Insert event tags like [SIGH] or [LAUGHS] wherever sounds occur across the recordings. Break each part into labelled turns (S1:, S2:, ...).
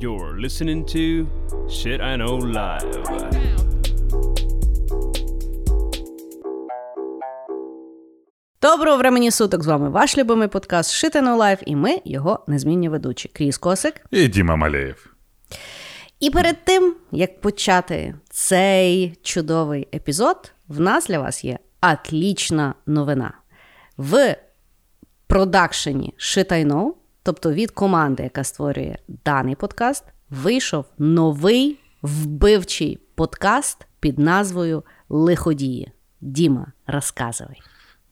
S1: You're listening to Shit I Know Live.
S2: Доброго времені суток з вами ваш любимий подкаст Shit I Know Live і ми його незмінні ведучі. Кріс Косик.
S3: І Діма Малеєв.
S2: І перед тим, як почати цей чудовий епізод, в нас для вас є атлічна новина. В продакшені Shit I Know, тобто від команди, яка створює даний подкаст, вийшов новий вбивчий подкаст під назвою Лиходії. Діма, розказуй.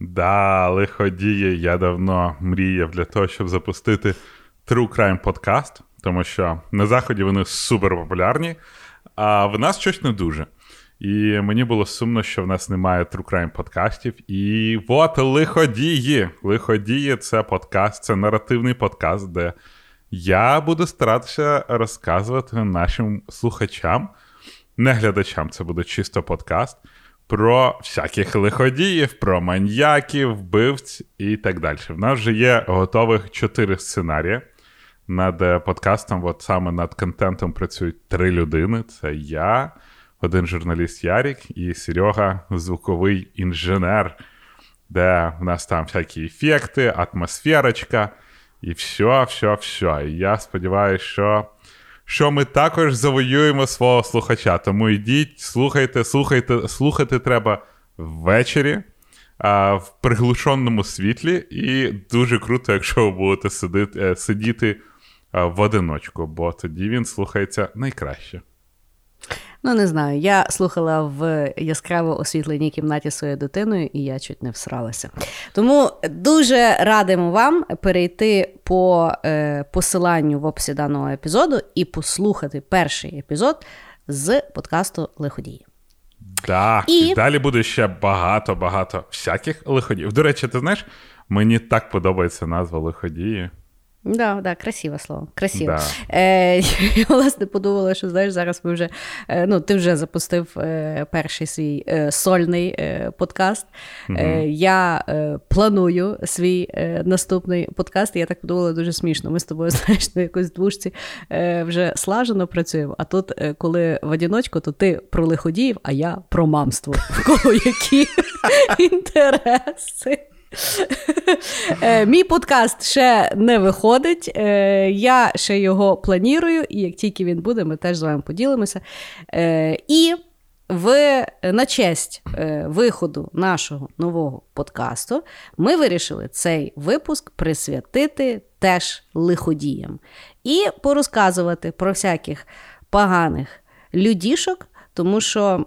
S3: Да, лиходіє. Я давно мріяв для того, щоб запустити True Crime подкаст, тому що на заході вони супер популярні, а в нас щось не дуже. І мені було сумно, що в нас немає True Crime подкастів. І от лиходії. Лиходії це подкаст, це наративний подкаст, де я буду старатися розказувати нашим слухачам, не глядачам, це буде чисто подкаст. Про всяких лиходіїв, про маньяків, вбивць і так далі. В нас вже є готових чотири сценарії. Над е, подкастом, от саме над контентом працюють три людини: це я, один журналіст Ярік і Серега, звуковий інженер, де в нас там всякі ефекти, атмосферочка і все, все, все. І я сподіваюся, що що ми також завоюємо свого слухача. Тому йдіть, слухайте, слухайте, слухати треба ввечері. В приглушеному світлі, і дуже круто, якщо ви будете сидити, сидіти в одиночку, бо тоді він слухається найкраще.
S2: Ну, не знаю. Я слухала в яскраво освітленій кімнаті своєю дитиною, і я чуть не всралася. Тому дуже радимо вам перейти по е, посиланню в описі даного епізоду і послухати перший епізод з подкасту Лиходії.
S3: Да, і... і далі буде ще багато-багато всяких лиходіїв. До речі, ти знаєш, мені так подобається назва лиходії.
S2: Да, да, красиве слово. Красиво. Да. Е, [LAUGHS] Я власне подумала, що знаєш, зараз ми вже е, ну, ти вже запустив е, перший свій е, сольний е, подкаст. Угу. Я е, планую свій наступний подкаст, і я так подумала дуже смішно. Ми з тобою [LAUGHS] знаєш, на якось двушці вже слажено працюємо. А тут, коли в одіночку, то ти про лиходіїв, а я про мамство. [LAUGHS] В кого які інтереси. Е, мій подкаст ще не виходить. Е, я ще його планую, і як тільки він буде, ми теж з вами поділимося. Е, і в, на честь виходу нашого нового подкасту ми вирішили цей випуск присвятити теж лиходіям і порозказувати про всяких поганих людішок, тому що.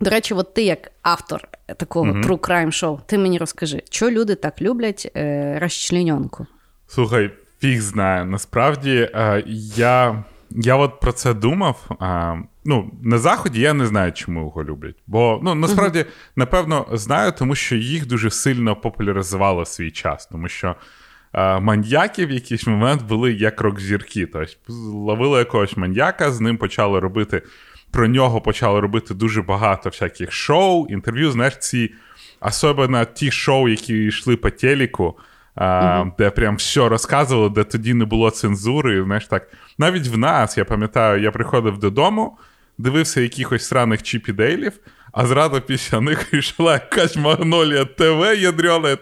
S2: До речі, от ти як автор такого mm-hmm. true crime шоу, ти мені розкажи, що люди так люблять е, розчлененку?
S3: Слухай, фіг знає. Насправді е, я я от про це думав. Е, ну, На Заході я не знаю, чому його люблять. Бо ну, насправді, mm-hmm. напевно, знаю, тому що їх дуже сильно популяризувало в свій час, тому що. Е, маньяки в якийсь момент були як рок-зірки. Тобто ловили якогось маньяка, з ним почали робити про нього почали робити дуже багато всяких шоу, інтерв'ю. Знаєш, ці особливо ті шоу, які йшли по телеку, mm-hmm. де прям все розказували, де тоді не було цензури. Знаєш, так. Навіть в нас, я пам'ятаю, я приходив додому, дивився якихось сраних чіпі-дейлів, а зразу після них йшла якась магнолія ТВ ядрена.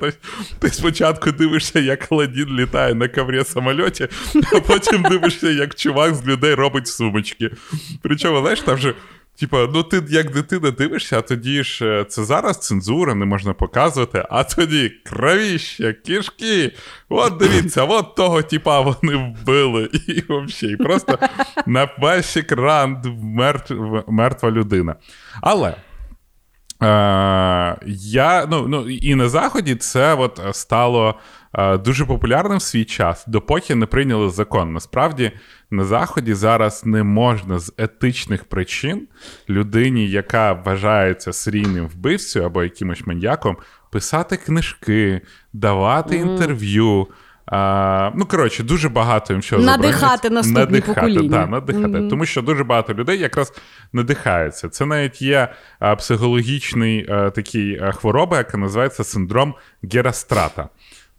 S3: Ти спочатку дивишся, як Аладдін літає на коврі самольоті, а потім дивишся, як чувак з людей робить сумочки. Причому, знаєш, там же. Типа, ну ти як дитина дивишся, а тоді ж е, це зараз цензура, не можна показувати, а тоді кровіще, кишки. От дивіться, от того типа вони вбили. І взагалі, просто на весь екран мертва людина. Але Е, я, ну, ну, І на Заході це от стало е, дуже популярним в свій час, допоки не прийняли закон. Насправді, на Заході зараз не можна з етичних причин людині, яка вважається серійним вбивцею або якимось маньяком, писати книжки, давати mm-hmm. інтерв'ю. А, Ну, коротше, дуже багато їм що
S2: надихати наступні надихати, покоління.
S3: Да, надихати. Mm-hmm. Тому що дуже багато людей якраз надихаються. Це навіть є а, психологічний а, такий хвороба, яка називається синдром Герастрата.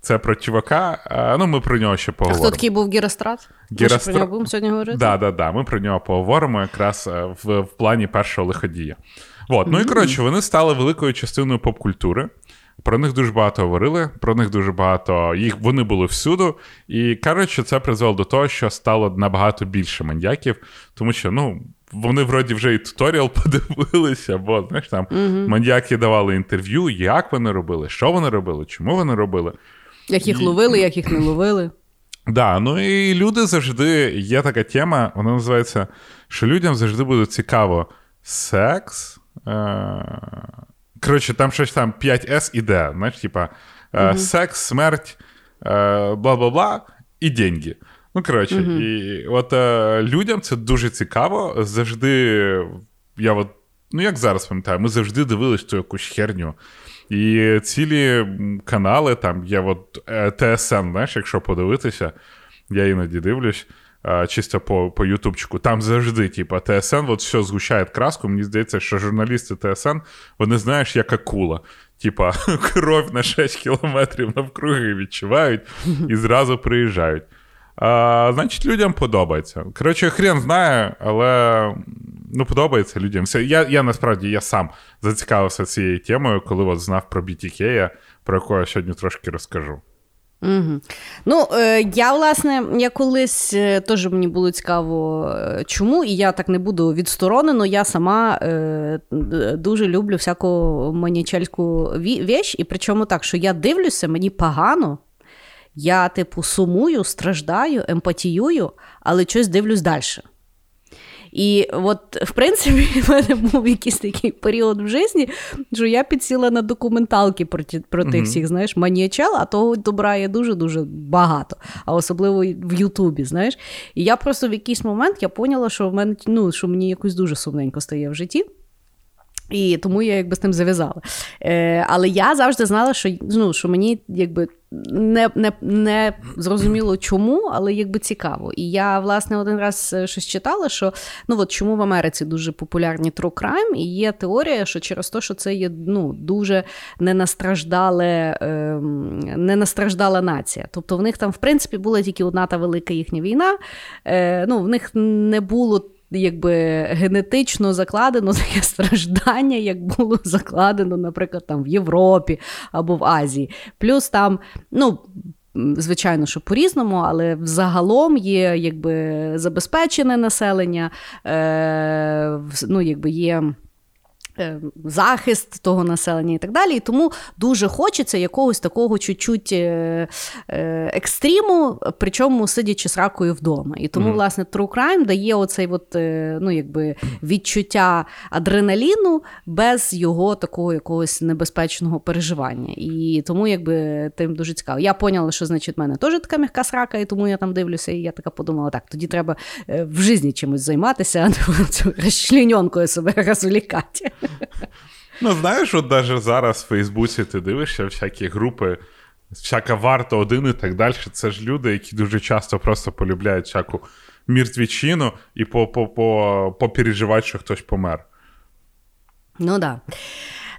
S3: Це про чувака. А, ну, ми про нього ще поговоримо.
S2: А хто такий був Герострат?
S3: Геростра...
S2: Ми про нього будемо сьогодні говорити?
S3: Да, да, да. Ми про нього поговоримо якраз е, в, в плані першого лиходія. От. Ну і коротше, вони стали великою частиною поп-культури. Про них дуже багато говорили, про них дуже багато. Їх вони були всюду. І кажуть, що це призвело до того, що стало набагато більше маньяків, тому що, ну. Вони вроді вже і туторіал [LAUGHS] подивилися, бо знаєш, там uh-huh. маньяки давали інтерв'ю, як вони робили, що вони робили, чому вони робили.
S2: Як їх і... ловили, як їх не ловили.
S3: Так, [CLEARS THROAT] да, ну і люди завжди є така тема, вона називається, що людям завжди буде цікаво секс. Е... Коротше, там щось там 5С іде, знаєш, типа uh-huh. секс, смерть, бла бла бла і деньги. Ну, коротше, uh-huh. і от е, людям це дуже цікаво. Завжди, я от, ну як зараз пам'ятаю, ми завжди дивились ту якусь херню. І цілі канали, там є от е, ТСН, знаєш, якщо подивитися, я іноді дивлюсь. Е, чисто по по Ютубчику, там завжди, типа, ТСН, от все згущає краску. Мені здається, що журналісти ТСН, вони знаєш, як акула. Типа, [LAUGHS] кров на 6 кілометрів навкруги відчувають і зразу приїжджають. А, Значить, людям подобається. Коротше, хрен знає, але ну, подобається людям. Я я насправді я сам зацікавився цією темою, коли от знав про BTK, про яку я сьогодні трошки розкажу.
S2: Угу. Ну, е, я, власне, я колись е, теж мені було цікаво, е, чому, і я так не буду відсторонено. Я сама дуже люблю всяку манічельську віч, і причому так, що я дивлюся, мені погано. Я, типу, сумую, страждаю, емпатіюю, але щось дивлюсь далі. І от, в принципі, [LAUGHS] в мене був якийсь такий період в житті, що я підсіла на документалки про ті, про тих всіх, знаєш, маніячел, а того добра є дуже-дуже багато, а особливо в Ютубі, знаєш. І я просто в якийсь момент я поняла, що в мене ну, що мені якось дуже сумненько стає в житті. І тому я якби з тим зав'язала. Е, Але я завжди знала, що ну, що мені якби не не, не зрозуміло чому, але якби цікаво. І я, власне, один раз е, щось читала, що ну от чому в Америці дуже популярні true crime, і є теорія, що через те, що це є ну, дуже ненастраждале, е, ненастраждала нація. Тобто в них там, в принципі, була тільки одна та велика їхня війна. Е, ну, В них не було якби генетично закладено [LAUGHS] таке страждання, як було закладено, наприклад, там в Європі або в Азії. Плюс там, ну. Звичайно, що по-різному, але взагалом є якби забезпечене населення, е, ну, якби є захист того населення і так далі. І тому дуже хочеться якогось такого чуть-чуть е, е, екстриму, причому сидячи з ракою вдома. І тому, mm-hmm. власне, True Crime дає оцей от, ну, якби, відчуття адреналіну без його такого якогось небезпечного переживання. І тому якби тим дуже цікаво. Я поняла, що значить в мене теж така м'яка срака, і тому я там дивлюся, і я така подумала: так, тоді треба в житті чимось займатися, а не [LAUGHS] розчленьонкою себе [LAUGHS] розвлікати.
S3: Ну, знаєш, от навіть зараз в Фейсбуці ти дивишся всякі групи, всяка варта один і так далі. Це ж люди, які дуже часто просто полюбляють всяку міртвічину і попереживати, що хтось помер.
S2: Ну. Да.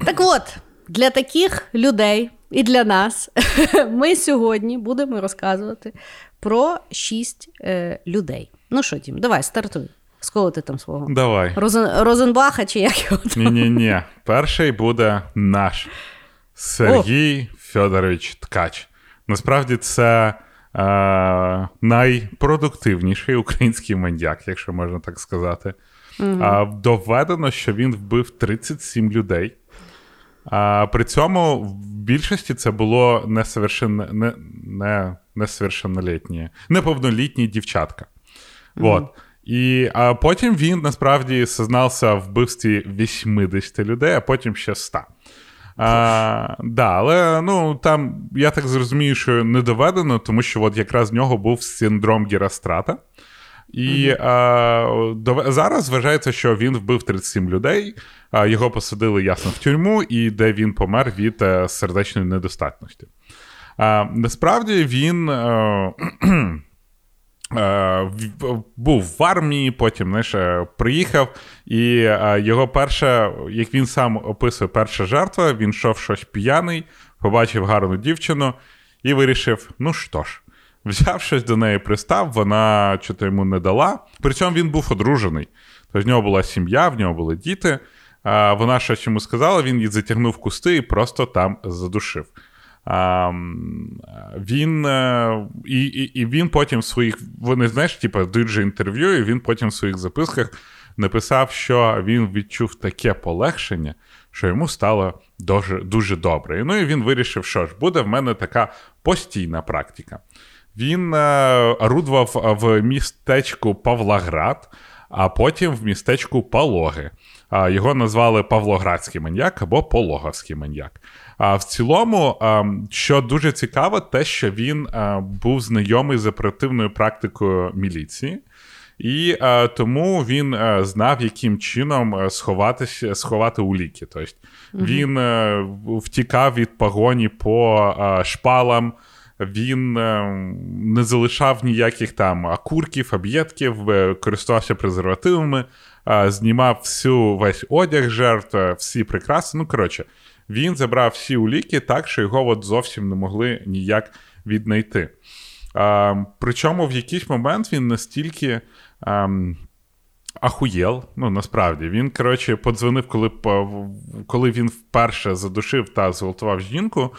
S2: Так от, для таких людей і для нас [LAUGHS] ми сьогодні будемо розказувати про шість е, людей. Ну що, Тім, давай стартуй. З кого ти там свого?
S3: Давай.
S2: Розен... Розенбаха чи як його?
S3: Ні-ні-ні. Перший буде наш Сергій Федорович Ткач. Насправді, це е, найпродуктивніший український маніяк, якщо можна так сказати. Угу. А, Доведено, що він вбив 37 людей. А, При цьому в більшості це було несовершенно, не, не, несовершеннолітні, неповнолітні дівчатка. Угу. Вот. І а потім він насправді сознався в вбивстві 80 людей, а потім ще 100. А, да, Але ну, там, я так зрозумію, що не доведено, тому що от якраз в нього був синдром Герострата. І mm-hmm. а, до, зараз вважається, що він вбив 37 людей, а, його посадили ясно в тюрму, і де він помер від а, е, сердечної недостатності. А, Насправді він. А, Е, був в армії, потім знаєш, е, приїхав, і е, його перша, як він сам описує, перша жертва, він йшов щось п'яний, побачив гарну дівчину і вирішив: ну що ж, взяв щось до неї пристав, вона чого йому не дала. При цьому він був одружений. Тобто в нього була сім'я, в нього були діти. Вона щось йому сказала, він її затягнув кусти і просто там задушив. Він е, і, і, і він потім в своїх. Вони знаєш, типу, дають же інтерв'ю, і він потім в своїх записках написав, що він відчув таке полегшення, що йому стало дуже дуже добре. Ну і він вирішив, що ж буде в мене така постійна практика. Він е, орудував в містечку Павлоград, а потім в містечку Пологи. Його назвали Павлоградський маньяк або Пологовський маньяк. А в цілому, що дуже цікаво, те, що він був знайомий з оперативною практикою міліції. І е, тому він е, знав, яким чином сховатися, сховати уліки. Тобто mm-hmm. він е, втікав від погоні по шпалам, він не залишав ніяких там акурків, об'єдків, користувався презервативами, знімав всю весь одяг жертв, всі прикраси. Ну, коротше, він забрав всі уліки так, що його от зовсім не могли ніяк віднайти. А, Причому в якийсь момент він настільки. А, Ахуєл, ну насправді він коротше подзвонив, коли коли він вперше задушив та зґвалтував жінку.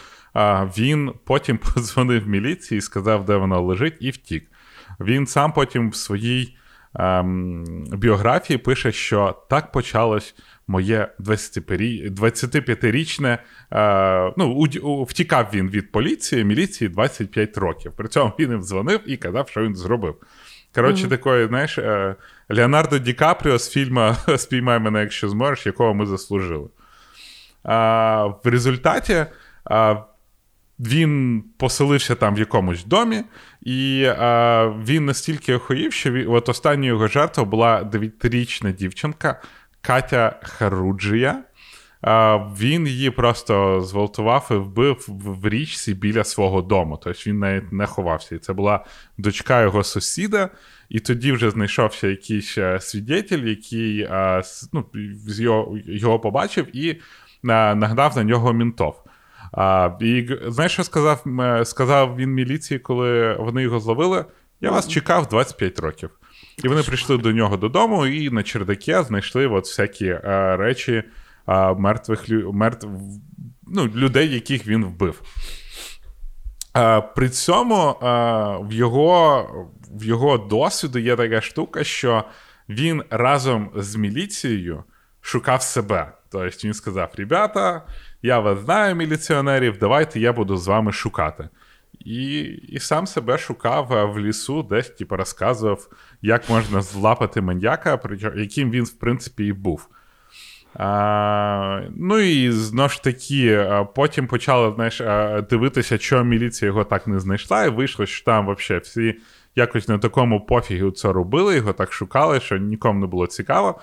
S3: Він потім [LAUGHS] подзвонив міліції сказав, де вона лежить, і втік. Він сам потім в своїй ем, біографії пише, що так почалось моє 25-річне. Е, ну, у, у, Втікав він від поліції, міліції 25 років. При цьому він їм дзвонив і казав, що він зробив. Коротше, mm-hmm. такої, знаєш, е, Леонардо Ді Капріо з фільму [LAUGHS] Спіймай мене, якщо зможеш, якого ми заслужили. А, В результаті а, він поселився там в якомусь домі, і а, він настільки охоїв, що він, от остання його жертва була 9-річна дівчинка Катя Харуджія. Він її просто зґвалтував і вбив в річці біля свого дому. Тобто він навіть не ховався. І це була дочка його сусіда. І тоді вже знайшовся якийсь е, свідетель, який ну, його його побачив і нагнав на нього мінтов. А, І знаєш, що сказав сказав він міліції, коли вони його зловили? Я вас чекав 25 років. І вони прийшли до нього додому, і на чердаке знайшли от всякі а, речі а, мертвих мертв, ну, людей, яких він вбив. А, При цьому а, в його в його досвіду є така штука, що він разом з міліцією шукав себе. Тобто він сказав: Ребята, я вас знаю, міліціонерів, давайте я буду з вами шукати. І і сам себе шукав в лісу, десь типу, розказував, як можна злапати маньяка, яким він, в принципі, і був. А, Ну і знову ж таки, потім почали знаєш, дивитися, чого міліція його так не знайшла, і вийшло, що там взагалі всі якось на такому пофігу це робили, його так шукали, що нікому не було цікаво.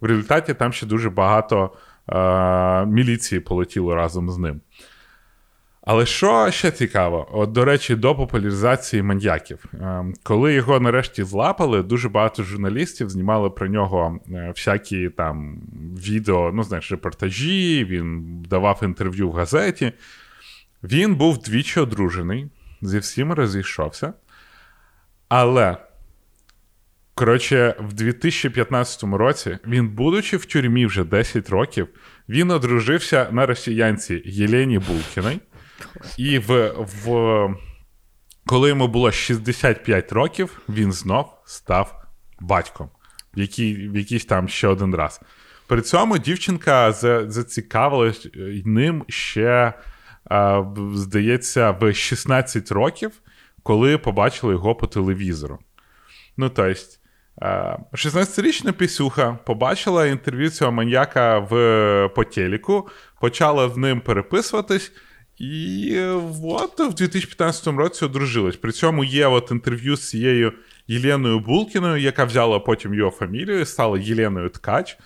S3: В результаті там ще дуже багато е, міліції полетіло разом з ним. Але що ще цікаво, от, до речі, до популяризації маньяків. Е, коли його нарешті злапали, дуже багато журналістів знімали про нього е, всякі там відео, ну, знаєш, репортажі, він давав інтерв'ю в газеті. Він був двічі одружений, зі всіма розійшовся. Але Коротше, в 2015 році він, будучи в тюрмі вже 10 років, він одружився на росіянці Єлені Булкіній. І в, в, коли йому було 65 років, він знов став батьком в, який, в якийсь там ще один раз. При цьому дівчинка зацікавилась ним ще, здається, в 16 років, коли побачили його по телевізору. Ну, тобто, 16-річна Пісюха побачила інтерв'ю цього маньяка в по телеку, почала з ним переписуватись, і от в 2015 році одружилась. При цьому є от інтерв'ю з цією Єленою Булкіною, яка взяла потім його фамілію, стала Єленою Ткач.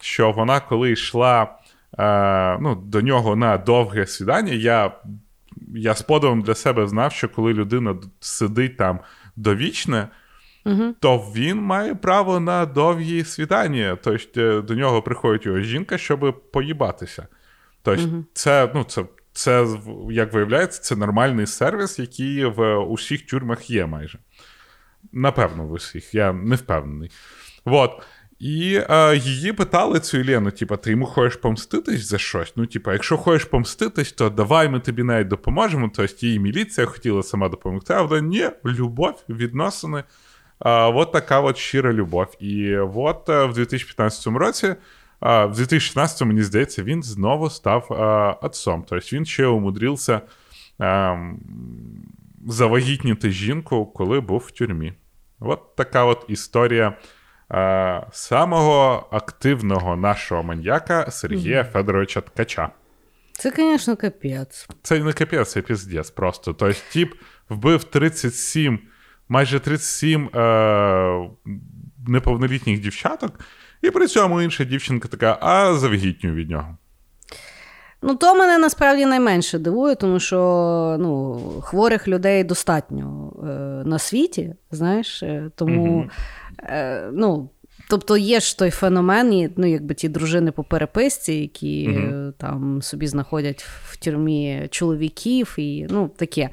S3: Що вона, коли йшла е, ну, до нього на довге свідання, я я з подивом для себе знав, що коли людина сидить там довічне угу. то він має право на довгі свідання. Тобто до нього приходить його жінка, щоб поїбатися. Тобто, угу. це ну, це це, як виявляється, це нормальний сервіс, який в усіх тюрмах є майже. Напевно, в усіх, я не впевнений. Вот. І е, її питали цю Єлену, типа, ти йому хочеш помститись за щось? Ну, типа, якщо хочеш помститись, то давай ми тобі навіть допоможемо. Тобто її міліція хотіла сама допомогти, а вона ні, любов, відносини. Е, от така от щира любов. І от е, в 2015 році, в 2016, мені здається, він знову став отцом. Тобто він ще умудрився ем, завагітніти жінку, коли був в тюрмі. От така от історія. Е, самого активного нашого маньяка Сергія Федоровича Ткача.
S2: Це, звісно, капець.
S3: Це не капець, це піздець просто. Тобто, тип вбив 37, майже 37 е- неповнолітніх дівчаток, і при цьому інша дівчинка така, а завгітню від нього.
S2: Ну, то мене насправді найменше дивує, тому що ну, хворих людей достатньо е, на світі, знаєш, е, тому. Mm-hmm. Е, ну, Тобто є ж той феномен, ну, якби ті дружини по переписці, які mm там собі знаходять в тюрмі чоловіків і ну, таке.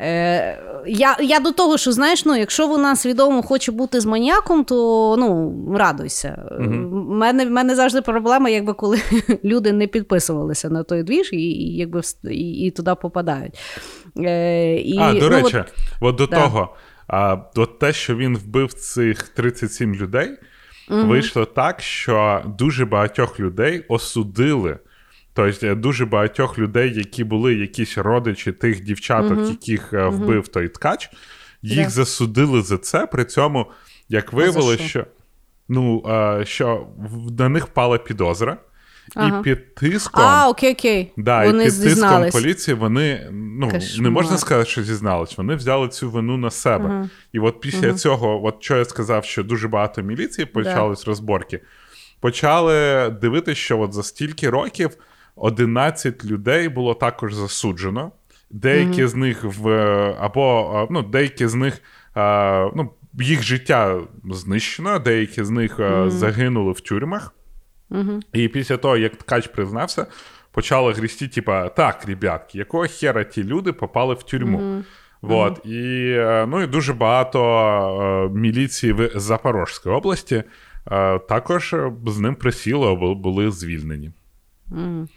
S2: Е, Я я до того, що знаєш, ну, якщо вона свідомо хоче бути з маніяком, то ну, радуйся. mm В мене в мене завжди проблема, якби коли [LAUGHS] люди не підписувалися на той двіж і і, якби, і, і туди попадають. Е, і,
S3: А, до ну, речі, от, от до да. того. А от те, що він вбив цих 37 людей, угу. вийшло так, що дуже багатьох людей осудили. Тобто дуже багатьох людей, які були якісь родичі тих дівчаток, угу. яких угу. вбив той ткач, їх yeah. засудили за це. При цьому, як виявилося, що ну, що на них впала підозра. Ага. І під тиском
S2: А, окей, окей.
S3: Да, вони і під тиском поліції вони ну, не можна сказати, що зізнались, вони взяли цю вину на себе. Ага. І от після ага. цього, от що я сказав, що дуже багато міліції почались да. розборки, почали дивитися, що от за стільки років 11 людей було також засуджено. Деякі з них в або ну, деякі з них ну, їх життя знищено, деякі з них загинули в тюрмах. Угу. І після того, як ткач признався, почали грісти, типа, так, ребятки, якого хера ті люди попали в тюрму. Угу. Вот. І е, ну, і дуже багато е, міліції в Запорожській області е, також з ним присіло, були звільнені.
S2: Mm.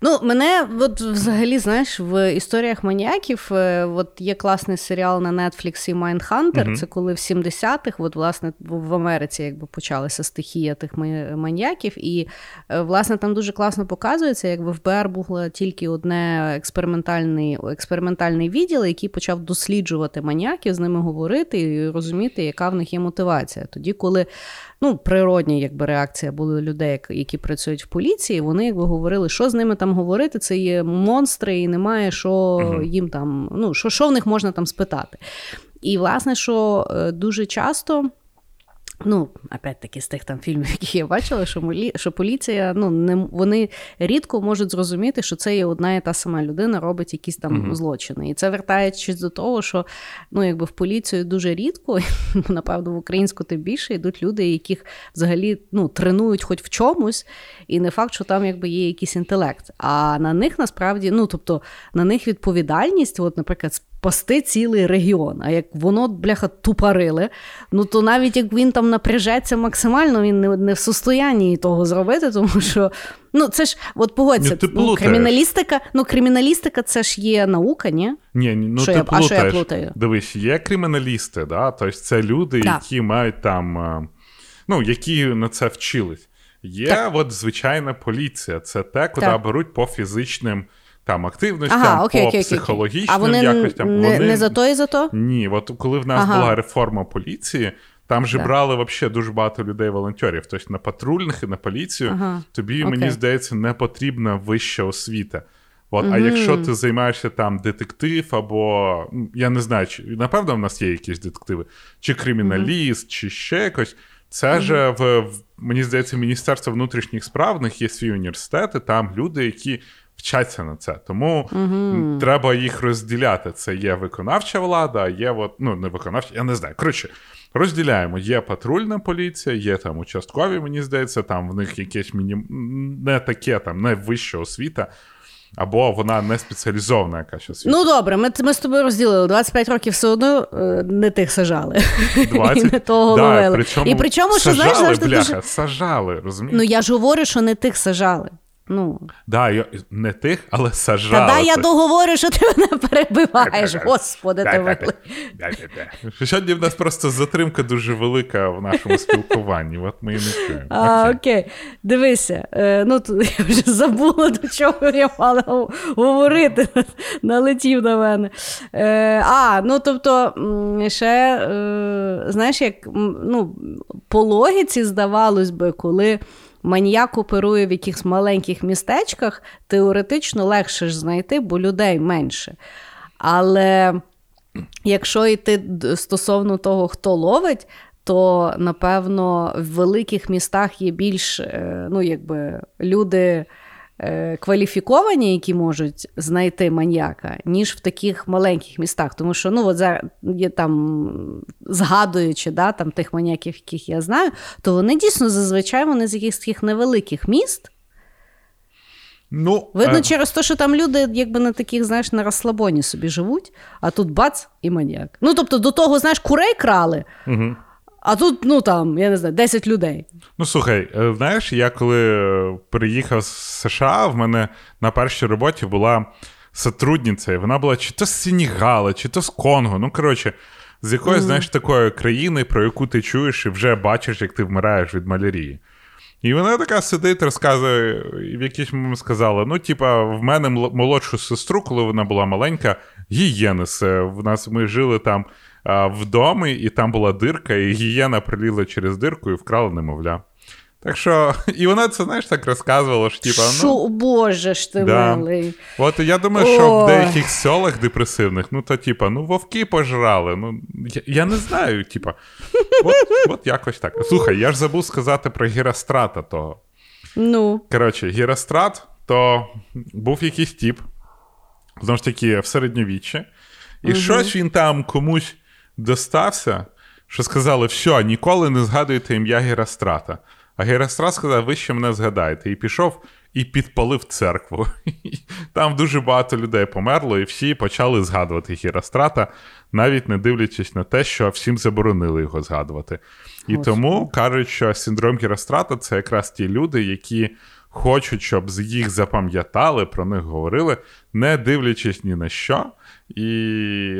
S2: Ну, мене от взагалі, знаєш, в історіях маніяків е, от є класний серіал на Нетфліксі Mindhunter, uh-huh. Це коли в 70-х, от, власне, в Америці якби почалася стихія тих маніяків. І, е, власне, там дуже класно показується, як в ФБР було тільки одне експериментальний експериментальний відділ, який почав досліджувати маніяків, з ними говорити і розуміти, яка в них є мотивація. Тоді, коли ну, природні якби, реакція були людей, які працюють в поліції. Вони якби говорили, що з ними там говорити. Це є монстри, і немає що uh їм там, ну що, що в них можна там спитати. І, власне, що е, дуже часто. Ну, опять-таки, з тих там фільмів, які я бачила, що молі... що поліція, ну не вони рідко можуть зрозуміти, що це є одна і та сама людина, робить якісь там uh-huh. злочини. І це вертаючись до того, що ну, якби в поліцію дуже рідко, [LAUGHS] напевно, в українську тим більше йдуть люди, яких взагалі ну, тренують хоч в чомусь, і не факт, що там якби є якийсь інтелект. А на них насправді, ну тобто на них відповідальність, от, наприклад, спасти цілий регіон. А як воно, бляха, тупарили, ну то навіть як він там напряжеться максимально, він не, не в состоянні того зробити, [LAUGHS] тому що ну це ж от погодься, ну, ну, криміналістика, ну криміналістика це ж є наука, ні?
S3: Ні, ну що ти я, плутаєш. А що я плутаю? Дивись, є криміналісти, да? тобто це люди, так. які мають там, ну, які на це вчились. Є так. от звичайна поліція, це те, куди так. беруть по фізичним там активностям, ага, окей, по окей, психологічним
S2: окей. А вони якостям. Не, вони не за то і за то?
S3: Ні, от коли в нас ага. була реформа поліції, там же да. брали вообще дуже багато людей-волонтерів. Тобто на патрульних і на поліцію ага. тобі, окей. мені здається, не потрібна вища освіта. От, mm А якщо ти займаєшся там детектив, або я не знаю, чи напевно в нас є якісь детективи, чи криміналіст, mm чи ще якось. Це mm ж в, в мені здається, Міністерство внутрішніх справ в них є свій університет, і там люди, які вчаться на це. Тому угу. треба їх розділяти. Це є виконавча влада, а є от, ну не виконавча, я не знаю. Коротше, розділяємо. Є патрульна поліція, є там участкові, мені здається, там в них якесь міні... не таке там, не вища освіта. або вона не спеціалізована якась освіта.
S2: Ну добре, ми, ми з тобою розділили 25 років все одно е, не тих сажали. [LAUGHS]
S3: 20?
S2: І не того
S3: Да,
S2: ловили.
S3: причому
S2: І причому, що
S3: сажали,
S2: знаєш, завжди
S3: бляха,
S2: дуже...
S3: сажали, розумієш?
S2: Ну я ж говорю, що не тих сажали. Ну,
S3: Да, я, не тих, але
S2: та
S3: сажали.
S2: дай я договорю, що ти мене перебиваєш. Господи, ти викли.
S3: Сьогодні в нас просто затримка дуже велика в нашому спілкуванні. От ми і не чуємо.
S2: А,
S3: Окей.
S2: дивися, е, ну тут [LAUGHS] я вже забула, до чого я мала говорити. [LAUGHS] Налетів на мене. Е, а, ну тобто, ще, е, знаєш, як ну, по логіці здавалось би, коли. Маніяк оперує в якихось маленьких містечках, теоретично легше ж знайти, бо людей менше. Але якщо йти стосовно того, хто ловить, то напевно в великих містах є більш е, ну, якби, люди кваліфіковані, які можуть знайти маньяка, ніж в таких маленьких містах. Тому що ну, от зараз є там, згадуючи да, там, тих маньяків, яких я знаю, то вони дійсно зазвичай вони з якихось таких невеликих міст.
S3: Ну,
S2: Видно,
S3: е,
S2: через те, що там люди, якби на таких, знаєш, на розслабоні собі живуть, а тут бац і маньяк. Ну, тобто, до того, знаєш, курей крали,
S3: Мгм.
S2: А тут, ну там, я не знаю, 10 людей.
S3: Ну слухай, е, знаєш, я коли е, переїхав з США, в мене на першій роботі була сотрудниця, і вона була чи то з Сенігала, чи то з Конго. Ну, коротше, з якоїсь, знаєш, такої країни, про яку ти чуєш і вже бачиш, як ти вмираєш від малярії. І вона така сидить, розказує, і в якийсь момент сказала: ну, типа, в мене молодшу сестру, коли вона була маленька, гієни. се. В нас ми жили там а, в і там була дирка, і гієна прилізла через дирку і вкрала немовля. Так що, [LAUGHS] і вона це, знаєш, так розказувала, що типа, ну.
S2: боже ж ти
S3: Да.
S2: милий.
S3: От я думаю, що в деяких селах депресивних, ну то типа, ну вовки пожрали. Ну я, я не знаю, типа, от, от якось так. Слухай, я ж забув сказати про Герострата того.
S2: Ну,
S3: Коротше, Герострат, то був якийсь тіп, знову ж таки, в середньовіччі, і щось він там комусь достався, що сказали: все, ніколи не згадуйте ім'я Герострата. А Герострат сказав, ви ще мене згадаєте, і пішов і підпалив церкву. [LAUGHS] Там дуже багато людей померло, і всі почали згадувати Герострата, навіть не дивлячись на те, що всім заборонили його згадувати. І
S2: Господи.
S3: тому кажуть, що синдром Герострата це якраз ті люди, які хочуть, щоб їх запам'ятали, про них говорили, не дивлячись ні на що. І,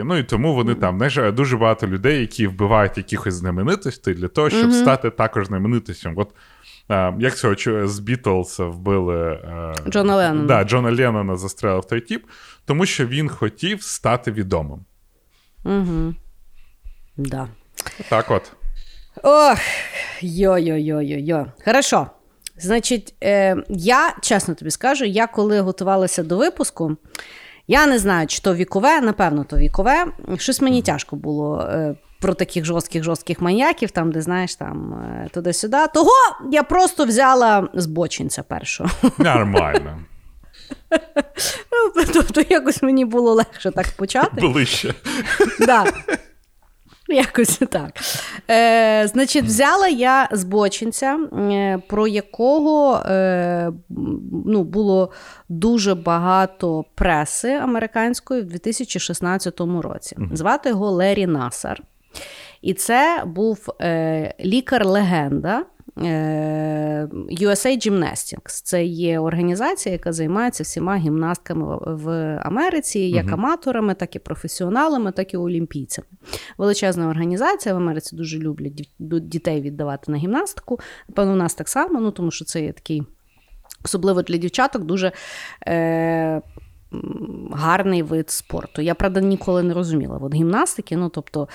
S3: ну, і тому вони там знаєш, дуже багато людей, які вбивають якихось знаменитостей для того, щоб стати також знаменитостям. От е, як цього з Бітлз вбили е,
S2: Джона Леннона.
S3: Да, Джона Леннона застрелив той тіп, тому що він хотів стати відомим.
S2: угу. Да.
S3: Так от.
S2: Ох, йо-йо-йо-йо-йо. Хорошо. Значить, е, я чесно тобі скажу, я коли готувалася до випуску, я не знаю, чи то вікове, напевно, то вікове. Щось мені тяжко було е, про таких жорстких жорстких маньяків, там, де знаєш, там е, туди-сюди. Того я просто взяла збочинця першого.
S3: Нормально. [LAUGHS]
S2: Тобто, якось мені було легше так почати.
S3: Ближче.
S2: Да. Якось так. Е, значить, взяла я збочинця, про якого е, ну, було дуже багато преси американської в 2016 році. Звати його Лері Насар. І це був е, лікар-легенда. Е, USA Gymnastics. Це є організація, яка займається всіма гімнастками в- Америці, як аматорами, так і професіоналами, так і олімпійцями. Величезна організація в Америці дуже люблять дітей віддавати на гімнастику. Напевно, у нас так само, ну тому що це є такий, особливо для дівчаток, дуже. Е- Гарний вид спорту. Я, правда, ніколи не розуміла. От гімнастики, ну тобто,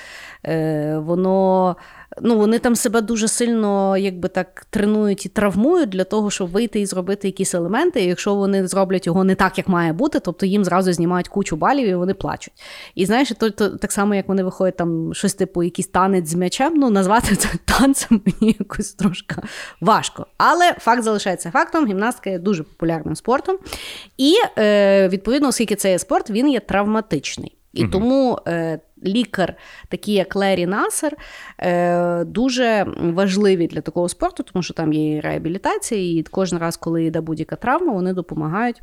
S2: е, воно, ну, вони там себе дуже сильно якби так тренують і травмують для того, щоб вийти і зробити якісь елементи. І якщо вони зроблять його не так, як має бути, тобто їм зразу знімають кучу балів і вони плачуть. І знаєш, то, то так само, як вони виходять там щось типу якийсь танець з м'ячем, ну назвати це [LAUGHS] танцем мені якось трошки важко. Але факт залишається фактом: гімнастика є дуже популярним спортом. І е, відповідно, оскільки це є спорт, він є травматичний. І тому е, лікар, такий як Лері Насер, е, дуже важливі для такого спорту, тому що там є реабілітація, і кожен раз, коли йде будь-яка травма, вони допомагають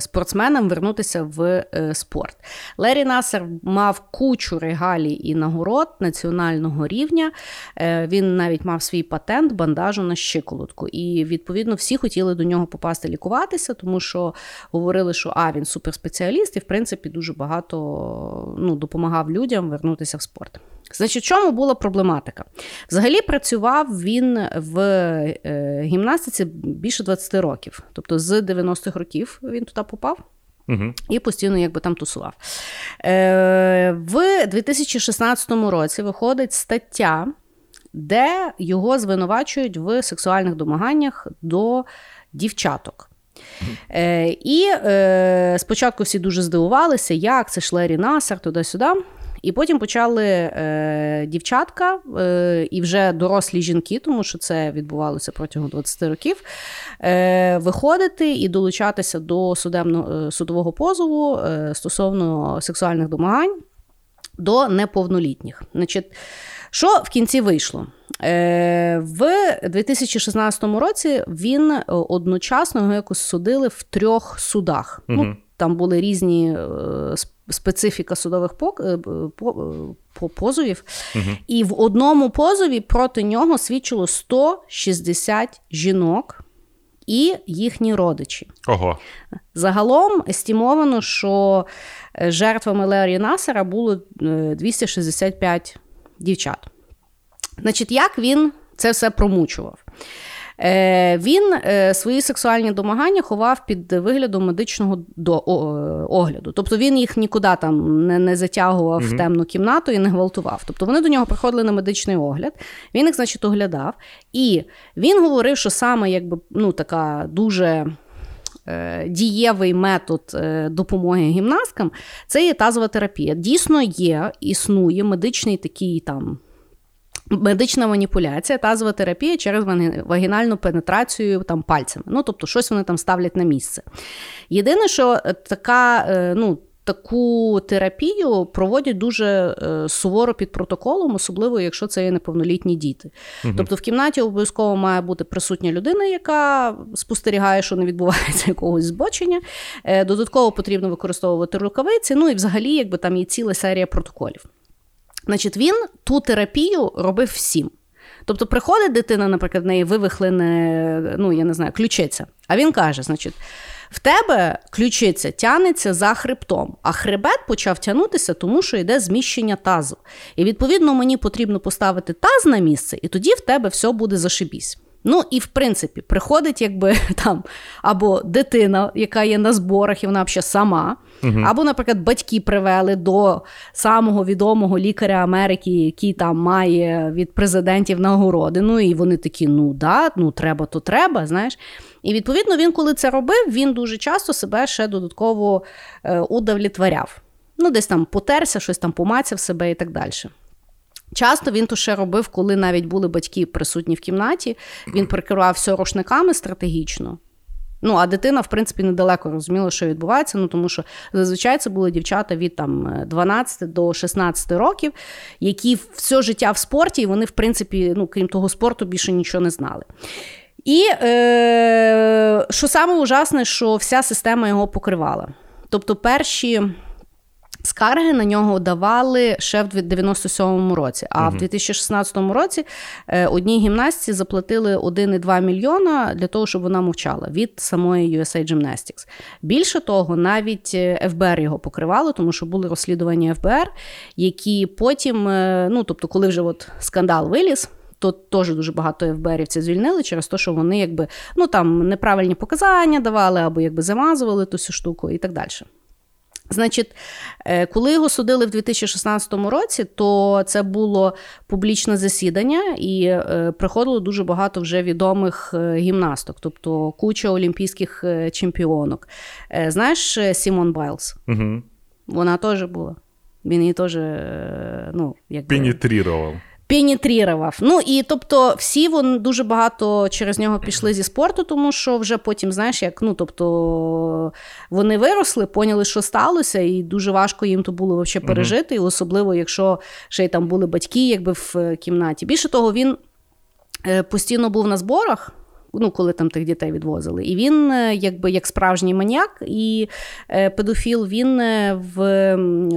S2: спортсменам вернутися в е, спорт. Лері Насер мав кучу регалій і нагород національного рівня. Він навіть мав свій патент бандажу на щиколотку. І, відповідно, всі хотіли до нього попасти лікуватися, тому що говорили, що а, він суперспеціаліст і, в принципі, дуже багато ну, допомагав людям вернутися в спорт. Значить, в чому була проблематика? Взагалі працював він в е, гімнастиці більше 20 років, тобто з 90-х років він туди попав. Угу. І постійно якби там тусував. Е, В 2016 році виходить стаття, де його звинувачують в сексуальних домаганнях до дівчаток. Е, І е, спочатку всі дуже здивувалися, як це Шлері Насар, туди-сюди. І потім почали е, дівчатка е, і вже дорослі жінки, тому що це відбувалося протягом 20 років, е, виходити і долучатися до судебного е, судового позову е, стосовно сексуальних домагань до неповнолітніх. Значить, що в кінці вийшло? Е, в 2016 році він одночасно його якось судили в трьох судах. Угу. Ну, Там були різні специфіка судових е, позовів. Угу. І в одному позові проти нього свідчило 160 жінок. І їхні родичі.
S3: Ого.
S2: Загалом естімовано, що е, жертвами Леорі Насера було 265 е, дівчат. Значить, як він це все промучував? Е, він е, свої сексуальні домагання ховав під виглядом медичного огляду. Тобто він їх нікуди там не не затягував угу. в темну кімнату і не гвалтував. Тобто вони до нього приходили на медичний огляд, він їх, значить, оглядав. І він говорив, що саме якби ну, така дуже. Е, дієвий метод допомоги гімнасткам це є тазова терапія. Дійсно є, існує медичний такий там Медична маніпуляція, тазова терапія через вагінальну пенетрацію там пальцями. Ну, тобто, щось вони там ставлять на місце. Єдине, що е, така, е, ну, таку терапію проводять дуже е, суворо під протоколом, особливо якщо це є неповнолітні діти. Угу. Тобто в кімнаті обов'язково має бути присутня людина, яка спостерігає, що не відбувається [LAUGHS] якогось збочення. Додатково потрібно використовувати рукавиці. Ну і взагалі, якби там є ціла серія протоколів. Значить, він ту терапію робив всім. Тобто, приходить дитина, наприклад, в неї вивихлене, ну, я не знаю, ключиця. А він каже: значить, в тебе ключиця тянеться за хребтом, а хребет почав тягнутися, тому що йде зміщення тазу. І відповідно мені потрібно поставити таз на місце, і тоді в тебе все буде зашибісь. Ну і в принципі приходить, якби [LAUGHS] там або дитина, яка є на зборах, і вона взагалі сама, угу. або, наприклад, батьки привели до самого відомого лікаря Америки, який там має від президентів нагороди. Ну і вони такі: ну да, ну треба, то треба. знаєш. І відповідно він, коли це робив, він дуже часто себе ще додатково е, удовлетворяв. Ну, десь там потерся, щось там помацяв себе і так далі. Часто він то ще робив, коли навіть були батьки присутні в кімнаті. Він прикривав все рушниками стратегічно. Ну, а дитина, в принципі, недалеко розуміла, що відбувається. Ну, тому що зазвичай це були дівчата від там 12 до 16 років, які все життя в спорті, і вони, в принципі, ну, крім того спорту, більше нічого не знали. І е, що саме ужасне, що вся система його покривала. Тобто, перші. Скарги на нього давали ще в 97-му році. А угу. в 2016 році е, одній гімнастці заплатили 1,2 мільйона для того, щоб вона мовчала від самої USA Gymnastics. Більше того, навіть е, ФБР його покривало, тому що були розслідування ФБР, які потім, е, ну тобто, коли вже от скандал виліз. То теж дуже багато ФБРівців звільнили через те, що вони якби ну там неправильні показання давали або якби замазували ту всю штуку і так далі. Значить, е, коли його судили в 2016 році, то це було публічне засідання, і е, приходило дуже багато вже відомих е, гімнасток, тобто куча олімпійських чемпіонок. Знаєш, Сімон Байлз? Угу. Вона теж була. Він її теж ну, якби...
S3: Пенетрував
S2: пенетрірував. Ну і тобто, всі вони дуже багато через нього пішли зі спорту, тому що вже потім, знаєш, як ну тобто вони виросли, поняли, що сталося, і дуже важко їм то було вообще пережити, угу. особливо, якщо ще й там були батьки, якби в кімнаті. Більше того, він е, постійно був на зборах. Ну, коли там тих дітей відвозили. І він, е, якби як справжній маніяк і е, педофіл, він е, в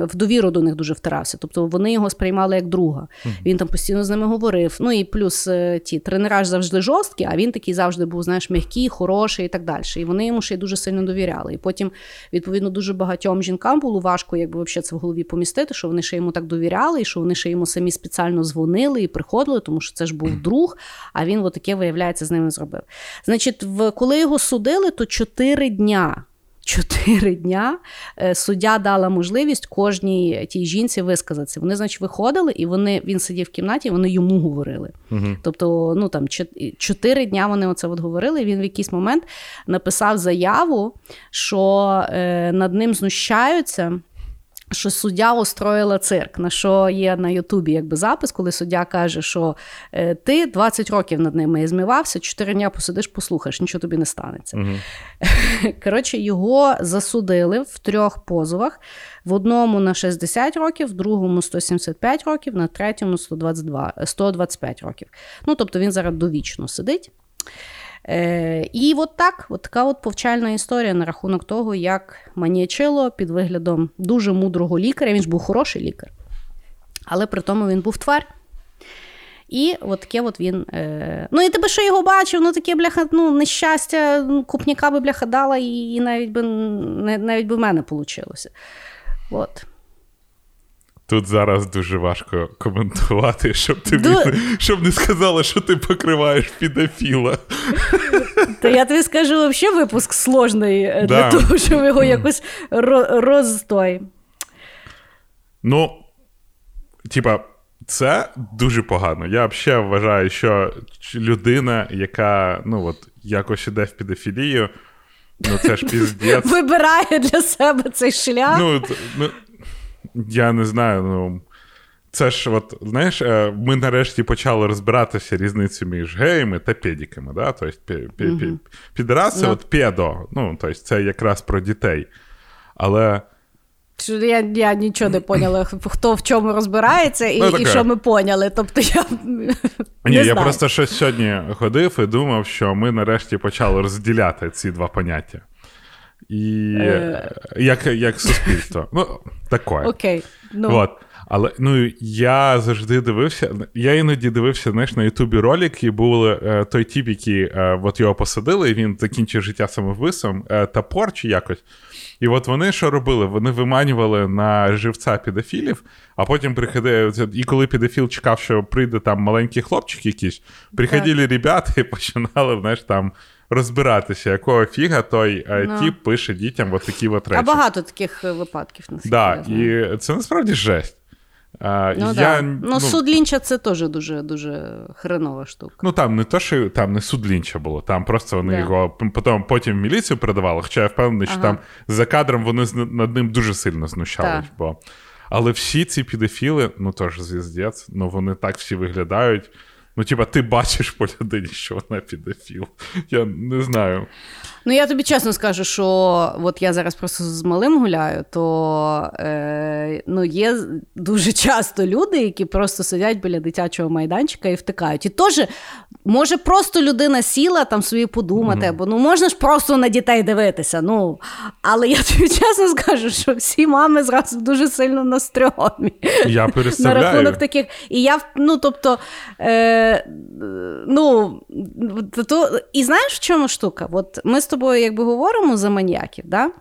S2: в довіру до них дуже втирався. Тобто вони його сприймали як друга. Він там постійно з ними говорив. Ну і плюс ті тренера завжди жорсткі, а він такий завжди був, знаєш, м'який, хороший і так далі. І вони йому ще й дуже сильно довіряли. І потім, відповідно, дуже багатьом жінкам було важко, якби взагалі це в голові помістити, що вони ще йому так довіряли, і що вони ще йому самі спеціально дзвонили і приходили, тому що це ж був [CLEARS THROAT] друг. А він таке, виявляється, з ними зробив. Значить, в коли його судили, то чотири дня. Чотири дня е, суддя дала можливість кожній тій жінці висказатися. Вони, значить, виходили, і вони він сидів в кімнаті, і вони йому говорили. Угу. Тобто, ну там чотири дня вони оце от говорили. і Він в якийсь момент написав заяву, що е, над ним знущаються що суддя устроїла цирк, на що є на Ютубі якби запис, коли суддя каже, що е, ти 20 років над ними змивався, 4 дня посидиш, послухаєш, нічого тобі не станеться. Угу. [LAUGHS] Коротше, його засудили в трьох позовах: в одному на 60 років, в другому 175 років, на третьому 122, 125 років. Ну, тобто він зараз довічно сидить. Е, І от так, от така от повчальна історія на рахунок того, як Маніачело під виглядом дуже мудрого лікаря, він ж був хороший лікар, але при тому він був твар. І от таке от він. Е... Ну, і тебе що його бачив, ну таке бляха, ну, нещастя, ну, купняка би бляха дала, і, і навіть би навіть би в мене вийшло. От.
S3: Тут зараз дуже важко коментувати, щоб ти Ду... щоб не сказала, що ти покриваєш підофіла.
S2: Та я тобі скажу, взагалі випуск сложний е, для того, щоб його якось розстой.
S3: Ну, типа, це дуже погано. Я взагалі вважаю, що людина, яка ну, от, якось іде в підофілію, ну це ж [LAUGHS] піздець.
S2: Вибирає для себе цей шлях.
S3: Ну, ну я не знаю, ну. Це ж, от, знаєш, е, ми нарешті почали розбиратися різницю між геями та педіками. Да? Тобто, mm-hmm. підраз це no. от педо, ну, тобто, це якраз про дітей. Але.
S2: Я я нічого не поняла, [CLEARS THROAT] хто в чому розбирається і ну, і що ми поняли. Тобто я не
S3: Ні,
S2: знаю.
S3: я просто щось сьогодні ходив і думав, що ми нарешті почали розділяти ці два поняття і е... як як суспільство. Ну, таке.
S2: Окей. Ну.
S3: Вот. Але ну я завжди дивився. Я іноді дивився знаєш, на Ютубі ролики, був е, той тіп, який е, от його посадили, і він закінчив життя самовбивством, е, топор чи якось. І от вони що робили? Вони виманювали на живця педофілів, а потім приходили. І коли педофіл чекав, що прийде там маленький хлопчик якийсь, приходили ребята і починали знаєш, там розбиратися, якого фіга той no. Ну. тіп пише дітям от такі от речі.
S2: А багато таких е, випадків
S3: наскільки да, І це насправді жесть.
S2: А, ну, я, да. ну, ну, суд Лінча це теж дуже дуже хренова штука.
S3: Ну там не то, що там не суд Лінча було, там просто вони да. його потім, потім в міліцію передавали, хоча я впевнений, що там за кадром вони над ним дуже сильно знущались. Бо... Але всі ці підефіли, ну теж звіздець, ну вони так всі виглядають. Ну, типа, ти бачиш по людині, що вона підофіл. Я не знаю.
S2: Ну, я тобі чесно скажу, що от я зараз просто з малим гуляю, то е, ну, є дуже часто люди, які просто сидять біля дитячого майданчика і втикають. І теж може просто людина сіла там собі подумати, бо ну можна ж просто на дітей дивитися. ну, Але я тобі чесно скажу, що всі мами зразу дуже сильно на стрьомі.
S3: Я На рахунок
S2: таких. І я, ну, тобто, е, ну, то, і знаєш, в чому штука? От ми з тобою якби говоримо за маніяків, да?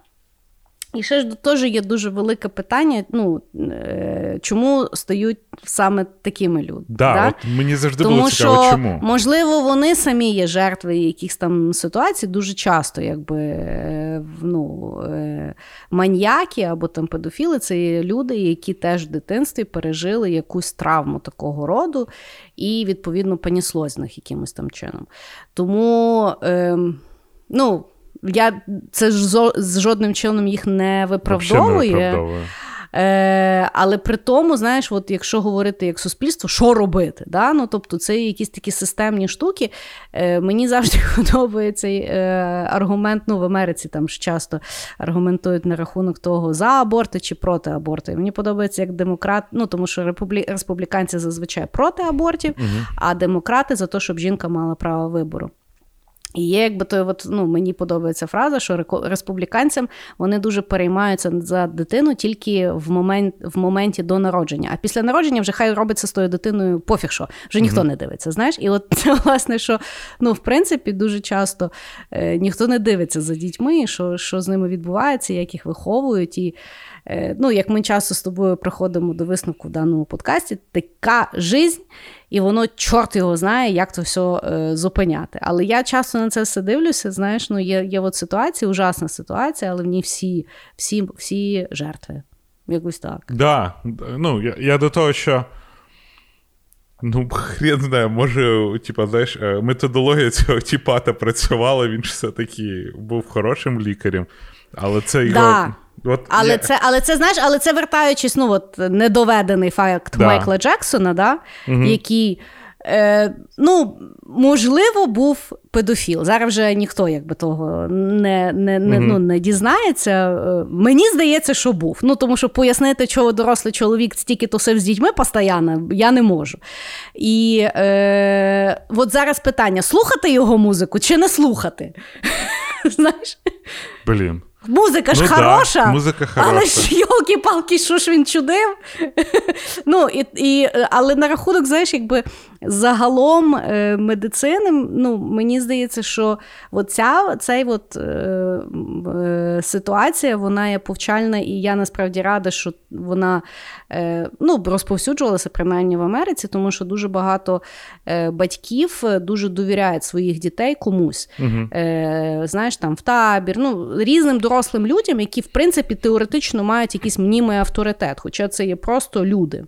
S2: І ще ж теж є дуже велике питання: ну, е, чому стають саме такими людьми.
S3: Да,
S2: да?
S3: От мені завжди Тому було цікаво, що, чому.
S2: Можливо, вони самі є жертви якихось там ситуацій дуже часто, якби е, ну, е, маньяки або там педофіли це є люди, які теж в дитинстві пережили якусь травму такого роду, і, відповідно, поніслось з них якимось там чином. Тому, е, ну. Я це ж з жодним чином їх не виправдовує. Не виправдовує. Е, Але при тому, знаєш, от якщо говорити як суспільство, що робити? Да? Ну, Тобто це якісь такі системні штуки. Е, Мені завжди [LAUGHS] подобається е, аргумент. Ну, в Америці там ж часто аргументують на рахунок того, за аборти чи проти аборту. мені подобається як демократ, ну тому що републі... республіканці зазвичай проти абортів, угу. а демократи за те, щоб жінка мала право вибору. І є, якби то, от, ну, мені подобається фраза, що республіканцям вони дуже переймаються за дитину тільки в момент, в моменті до народження. А після народження вже хай робиться з тою дитиною пофіг що, вже ніхто mm-hmm. не дивиться. знаєш? І от це, [LAUGHS] власне, що ну, в принципі дуже часто е, ніхто не дивиться за дітьми, що що з ними відбувається, як їх виховують. І ну, як ми часто з тобою приходимо до висновку в даному подкасті, така жизнь. І воно, чорт його знає, як це все е, зупиняти. Але я часто на це все дивлюся. Знаєш, ну є є от ситуація, ужасна ситуація, але в ній всі всі, всі жертви. Якось так.
S3: Да. Ну, я, я до того, що. Ну, хрен знає, може, типа, знаєш, е, методологія цього тіпата працювала, він ж все-таки був хорошим лікарем. Але це його.
S2: Да. От Але це, але це знаєш, але це вертаючись, ну от недоведений факт да. Майкла Джексона, да, угу. який. Е, Ну, можливо, був педофіл. Зараз вже ніхто якби того не не, не, mm-hmm. ну, не дізнається. Е, мені здається, що був. Ну, Тому що пояснити, чого дорослий чоловік стільки тусив з дітьми постійно, я не можу. І е, от зараз питання: слухати його музику чи не слухати? [LAUGHS] Знаєш?
S3: Блін.
S2: Музика ж
S3: ну,
S2: хороша,
S3: да, музика хороша.
S2: але ж йолки-палки, що ж він чудив. [LAUGHS] ну, і, і, Але на рахунок, знаєш, якби загалом е, медицини, ну, мені здається, що оця, цей от, е, е, ситуація вона є повчальна, і я насправді рада, що вона е, ну, розповсюджувалася принаймні в Америці, тому що дуже багато е, батьків дуже довіряють своїх дітей комусь. Угу. Знаєш, там в табір, ну, різним дорослим людям, які в принципі теоретично мають якийсь мнімий авторитет, хоча це є просто люди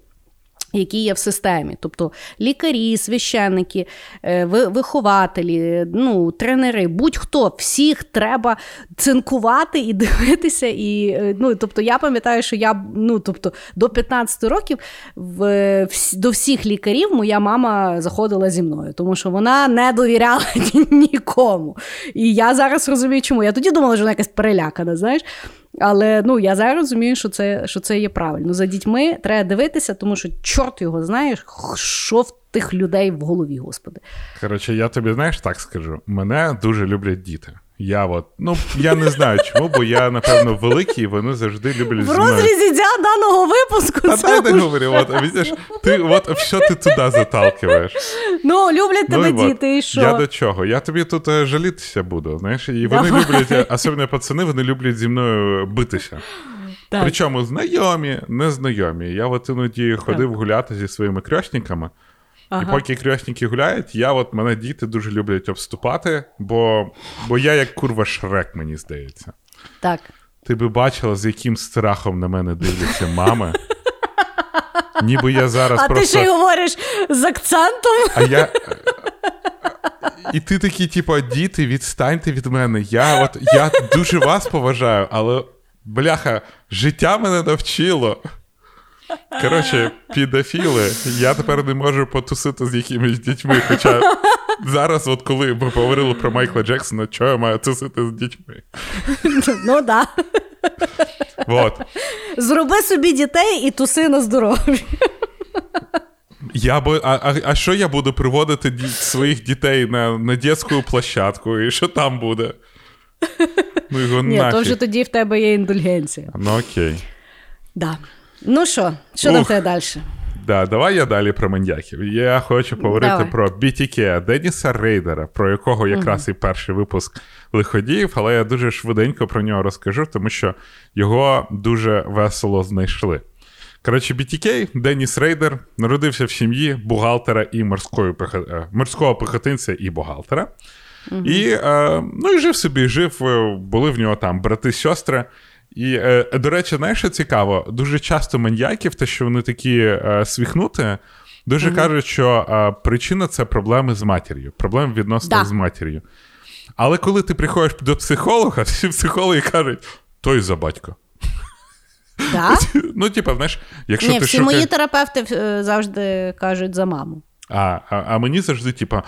S2: які є в системі, тобто лікарі, священники, е, вихователі, ну, тренери, будь-хто, всіх треба цинкувати і [LAUGHS] дивитися. І, е, ну, тобто, Я пам'ятаю, що я ну, тобто, до 15 років в, до всіх лікарів моя мама заходила зі мною, тому що вона не довіряла [LAUGHS] нікому. І я зараз розумію, чому. Я тоді думала, що вона якась перелякана. знаєш. Але ну я зараз розумію, що це що це є правильно. За дітьми треба дивитися, тому що чорт його знає, що в тих людей в голові, господи.
S3: Коротше, я тобі знаєш так скажу: мене дуже люблять діти. Я от, ну я не знаю чому, бо я, напевно, великий, і вони завжди люблять. В
S2: розрізі ця даного випуску.
S3: А дай не говорю, от, видиш, ти от що ти туди заталкиваєш?
S2: Ну, люблять тебе ну, діти, і що?
S3: Я до чого? Я тобі тут е, жалітися буду. знаєш, І вони Давай. люблять, е, особливо пацани, вони люблять зі мною битися. Так. Причому знайомі, незнайомі. Я от іноді ходив гуляти зі своїми крьошниками. Ага. І поки крьосники гуляють, я от мене діти дуже люблять обступати, бо бо я як курва шрек, мені здається.
S2: Так.
S3: Ти би бачила, з яким страхом на мене дивляться мами. Ніби я зараз
S2: А
S3: просто...
S2: ти ще й говориш з акцентом.
S3: А я... І ти такі, типу, діти, відстаньте від мене. Я от, я дуже вас поважаю, але, бляха, життя мене навчило. Коротше, підофіли, я тепер не можу потусити з якимись дітьми. Хоча зараз, от коли ми говорили про Майкла Джексона, що я маю тусити з дітьми?
S2: Ну да.
S3: Вот.
S2: Зроби собі дітей і туси на здоров'я.
S3: Я бо, а, а а, що я буду приводити ді, своїх дітей на на дитячу площадку, і що там буде?
S2: Ну, його Ні, то вже тоді в тебе є індульгенція.
S3: Ну окей.
S2: Да. Ну що, що там тебе далі?
S3: Да, Давай я далі про маньяків. Я хочу поговорити давай. про BTK Деніса Рейдера, про якого якраз угу. і перший випуск лиходіїв, але я дуже швиденько про нього розкажу, тому що його дуже весело знайшли. Коротше, BTK, Деніс Рейдер, народився в сім'ї бухгалтера і морської е, морського пехотинця і бухгалтера. Угу. І е, ну, і жив собі, жив, е, були в нього там брати-сестри. І, е, до речі, знаєш, що цікаво, дуже часто маньяків, те, що вони такі е, свіхнути, дуже mm-hmm. кажуть, що е, причина це проблеми з матір'ю, проблеми відносно да. з матір'ю. Але коли ти приходиш до психолога, [LAUGHS] всі психологи кажуть, той за батько.
S2: Да? [LAUGHS]
S3: Ну, типа, знаєш, якщо
S2: Ні,
S3: ти
S2: всі шукаєш... мої терапевти е, завжди кажуть за маму.
S3: А а, а мені завжди, типа,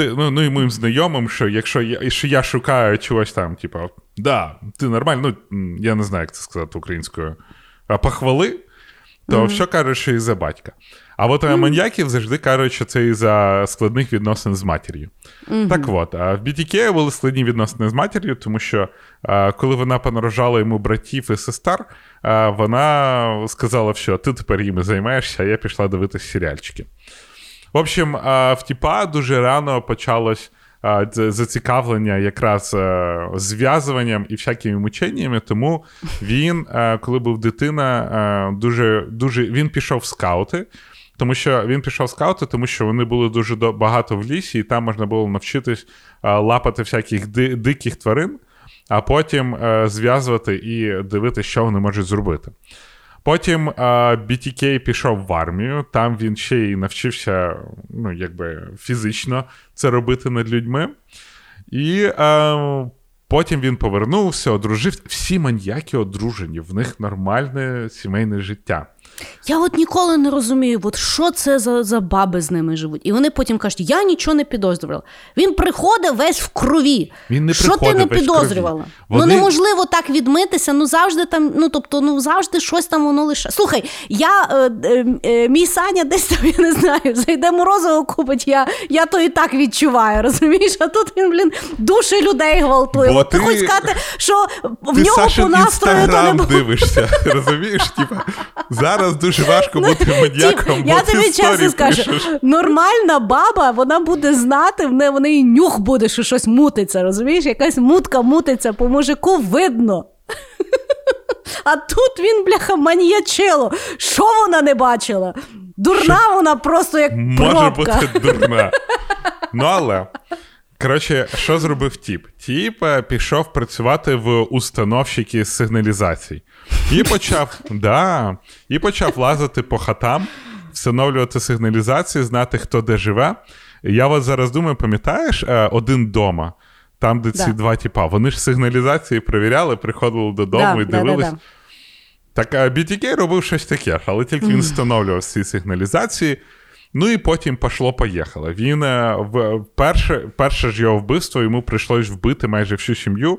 S3: ти, ну, ну і моїм знайомим, що якщо я що я шукаю чогось там, типа, да, ти нормально, ну я не знаю, як це сказати українською, а похвали, то що кажуть, що із-за батька. А от mm. маньяків завжди кажуть, що це із-за складних відносин з матір'ю. Mm-hmm. Так от, а в BTK були складні відносини з матір'ю, тому що а, коли вона понарожала йому братів і сестер, а, вона сказала, що ти тепер їми займаєшся, а я пішла дивитися серіальчики. В общем, в Тіпа дуже рано почалось зацікавлення якраз е, зв'язуванням і всякими мученнями. Тому він, е, коли був дитина, е, дуже дуже він пішов в скаути. Тому що він пішов в скаути, тому що вони були дуже багато в лісі, і там можна було навчитись лапати всяких диких тварин, а потім зв'язувати і дивитися, що вони можуть зробити. Потім BTK пішов в армію, там він ще й навчився ну, якби фізично це робити над людьми. І а, потім він повернувся, одружився. Всі маньяки одружені, в них нормальне сімейне життя.
S2: Я от ніколи не розумію, от що це за за баби з ними живуть. І вони потім кажуть, я нічого не підозрювала. Він приходить весь в крові.
S3: Він не
S2: Що ти не підозрювала? Ну, вони... Ну неможливо так відмитися. Ну завжди там, ну тобто, ну завжди щось там воно лише. Слухай, я е, е, е, мій Саня десь там, [LAUGHS] я не знаю, зайде морозиво купить, я я то і так відчуваю, [LAUGHS] розумієш? А тут він, блін, душі людей гвалтує. Бо ти, ти хочеш сказати, що в
S3: ти,
S2: нього
S3: Саша,
S2: по настрою то не було.
S3: дивишся, [LAUGHS] розумієш? Типа, зараз дуже важко бути маньяком.
S2: Я тобі чесно скажу, нормальна баба, вона буде знати, в неї, неї нюх буде, що щось мутиться. Розумієш? Якась мутка мутиться, по мужику видно. А тут він, бляха, маніячило. Що вона не бачила? Дурна що? вона просто як
S3: Може бути дурна. Ну, але. Коротше, що зробив Тіп? Тіп е, пішов працювати в установщики сигналізацій. І почав [LAUGHS] да, і почав лазити по хатам, встановлювати сигналізації, знати, хто де живе. Я от зараз думаю, пам'ятаєш е, один дома, там, де ці да. два тіпа, вони ж сигналізації перевіряли, приходили додому да, і дивились. Да, так BTK робив щось таке, але тільки він встановлював ці сигналізації. Ну і потім пошло-поїхало. Він е, в перше, перше ж його вбивство йому прийшлось вбити майже всю сім'ю,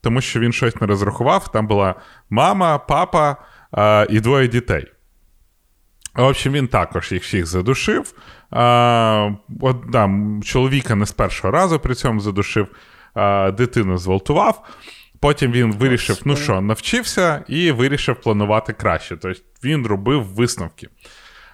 S3: тому що він щось не розрахував. Там була мама, папа а, і двоє дітей. В общем, він також їх всіх задушив. А, от, да, Чоловіка не з першого разу при цьому задушив, а, дитину зґвалтував. Потім він вирішив, ну що, навчився і вирішив планувати краще. Тобто він робив висновки.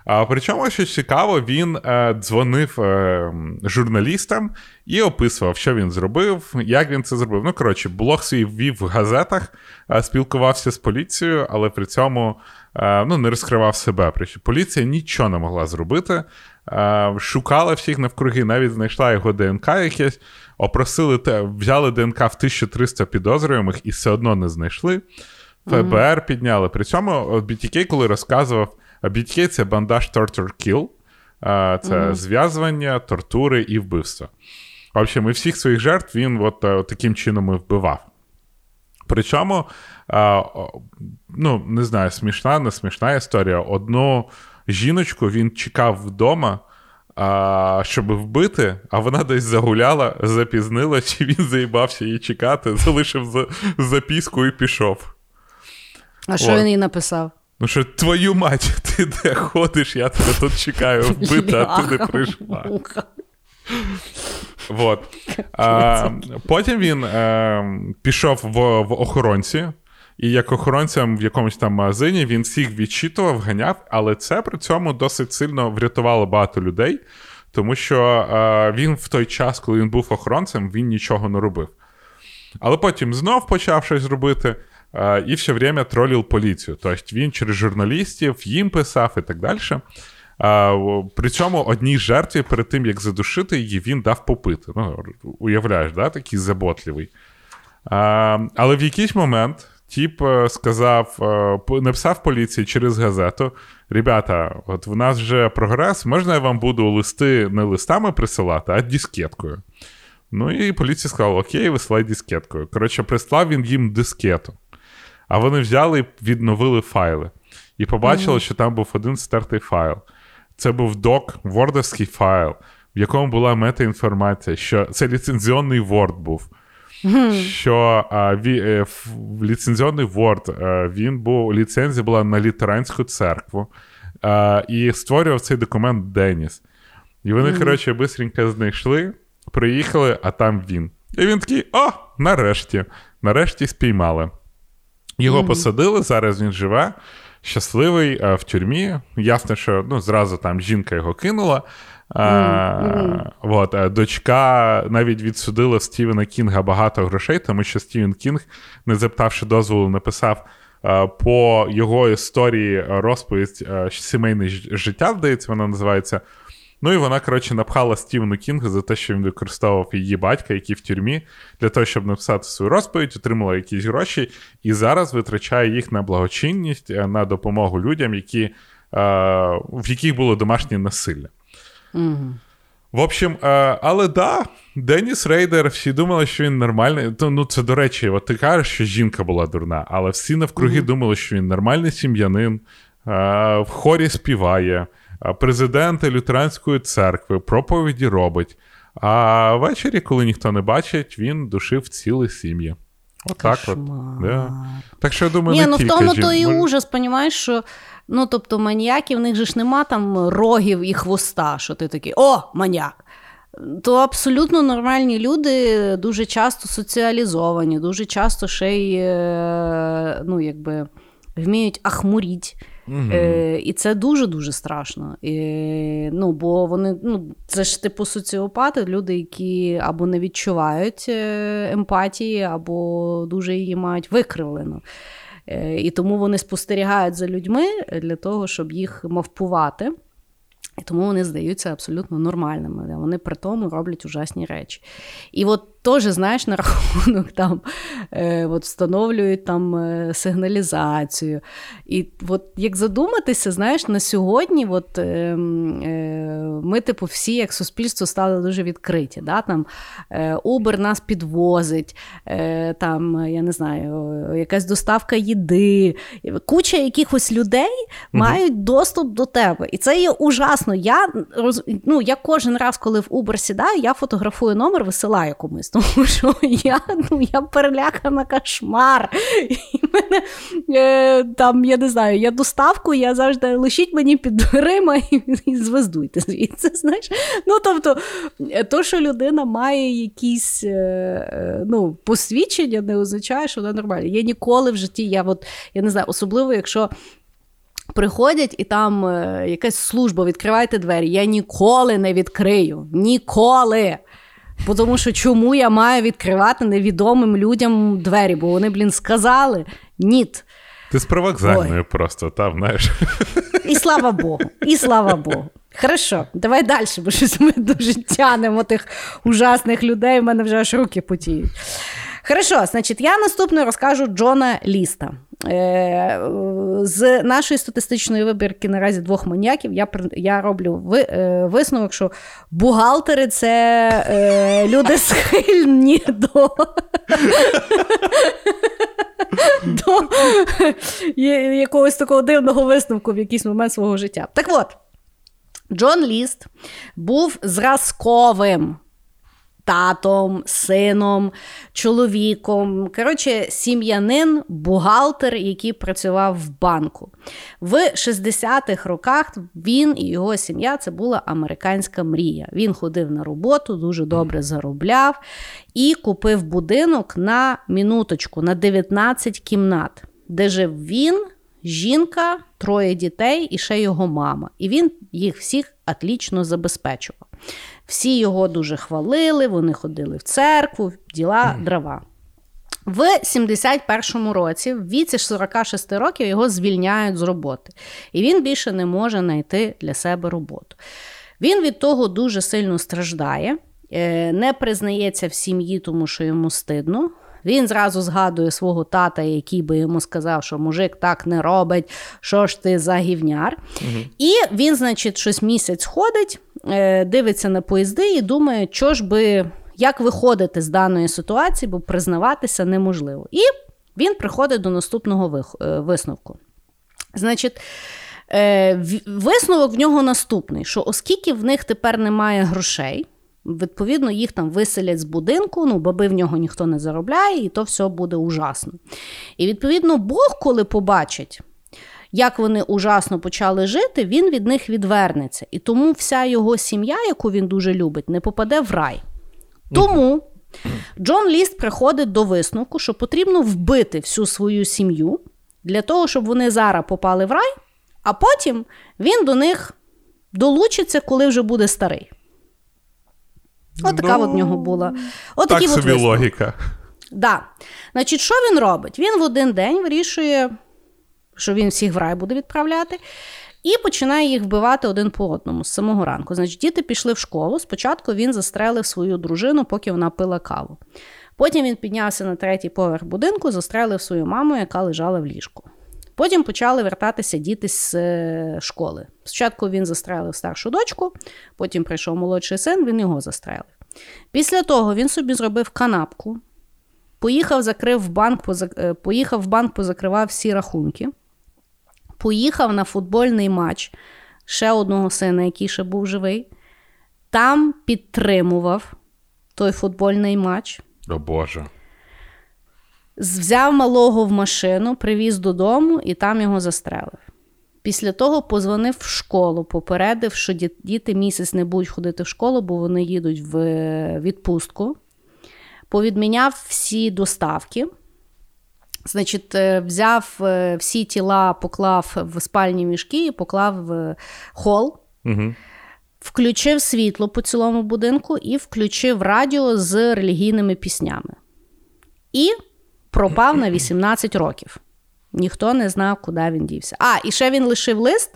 S3: А Причому, що цікаво, він е, дзвонив е, журналістам і описував, що він зробив, як він це зробив. Ну, коротше, блог свій ввів в газетах, е, спілкувався з поліцією, але при цьому е, ну, не розкривав себе. Поліція нічого не могла зробити. Е, шукала всіх навкруги, навіть знайшла його ДНК якесь, опросили те, взяли ДНК в 1300 підозрюваних і все одно не знайшли. ФБР mm-hmm. підняли. При цьому BTK, коли розказував. BTK – це бандаж Torture Kill, це mm-hmm. зв'язування, тортури і вбивства. В общем, і всіх своїх жертв він от, от таким чином і вбивав. Причому, ну, не знаю, смішна, не смішна історія. Одну жіночку він чекав вдома, щоб вбити, а вона десь загуляла, запізнила, чи він заїбався її чекати, [LAUGHS] залишив записку і пішов.
S2: А що він їй написав?
S3: Ну що, твою мать, [LAUGHS] ти де ходиш, я тебе тут чекаю [LAUGHS] вбити, а ти не прийшла. Вот. А, Потім він а, е, пішов в, в охоронці, і як охоронцям в якомусь там магазині він всіх відчитував, ганяв, але це при цьому досить сильно врятувало багато людей, тому що а, він в той час, коли він був охоронцем, він нічого не робив. Але потім знов почав щось робити і все время тролів поліцію. Тобто він через журналістів їм писав і так далі. При цьому одній жертві перед тим, як задушити її, він дав попити. Ну, Уявляєш, да? такий заботливий. Але в якийсь момент тіп е, сказав, е, написав поліції через газету: Ребята, от в нас вже прогрес, можна я вам буду листи не листами присилати, а дискеткою. Ну і поліція сказала: Окей, висилай дискеткою. Коротше, прислав він їм дискету. А вони взяли і відновили файли. І побачили, mm-hmm. що там був один стертий файл. Це був док, вордовський файл, в якому була метаінформація, що це ліцензіонний Word був. що а, ві, е, ліцензіонний Word е, він був ліцензія була на літеранську церкву. А, і створював цей документ Деніс. І вони, mm-hmm. коротше, бистренько знайшли, приїхали, а там він. І він такий: о, нарешті, нарешті спіймали. Його mm-hmm. посадили, зараз він живе, щасливий в тюрмі. Ясно, що ну, зразу там жінка його кинула. Mm-hmm. от, Дочка навіть відсудила Стівена Кінга багато грошей, тому що Стівен Кінг, не запитавши дозволу, написав по його історії розповідь сімейне життя, здається, вона називається. Ну і вона, коротше, напхала Стівену Кінгу за те, що він використовував її батька, який в тюрмі, для того, щоб написати свою розповідь, отримала якісь гроші, і зараз витрачає їх на благочинність, е, на допомогу людям, які, в яких було домашнє насилля.
S2: Угу.
S3: В общем, е, але да, Деніс Рейдер, всі думали, що він нормальний. Ну, це до речі, от ти кажеш, що жінка була дурна, але всі навкруги mm думали, що він нормальний сім'янин, е, в хорі співає, е, президент лютеранської церкви, проповіді робить. А ввечері, коли ніхто не бачить, він душив цілі сім'ї. Отак от. Да. Так що я думаю,
S2: Ні,
S3: не
S2: ну
S3: тільки
S2: в тому
S3: жін...
S2: то і ужас, понімаєш, що Ну, тобто, маніяки, в них же ж нема там рогів і хвоста, що ти такий о, маніяк. То абсолютно нормальні люди дуже часто соціалізовані, дуже часто ще й е, ну, якби, вміють ахмуріть.
S3: Угу.
S2: Е, І це дуже-дуже страшно. І, ну, Бо вони, ну, це ж типу соціопати, люди, які або не відчувають е, емпатії, або дуже її мають викривлену. Е, і тому вони спостерігають за людьми для того, щоб їх мавпувати. І тому вони здаються абсолютно нормальними. Вони при тому роблять ужасні речі. І от теж, знаєш, на [LAUGHS] рахунок там е, от встановлюють там е, сигналізацію. І от як задуматися, знаєш, на сьогодні от, е, е, ми, типу, всі, як суспільство, стали дуже відкриті. Да? Там е, Uber нас підвозить, е, там, я не знаю, якась доставка їди. Куча якихось людей мають доступ до тебе. І це є ужасно. Я ну, я кожен раз, коли в Uber сідаю, я фотографую номер, висилаю комусь тому [LAUGHS] що я ну, я перелякана кошмар. І мене е, там, я не знаю, я доставку, я завжди лишіть мені під дверима і, і звездуйте звідси. [LAUGHS] знаєш. Ну, тобто, то, що людина має якісь е, е, ну, посвідчення, не означає, що вона нормальна. Я ніколи в житті, я от, я не знаю, особливо, якщо. Приходять і там е, якась служба, відкривайте двері. Я ніколи не відкрию. Ніколи. Бо тому що чому я маю відкривати невідомим людям двері? Бо вони, блін, сказали ніт.
S3: Ти з провокзальною просто, там, знаєш.
S2: І слава Богу, і слава Богу. Хорошо, давай далі, бо щось ми дуже тянемо тих ужасних людей, в мене вже аж руки потіють. Хорошо, значить, я наступно розкажу Джона Ліста. Е, з нашої статистичної вибірки наразі двох маніяків я я роблю е, висновок, що бухгалтери це е, люди схильні до. [LAUGHS] До якогось такого дивного висновку в якийсь момент свого життя. Так от, Джон Ліст був зразковим татом, сином, чоловіком. Коротше, сім'янин, бухгалтер, який працював в банку. В 60-х роках він і його сім'я це була американська мрія. Він ходив на роботу, дуже добре заробляв і купив будинок на мінуточку, на 19 кімнат, де жив він. Жінка, троє дітей і ще його мама. І він їх всіх атлічно забезпечував. Всі його дуже хвалили, вони ходили в церкву, діла дрова. В 71-му році, в віці 46 років, його звільняють з роботи, і він більше не може знайти для себе роботу. Він від того дуже сильно страждає, е, не признається в сім'ї, тому що йому стидно. Він зразу згадує свого тата, який би йому сказав, що мужик так не робить, що ж ти за гівняр. Угу. І він, значить, щось місяць ходить, дивиться на поїзди і думає, що ж би, як виходити з даної ситуації, бо признаватися неможливо. І він приходить до наступного е, висновку. Значить, е, висновок в нього наступний: що оскільки в них тепер немає грошей відповідно, їх там виселять з будинку, ну, баби в нього ніхто не заробляє, і то все буде ужасно. І відповідно, Бог, коли побачить, як вони ужасно почали жити, він від них відвернеться. І тому вся його сім'я, яку він дуже любить, не попаде в рай. Тому Джон Ліст приходить до висновку, що потрібно вбити всю свою сім'ю для того, щоб вони зараз попали в рай, а потім він до них долучиться, коли вже буде старий. От така
S3: Ну,
S2: от в нього була. От
S3: Так
S2: такі от
S3: собі
S2: висновки.
S3: логіка.
S2: Да. Значить, що він робить? Він в один день вирішує, що він всіх в рай буде відправляти, і починає їх вбивати один по одному з самого ранку. Значить, діти пішли в школу. Спочатку він застрелив свою дружину, поки вона пила каву. Потім він піднявся на третій поверх будинку, застрелив свою маму, яка лежала в ліжку. Потім почали вертатися діти з е, школи. Спочатку він застрелив старшу дочку, потім прийшов молодший син, він його застрелив. Після того він собі зробив канапку, Поїхав, закрив банк, е, поїхав в банк, позакривав всі рахунки. Поїхав на футбольний матч ще одного сина, який ще був живий. Там підтримував той футбольний матч.
S3: О Боже.
S2: Взяв малого в машину, привіз додому і там його застрелив. Після того позвонив в школу, попередив, що діти місяць не будуть ходити в школу, бо вони їдуть в е, відпустку. Повідміняв всі доставки. Значить, е, взяв е, всі тіла, поклав в спальні мішки поклав в хол.
S3: Угу.
S2: Включив світло по цілому будинку і включив радіо з релігійними піснями. І пропав на 18 років. Ніхто не знав, куди він дівся. А, і ще він лишив лист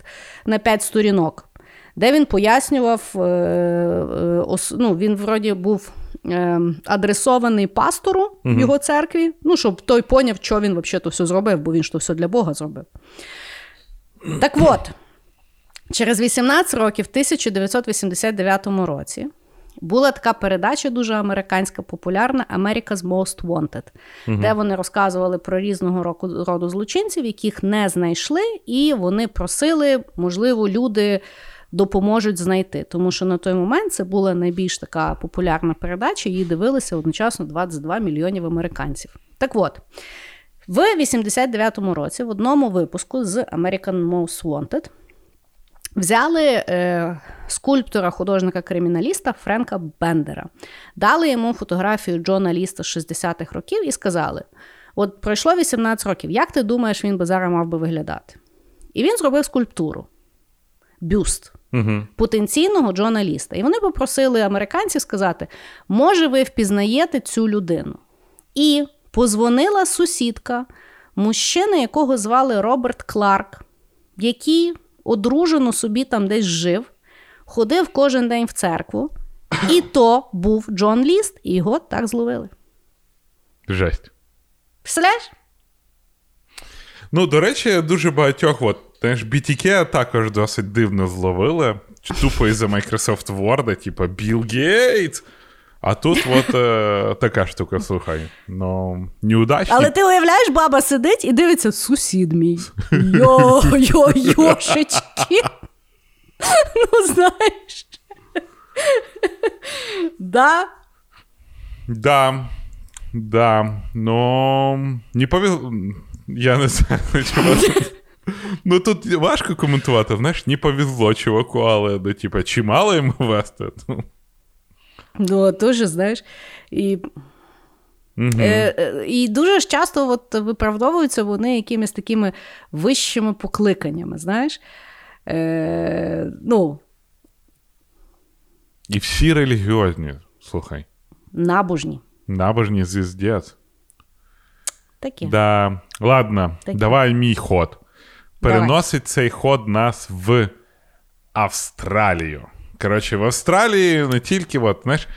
S2: на 5 сторінок, де він пояснював, е, е, ну, він вроді був е, адресований пастору в його церкві, ну, щоб той поняв, що він взагалі то все зробив, бо він ж то все для Бога зробив. Так от, Через 18 років, в 1989 році, була така передача дуже американська, популярна America's Most Wanted, де вони розказували про різного року- роду злочинців, яких не знайшли, і вони просили, можливо, люди допоможуть знайти. Тому що на той момент це була найбільш така популярна передача, її дивилися одночасно 22 мільйонів американців. Так от. В 89-му році в одному випуску з American Most Wanted Взяли е, скульптора, художника-криміналіста Френка Бендера, дали йому фотографію Джона Ліста з 60-х років і сказали: от пройшло 18 років, як ти думаєш, він би зараз мав би виглядати? І він зробив скульптуру, бюст
S3: Угу.
S2: потенційного Джона Ліста. І вони попросили американців сказати: може, ви впізнаєте цю людину? І позвонила сусідка, мужчина, якого звали Роберт Кларк, який одружено собі там десь жив, ходив кожен день в церкву, і то був Джон Ліст, і його так зловили.
S3: Жесть.
S2: Представляєш?
S3: Ну, до речі, дуже багатьох, от, знаєш, BTK також досить дивно зловили. Тупо із-за Microsoft Word, типа Білл Гейтс. А тут от е, така штука, слухай. Ну, неудачник.
S2: Але ти уявляєш, баба сидить і дивиться, сусід мій. Йо-йо-йошечки. Ну, знаєш. Да.
S3: Да. Да. Ну, не повезло. Я не знаю, чому. [LAUGHS] Ну тут важко коментувати, знаєш, не повезло чуваку, але ну, типа, чи мало йому вести? [LAUGHS] Ну,
S2: Ну, дуже, знаєш. І,
S3: мгм.
S2: е, е, і дуже ж часто от виправдовуються вони якимись такими вищими покликаннями, знаєш. Е, ну,
S3: І всі релігіозні, слухай,
S2: набожні.
S3: набожні звіздець.
S2: Такі.
S3: Да. Ладно,
S2: Таке.
S3: давай мій ход.
S2: Давай.
S3: Переносить цей ход нас в Австралію. Коротше, в Австралії не тільки, от, знаєш,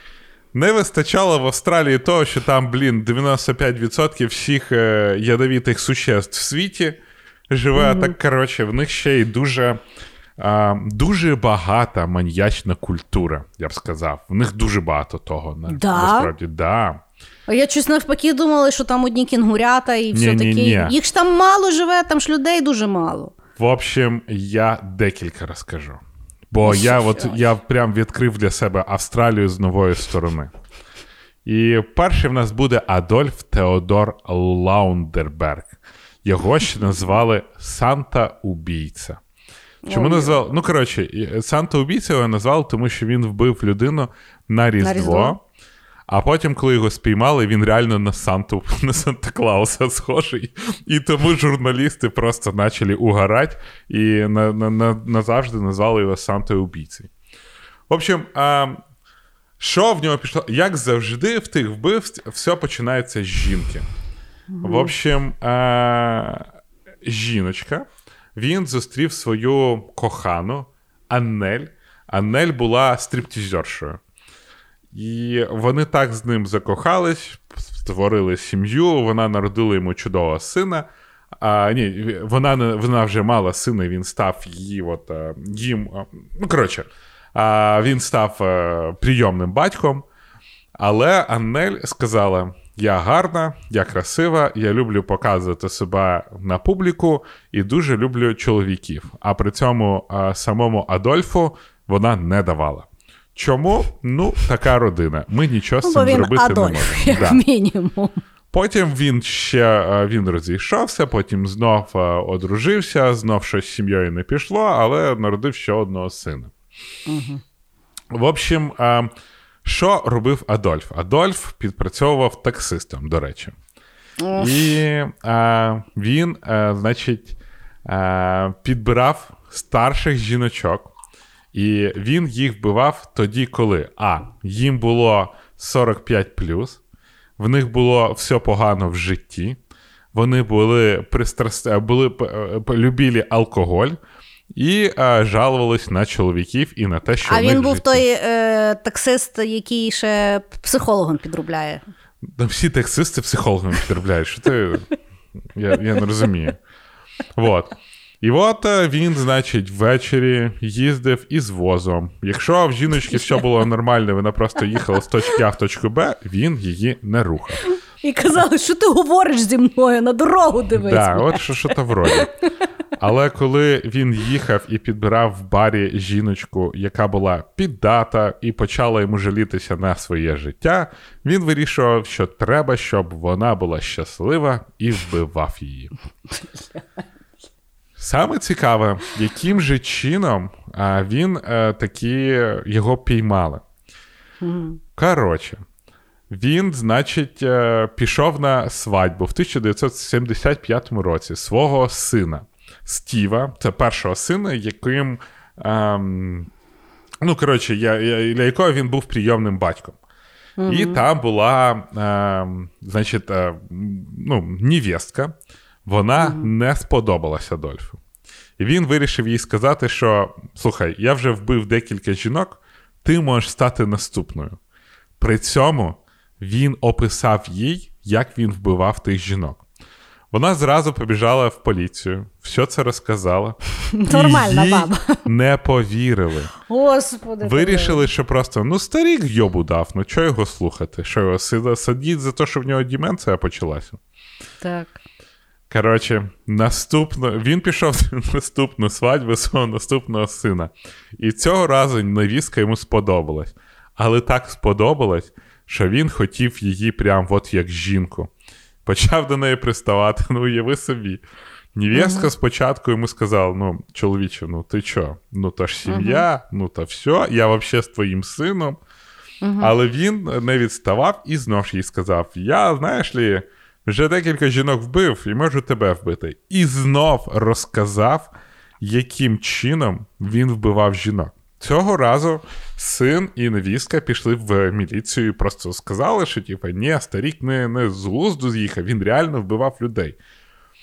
S3: не вистачало в Австралії того, що там, блін, 95% всіх е, ядовитих существ в світі живе. А так, коротше, в них ще й дуже. А, дуже багата маньячна культура, я б сказав. В них дуже багато того. на-
S2: Да?
S3: Насправді, да.
S2: А я щось навпаки думала, що там одні кінгурята і все таке. Їх ж там мало живе, там ж людей дуже мало.
S3: В общем, я декілька розкажу. Бо я от я прям відкрив для себе Австралію з нової сторони. І перший в нас буде Адольф Теодор Лаундерберг. Його ще назвали Санта Убійця. Чому назвали? Ну, коротше, Санта Убійця його назвали, тому що він вбив людину на Різдво. На Різдво. А потім, коли його спіймали, він реально на Санту, [LAUGHS] на Санта Клауса схожий. І тому журналісти просто почали угорати і на, на, на, назавжди назвали його Сантою убійцею. В общем, а, що в нього пішло? Як завжди, в тих вбивств все починається з жінки. В общем, а, жіночка, він зустрів свою кохану Аннель. Аннель була стриптізершою. І вони так з ним закохались, створили сім'ю, вона народила йому чудового сина. А, Ні, вона вона вже мала сина, він став її от, е, їм. Е, ну, коротше, а, він став е, прийомним батьком. Але Аннель сказала: Я гарна, я красива, я люблю показувати себе на публіку і дуже люблю чоловіків. А при цьому самому Адольфу вона не давала. Чому? Ну, така родина. Ми нічого з цим зробити Адольф, не можемо.
S2: Як да. мінімум.
S3: Потім він ще е, він розійшовся, потім знов е, одружився, знов щось з сім'єю не пішло, але народив ще одного сина. Угу. В общем, е, що робив Адольф? Адольф підпрацьовував таксистом, до речі. Ох. І він, значить, підбирав старших жіночок. І він їх вбивав тоді, коли А. Їм було 45, в них було все погано в житті, вони були пристраст... були любили алкоголь і а, жалувались на чоловіків і на те, що.
S2: А
S3: в них
S2: він був
S3: житті.
S2: той е, таксист, який ще психологом підробляє.
S3: Всі таксисти психологом підробляють. Що ти? Я я не розумію. Вот. І от е, він, значить, ввечері їздив із возом. Якщо в жіночки все було нормально, вона просто їхала з точки А в точку Б, він її не рухав.
S2: І казали, що ти говориш зі мною на дорогу дивись.
S3: Так, от що що то вроді. Але коли він їхав і підбирав в барі жіночку, яка була піддата і почала йому жалітися на своє життя, він вирішував, що треба, щоб вона була щаслива, і вбивав її. [LAUGHS] Саме цікаве, яким же чином а, він а, е, такі його піймали. Коротше, він, значить, е, пішов на свадьбу в 1975 році свого сина Стіва, це першого сина, яким. Ем, ну, коротше, я, я, для якого він був прийомним батьком. Mm-hmm. І там була, ем, значить, е, ну, невістка, вона mm-hmm. не сподобалася Адольфу. І він вирішив їй сказати, що слухай, я вже вбив декілька жінок, ти можеш стати наступною. При цьому він описав їй, як він вбивав тих жінок. Вона зразу побіжала в поліцію, все це розказала. [LAUGHS]
S2: Нормальна баба. [LAUGHS]
S3: Не повірили.
S2: Господи.
S3: Вирішили, що просто ну старік йобу дав, ну чого його слухати? Що його сидіть за те, що в нього деменція почалася?
S2: Так.
S3: Коротше, наступно він пішов [LAUGHS] на наступну свадьбу свого наступного сина. І цього разу невістка йому сподобалась. Але так сподобалось, що він хотів її прям от як жінку. Почав до неї приставати, [LAUGHS] ну уяви собі. Невістка uh-huh. спочатку йому сказала: ну, чоловіче, ну ти що? Ну то ж сім'я, uh-huh. ну то все, я взагалі з твоїм сином. Uh-huh. Але він не відставав і знов їй сказав: Я, знаєш лі. Вже декілька жінок вбив і можу тебе вбити. І знов розказав, яким чином він вбивав жінок. Цього разу син і невістка пішли в міліцію і просто сказали, що типу, ні, старік не не з глузду з'їхав, він реально вбивав людей.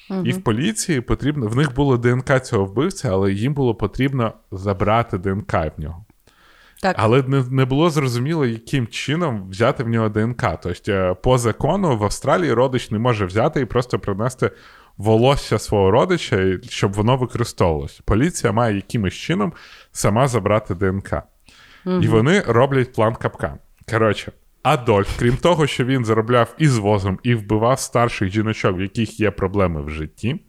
S3: Угу. І в поліції потрібно в них було ДНК цього вбивця, але їм було потрібно забрати ДНК в нього. Так. Але не не було зрозуміло, яким чином взяти в нього ДНК. Тобто, е, по закону в Австралії родич не може взяти і просто принести волосся свого родича, щоб воно використовувалося. Поліція має якимось чином сама забрати ДНК. Угу. І вони роблять план капкан. Коротше, Адольф, крім того, що він заробляв із возом і вбивав старших жіночок, в яких є проблеми в житті,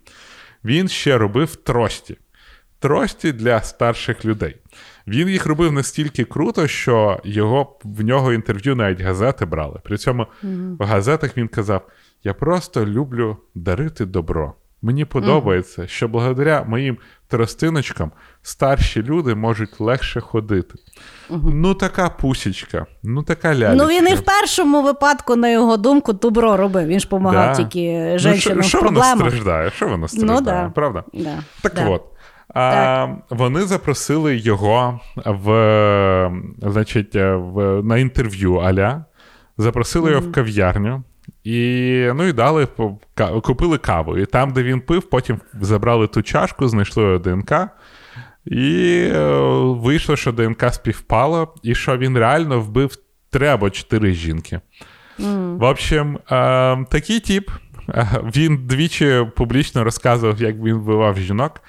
S3: він ще робив трості. Трості для старших людей. Він їх робив настільки круто, що його в нього інтерв'ю навіть газети брали. При цьому mm-hmm. в газетах він казав: Я просто люблю дарити добро. Мені подобається, mm-hmm. що благодаря моїм тростиночкам старші люди можуть легше ходити. Mm-hmm. Ну, така пусічка, ну така лялечка.
S2: Ну він і в першому випадку, на його думку, добро робив. Він ж допомагав да. тільки жінкам ну,
S3: що,
S2: в проблемах.
S3: воно страждає? Що воно страждає, ну, да. правда?
S2: Да.
S3: Так от. А, Вони запросили його в, значить, в, на інтерв'ю Аля, запросили mm-hmm. його в кав'ярню. І ну і дали купили каву. І там, де він пив, потім забрали ту чашку, знайшли ДНК. І е, вийшло, що ДНК співпало, і що він реально вбив три або чотири жінки. Mm. В общем, е, такий тип. Е, він двічі публічно розказував, як він вбивав жінок.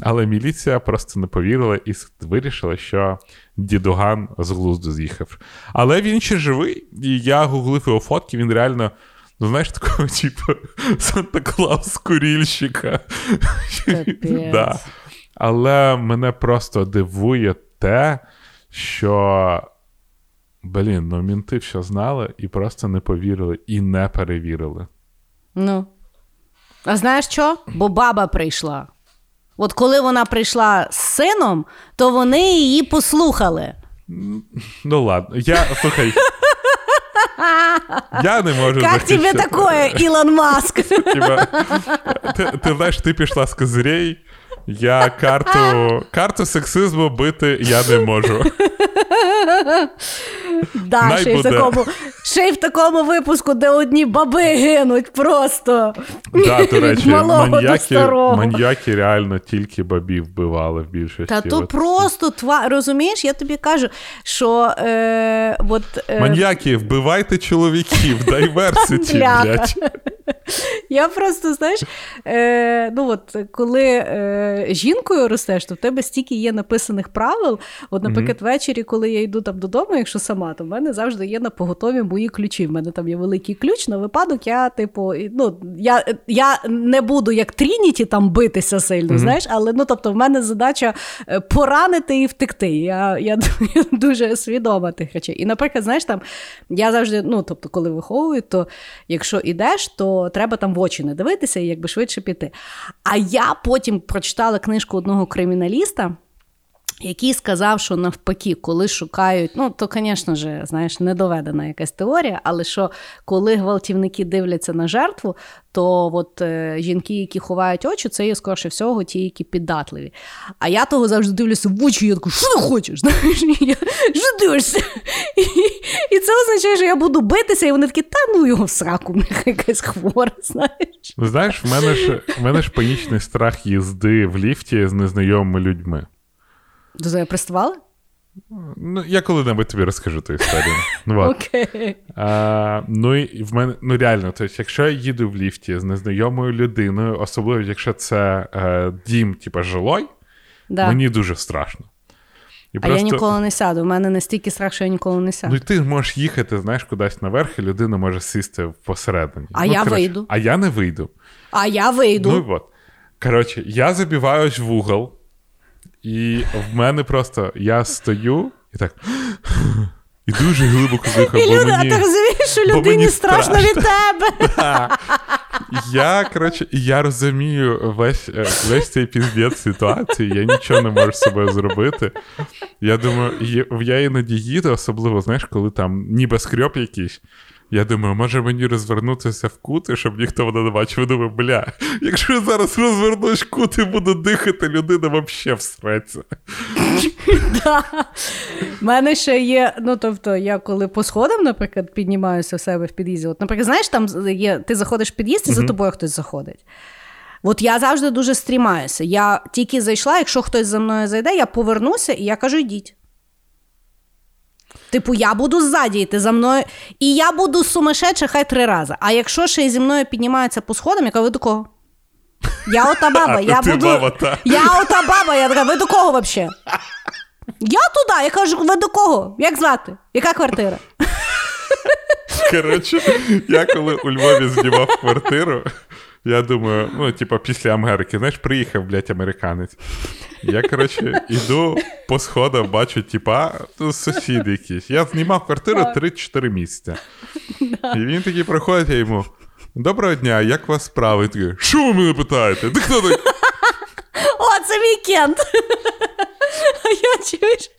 S3: Але міліція просто не повірила і вирішила, що дідуган з глузду з'їхав. Але він ще живий, і я гуглив його фотки, він реально. Ну, знаєш, такого, [LAUGHS] типу, Санта Клаус курільщика. да. Але мене просто дивує те, що. Блін, ну мінти все знали і просто не повірили, і не перевірили.
S2: Ну. А знаєш що? Бо баба прийшла. От коли вона прийшла з сином, то вони її послухали.
S3: Ну ладно, я слухай. Я не можу
S2: Как тебе такое, Ілон Маск?
S3: Ти, ти знаєш, ти пішла з козирей, я карту карту сексизму бити я не можу.
S2: Да, ще й, в такому, ще й в такому випуску, де одні баби гинуть просто.
S3: Да, до речі, маньяки, маньяки реально тільки бабів вбивали в більшості.
S2: Та то просто тва... розумієш, я тобі кажу, що е, от,
S3: е... маньяки, вбивайте чоловіків, [LAUGHS] дайверситі, блядь.
S2: Я просто, знаєш, е, ну от коли е, жінкою ростеш, то в тебе стільки є написаних правил. От, наприклад, mm-hmm. ввечері, коли я йду там додому, якщо сама, то в мене завжди є на поготові мої ключі. В мене там є великий ключ на випадок, я, типу, ну, я я не буду як Трініті там битися сильно, mm-hmm. знаєш, але ну, тобто, в мене задача е, поранити і втекти. Я я, я [LAUGHS] дуже свідома тих речей. І, наприклад, знаєш, там я завжди, ну тобто, коли виховую, то якщо ідеш, то треба там в очі не дивитися і якби швидше піти. А я потім прочитала книжку одного криміналіста. Який сказав, що навпаки, коли шукають, ну то, звісно ж, знаєш, недоведена якась теорія, але що коли гвалтівники дивляться на жертву, то от е, жінки, які ховають очі, це є скорше всього ті, які піддатливі. А я того завжди дивлюся в очі, і я таку, що ти хочеш? [LAUGHS] Знаєш, я, Що дивишся? [LAUGHS] І, і це означає, що я буду битися, і вони такі, та ну його в сраку, в них якась хвора. [LAUGHS] знаєш.
S3: Знаєш, в мене ж в мене ж панічний страх їзди в ліфті з незнайомими людьми.
S2: До тебе приставали?
S3: Ну, я коли-небудь тобі розкажу ту історію. [LAUGHS] Ну. А, Ну і в мене ну реально, тобто, якщо я їду в ліфті з незнайомою людиною, особливо якщо це е, дім, типу, жилой, да. мені дуже страшно.
S2: І а просто... я ніколи не сяду. У мене настільки страх, що я ніколи не сяду.
S3: Ну і ти можеш їхати, знаєш, кудись наверх, і людина може сісти посередині.
S2: А
S3: ну,
S2: я
S3: коротше,
S2: вийду.
S3: А я не вийду.
S2: А я вийду.
S3: Ну от. Коротше, я забиваюсь в угол. І в мене просто я стою і так. І дуже глибоко дихав.
S2: І люди, мені, а ти розумієш, що людині страшно, страшно від тебе. [LAUGHS]
S3: Да. Я коротше, я розумію весь е, весь цей піздець ситуації, я нічого не можу з собою зробити. Я думаю, я іноді їду, особливо, знаєш, коли там ніби скрьоп якийсь. Я думаю, може мені розвернутися в кути, щоб ніхто мене не бачив. Думаю, бля, якщо я зараз розвернусь в кут і буду дихати, людина взагалі всреться.
S2: У мене ще є, ну тобто, я коли по сходам, наприклад, піднімаюся в себе в під'їзді. От, наприклад, знаєш, там є, ти заходиш в під'їзд і за тобою хтось заходить. От я завжди дуже стрімаюся. Я тільки зайшла, якщо хтось за мною зайде, я повернуся і я кажу: йдіть. Типу, я буду ззаді йти за мною, і я буду сумасшедша хай три рази. А якщо ще зі мною піднімаються по сходам, я кажу, ви до кого? Я ота [LAUGHS] баба, я буду. Баба, та. Я ота баба, я така, ви до кого взагалі? Я туди, я кажу, ви до кого? Як звати? Яка квартира?
S3: Коротше, я коли у Львові знімав квартиру, Я думаю, ну, типа, після Америки, знаєш, приїхав, блядь, американець. Я, коротше, іду по сходах, бачу, типа, сусід якийсь. Я знімав квартиру 3-4 місяці. І він такий проходить, я йому. Доброго дня, як вас справи? такий, що ви мене питаєте? Ти хто такий?
S2: О, це вікенд! А я чуєш,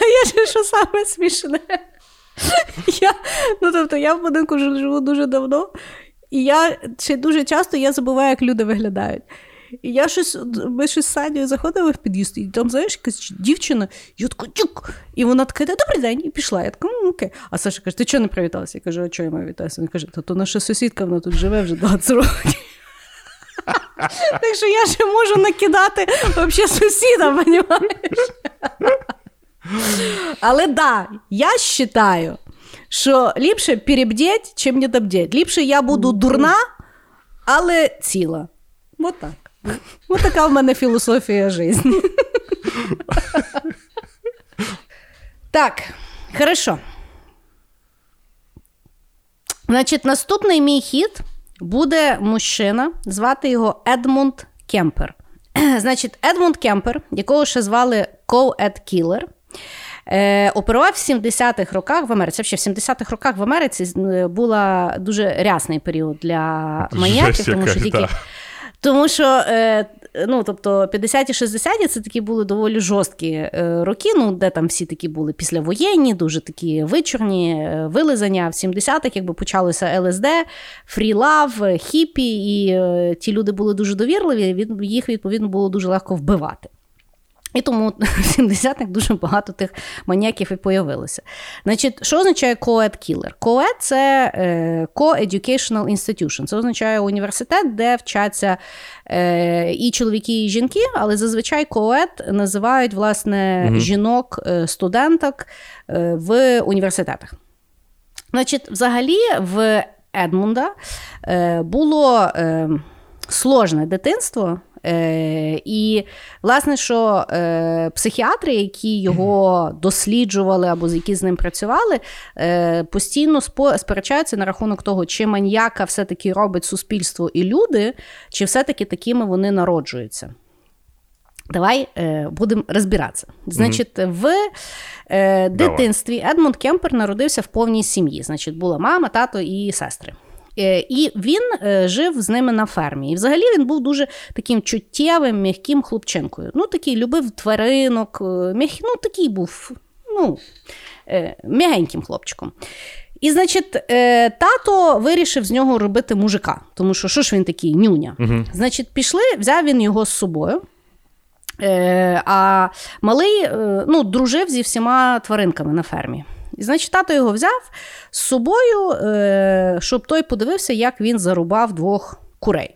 S2: а я ж що саме смішне. Я, ну, тобто, я в будинку живу дуже давно, і я ще дуже часто я забуваю, як люди виглядають. І я щось, ми щось з Санєю заходили в під'їзд, і там, знаєш, якась дівчина, я така тюк. І вона така, добрий день, і пішла. Я така, ну окей. А Саша каже, ти чого не привіталася? Я кажу, а чого я маю вітатися? Він каже, та то наша сусідка, вона тут живе вже 20 років. [LAUGHS] Так що я ще можу накидати взагалі сусіда, розумієш? [LAUGHS] Але да, я вважаю, що ліпше перебдіть, чим не добдіть. Ліпше я буду дурна, але ціла. Вот так. Ось така в мене філософія життя. Так, хорошо. Значить, наступний мій хід буде мужчина, звати його Едмунд Кемпер. [CLEARS THROAT] Значить, Едмунд Кемпер, якого ще звали Коу Ед Кілер, е, оперував в 70-х роках в Америці. Ще в 70-х роках в Америці була дуже рясний період для маніяків, тому що тільки. Тому що е, ну, тобто 50-ті, 60-ті це такі були доволі жорсткі е, роки, ну, де там всі такі були післявоєнні, дуже такі вичорні, е, вилизання. В 70-х якби почалося ЛСД, фрілав, хіпі, і ті люди були дуже довірливі, їх, відповідно, було дуже легко вбивати. І тому [LAUGHS] в 70-х дуже багато тих маніяків і появилося. Значить, Що означає co-ed killer? Co-ed – це co-educational institution. Це означає університет, де вчаться е, і чоловіки, і жінки, але зазвичай co-ed називають власне mm жінок, е, студенток е, в університетах. Значить, взагалі, в Едмунда було сложне дитинство. Е, І, власне, що е, психіатри, які його досліджували або з які з ним працювали, е, постійно сперечаються на рахунок того, чи маньяка все-таки робить суспільство і люди, чи все-таки такими вони народжуються. Давай е, будемо розбиратися. Значить, mm-hmm. в е, дитинстві Едмунд Кемпер народився в повній сім'ї. Значить, була мама, тато і сестри. Е, і він е, жив з ними на фермі. І взагалі він був дуже таким чуттєвим, м'яким хлопчинкою. Ну, такий любив тваринок, е, м'як... ну, такий був ну, м'ягеньким хлопчиком. І, значить, тато вирішив з нього робити мужика, тому що що ж він такий нюня. Угу. Значить, пішли, взяв він його з собою. А малий ну, дружив зі всіма тваринками на фермі. І, значить, тато його взяв з собою, е, щоб той подивився, як він зарубав двох курей.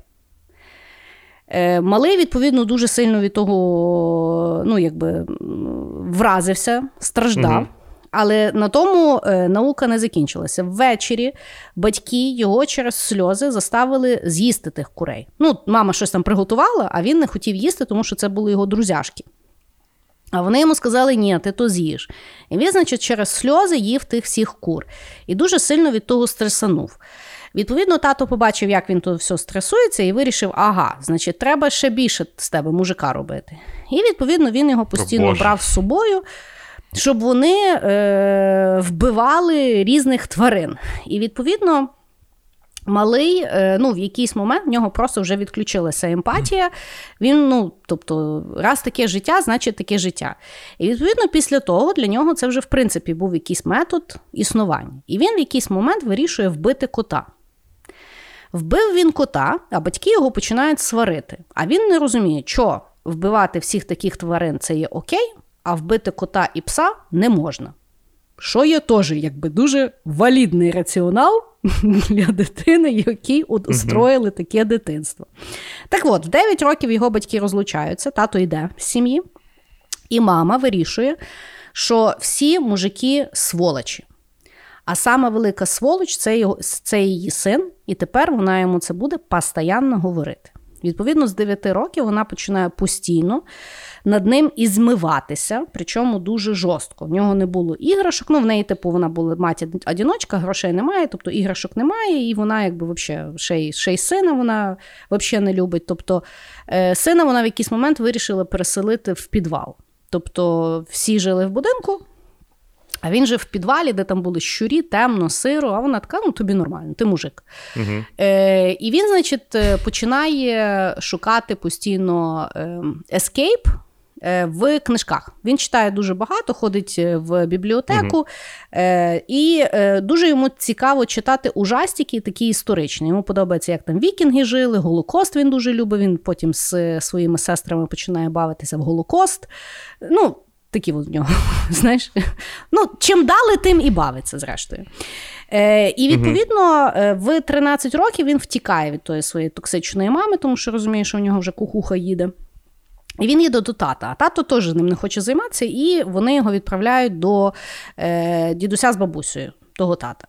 S2: Е, малий, відповідно, дуже сильно від того ну, якби, вразився, страждав. Угу. Але на тому е, наука не закінчилася. Ввечері батьки його через сльози заставили з'їсти тих курей. Ну, мама щось там приготувала, а він не хотів їсти, тому що це були його друзяшки. А вони йому сказали, ні, ти то з'їш. І він, значить, через сльози їв тих всіх кур. І дуже сильно від того стресанув. Відповідно, тато побачив, як він тут все стресується, і вирішив, ага, значить, треба ще більше з тебе мужика робити. І відповідно він його постійно О, брав з собою, щоб вони е, вбивали різних тварин. І відповідно. Малий, е, ну, в якийсь момент в нього просто вже відключилася емпатія. Він, ну, тобто, раз таке життя, значить таке життя. І відповідно, після того для нього це вже, в принципі, був якийсь метод існування. І він в якийсь момент вирішує вбити кота. Вбив він кота, а батьки його починають сварити. А він не розуміє, що вбивати всіх таких тварин це є окей, а вбити кота і пса не можна. Що є теж якби дуже валідний раціонал [LAUGHS] для дитини, який устроїли таке дитинство. Так от, в 9 років його батьки розлучаються, тато йде з сім'ї, і мама вирішує, що всі мужики сволочі. А сама велика сволоч це, його, це її син, і тепер вона йому це буде постоянно говорити. Відповідно, з 9 років вона починає постійно над ним і змиватися, причому дуже жорстко. В нього не було іграшок. Ну, в неї, типу, вона була мать одіночка, грошей немає, тобто іграшок немає, і вона, якби, вообще, ще й, ще й сина вона взагалі не любить. Тобто, е, сина вона в якийсь момент вирішила переселити в підвал. Тобто, всі жили в будинку. А він жив в підвалі, де там були щурі, темно, сиро, а вона така, ну тобі нормально, ти мужик. Угу. Е, І він, значить, е, починає шукати постійно ескейп в книжках. Він читає дуже багато, ходить е, в бібліотеку, е, і е, дуже йому цікаво читати ужастики, такі історичні. Йому подобається, як там вікінги жили, Голокост він дуже любить. Він потім з своїми сестрами починає бавитися в Голокост. Ну, Такі от в нього, [LAUGHS] знаєш, ну, чим дали, тим і бавиться, зрештою. Е, І відповідно в 13 років він втікає від тої своєї токсичної мами, тому що розуміє, що у нього вже кукуха їде. І він їде до тата, а тато теж ним не хоче займатися, і вони його відправляють до е, дідуся з бабусею, того тата.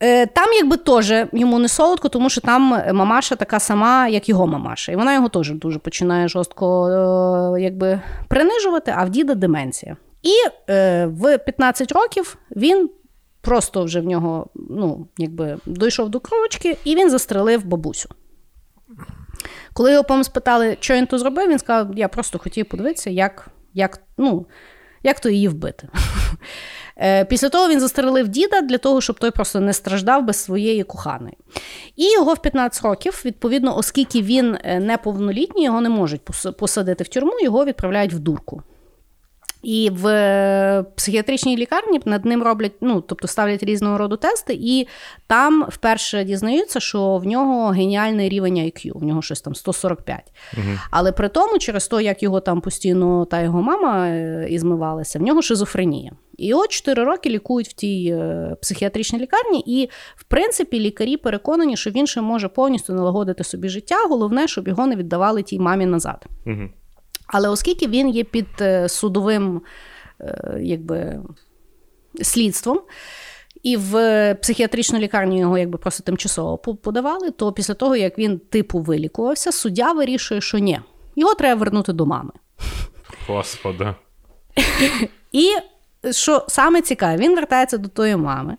S2: Е, Там, якби теж йому не солодко, тому що там мамаша така сама, як його мамаша. І вона його теж дуже починає жорстко е, якби, принижувати, а в діда деменція. І е, в 15 років він просто вже в нього ну, якби, дійшов до кручки, і він застрелив бабусю. Коли його потім спитали, що він то зробив, він сказав: я просто хотів подивитися, як як, ну, як то її вбити. [LAUGHS] Е, після того він застрелив діда для того, щоб той просто не страждав без своєї коханої. І його в 15 років, відповідно, оскільки він е, неповнолітній, його не можуть посадити в тюрму, його відправляють в дурку. І в е, психіатричній лікарні над ним роблять, ну тобто ставлять різного роду тести, і там вперше дізнаються, що в нього геніальний рівень IQ, в нього щось там 145. Угу. Але при тому, через те, як його там постійно та його мама е, ізмивалася, в нього шизофренія. І от 4 роки лікують в тій е, психіатричній лікарні, і в принципі лікарі переконані, що він ще може повністю налагодити собі життя. Головне, щоб його не віддавали тій мамі назад. Угу. Але оскільки він є під е, судовим е, якби, слідством, і в психіатричну лікарню його якби просто тимчасово подавали, то після того, як він типу вилікувався, суддя вирішує, що ні, його треба вернути до мами.
S3: Господа. [LAUGHS]
S2: І що саме цікаве, він вертається до тої мами.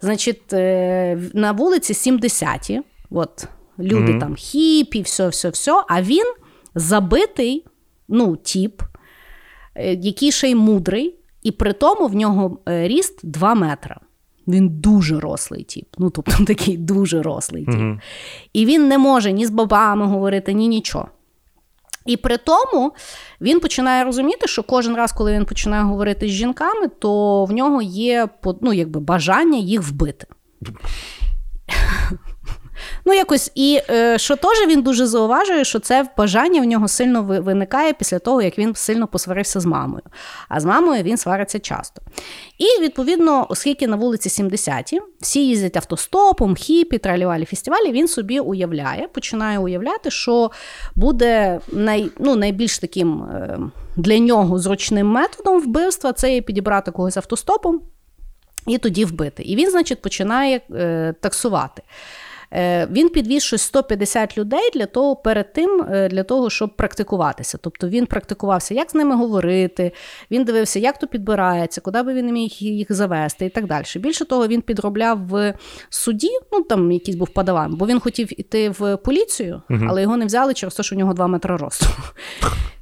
S2: Значить, е, на вулиці 70-ті, от люди mm-hmm. там хіпі, все, все, все, а він забитий ну, тіп, е, який ще й мудрий, і при тому в нього е, ріст 2 метра. Він дуже рослий тіп. Ну, тобто [LAUGHS] такий дуже рослий тіп. Mm-hmm. І він не може ні з бабами говорити, ні нічого. І при тому він починає розуміти, що кожен раз, коли він починає говорити з жінками, то в нього є ну, якби, бажання їх вбити. Ну, якось, і е, що теж він дуже зауважує, що це бажання в нього сильно виникає після того, як він сильно посварився з мамою. А з мамою він свариться часто. І відповідно, оскільки на вулиці 70-ті всі їздять автостопом, хіпі, тралівалі фестивалі, він собі уявляє, починає уявляти, що буде най, ну, найбільш таким е, для нього зручним методом вбивства це є підібрати когось автостопом. І тоді вбити. І він, значить, починає е, таксувати. Е, він підвіз щось 150 людей для того перед тим, е, для того, щоб практикуватися. Тобто він практикувався, як з ними говорити, він дивився, як то підбирається, куди би він міг їх завести і так далі. Більше того, він підробляв в суді, ну там якийсь був подаван, бо він хотів іти в поліцію, але його не взяли через те, що у нього 2 метри росту.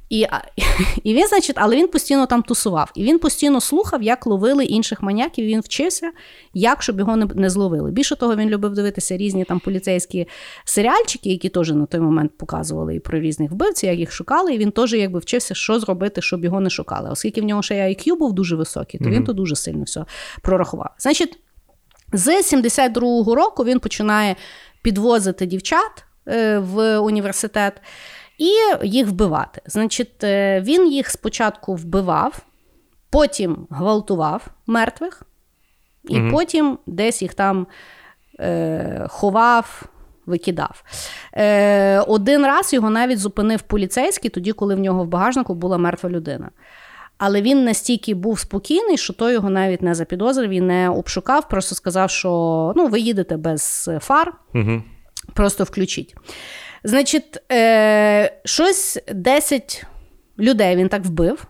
S2: І [LAUGHS] і він, значить, але він постійно там тусував. І він постійно слухав, як ловили інших маньяків. Він вчився, як щоб його не не зловили. Більше того, він любив дивитися різні там поліцейські серіальчики, які теж на той момент показували і про різних вбивців, як їх шукали. І він теж якби вчився, що зробити, щоб його не шукали. Оскільки в нього ще IQ був дуже високий, то mm-hmm. він то дуже сильно все прорахував. Значить, з 72-го року він починає підвозити дівчат е, в університет і їх вбивати. Значить, е, він їх спочатку вбивав, потім гвалтував мертвих, і угу. потім десь їх там е, ховав. Викидав. Е, Один раз його навіть зупинив поліцейський, тоді, коли в нього в багажнику була мертва людина. Але він настільки був спокійний, що той його навіть не запідозрив і не обшукав, просто сказав, що ну, ви їдете без фар, угу. просто включіть. Значить, е, щось 10 людей він так вбив,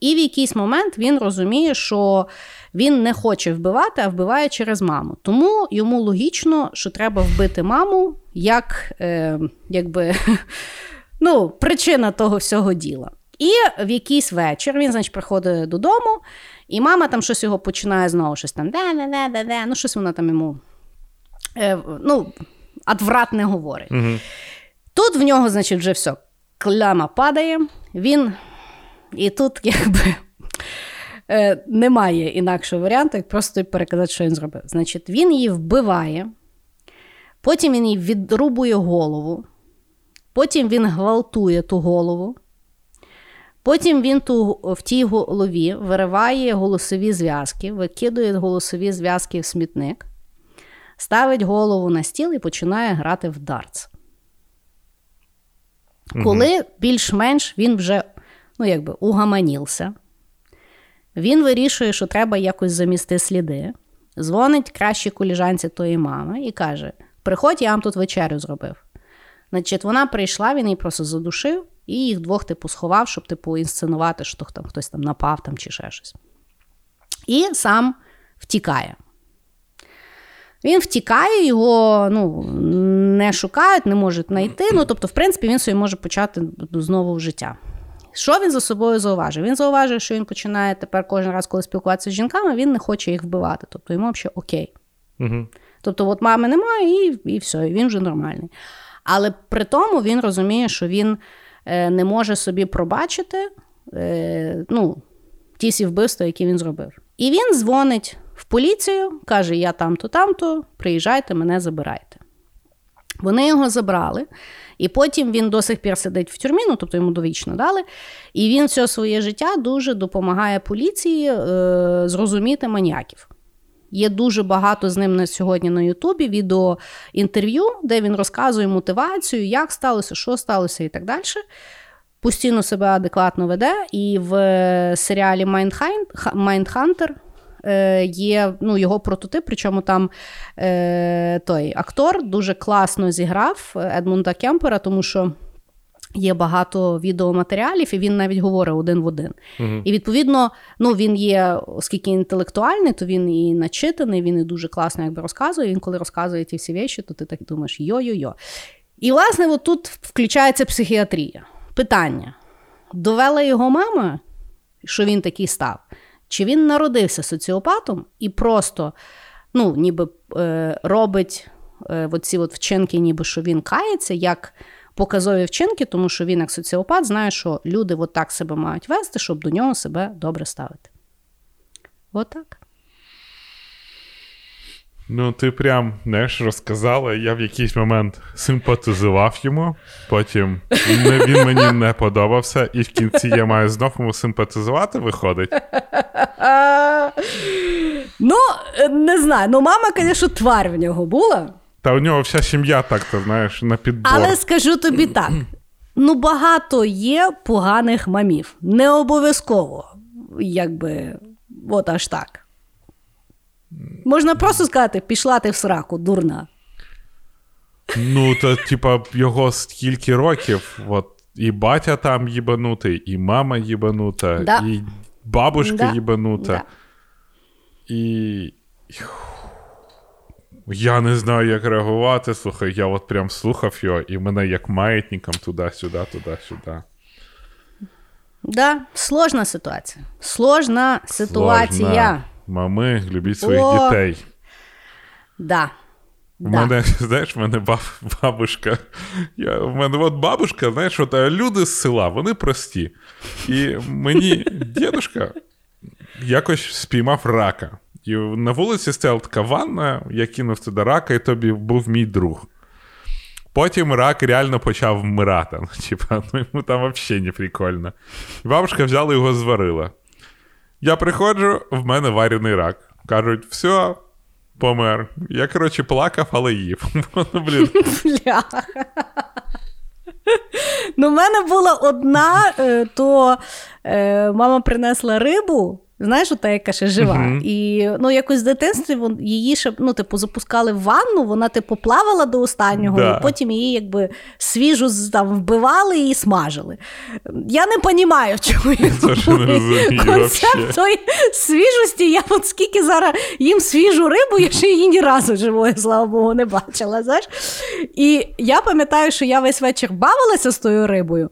S2: і в якийсь момент він розуміє, що він не хоче вбивати, а вбиває через маму. Тому йому логічно, що треба вбити маму як е, якби, [LAUGHS] ну, причина того всього діла. І в якийсь вечір він, значить, приходить додому, і мама там щось його починає знову щось там, де-де-де-де, ну щось вона там йому е, ну, адвратне говорить.
S4: Угу.
S2: Тут в нього, значить, вже все, кляма падає, він. І тут, [LAUGHS] якби. е, Немає інакшого варіанту, як просто переказати, що він зробив. Значить, він її вбиває, потім він їй відрубує голову, потім він гвалтує ту голову, потім він ту, в тій голові вириває голосові зв'язки, викидує голосові зв'язки в смітник, ставить голову на стіл і починає грати в дартс. Коли більш-менш він вже ну, якби, угаманівся, він вирішує, що треба якось замісти сліди, дзвонить кращій коліжанці тої мами і каже: Приходь, я вам тут вечерю зробив. Значить, вона прийшла, він її просто задушив і їх двох, типу, сховав, щоб типу, інсценувати, що там хтось там напав там, чи ще щось. І сам втікає. Він втікає, його ну, не шукають, не можуть знайти. Ну, тобто, в принципі, він собі може почати знову життя. Що він за собою зауважив? Він зауважив, що він починає тепер кожен раз, коли спілкуватися з жінками, він не хоче їх вбивати. Тобто йому взагалі окей.
S4: Угу.
S2: Тобто, от мами немає, і і все, і він вже нормальний. Але при тому він розуміє, що він е, не може собі пробачити е, ну, ті всі вбивства, які він зробив. І він дзвонить в поліцію, каже: Я там-то, там-то, приїжджайте, мене забирайте. Вони його забрали, і потім він до сих пір сидить в тюрмі, ну тобто йому довічно дали. І він все своє життя дуже допомагає поліції е, зрозуміти маніяків. Є дуже багато з ним на сьогодні на Ютубі відеоінтерв'ю, де він розказує мотивацію, як сталося, що сталося, і так далі. Постійно себе адекватно веде. І в серіалі Mindhunter е, є ну, його прототип, причому там е, той актор дуже класно зіграв Едмунда Кемпера, тому що. Є багато відеоматеріалів, і він навіть говорить один в один.
S4: Угу.
S2: І відповідно, ну він є, оскільки інтелектуальний, то він і начитаний, він і дуже класно якби розказує. Він коли розказує ті всі речі, то ти так думаєш йо-йо-йо. І, власне, от тут включається психіатрія. Питання: довела його мама, що він такий став? Чи він народився соціопатом і просто ну, ніби е, робить е, оці вчинки, ніби що він кається, як показові вчинки, тому що він, як соціопат, знає, що люди от так себе мають вести, щоб до нього себе добре ставити. Отак.
S3: Ну, ти прям знаєш, розказала, я в якийсь момент симпатизував йому, потім він мені не подобався, і в кінці я маю знов йому симпатизувати, виходить.
S2: Ну, не знаю. Ну, мама, звісно, тварь в нього була.
S3: Та у нього вся сім'я так-то, знаєш, на підбор.
S2: Але скажу тобі так: ну, багато є поганих мамів. Не обов'язково, якби, от аж так. Можна просто сказати, пішла ти в сраку, дурна.
S3: Ну, то, типа, його скільки років, от, і батя там їбанутий, і мама їбанута,
S2: Да.
S3: і бабушка
S2: Да.
S3: їбанута.
S2: Да.
S3: І. Я не знаю, як реагувати. Слухай, я от прям слухав його, і мене як маятником туди-сюди, туди-сюди.
S2: Да, сложна ситуація. Сложна ситуація.
S3: Сложна. Мами, любіть своїх
S2: О,
S3: дітей.
S2: Да.
S3: У
S2: Да.
S3: мене, [LAUGHS] знаєш, в мене баб, бабушка. Я, в мене от бабушка, знаєш, от е, люди з села, вони прості. І мені дідушка якось спіймав рака. І на вулиці стояла така ванна, я кинув туди рака, і тобі був мій друг. Потім рак реально почав вмирати. Ну, типа, ну йому там взагалі не прикольно. І бабушка взяла його зварила. Я приходжу, в мене варений рак. Кажуть, все, помер. Я, коротше, плакав, але їв. [LAUGHS] Ну, блін.
S2: Ну, в мене була одна, е, то е, мама принесла рибу, Знаєш, ота, яка ще жива. Uh-huh. І ну, якось в дитинстві її ще ну, типу, запускали в ванну, вона типу плавала до останнього, да. і потім її якби свіжу там вбивали і смажили. Я не розумію, чому концепт тої свіжості. Я от скільки зараз їм свіжу рибу, я ще її ні разу живою, слава Богу, не бачила. знаєш. І я пам'ятаю, що я весь вечір бавилася з тою рибою.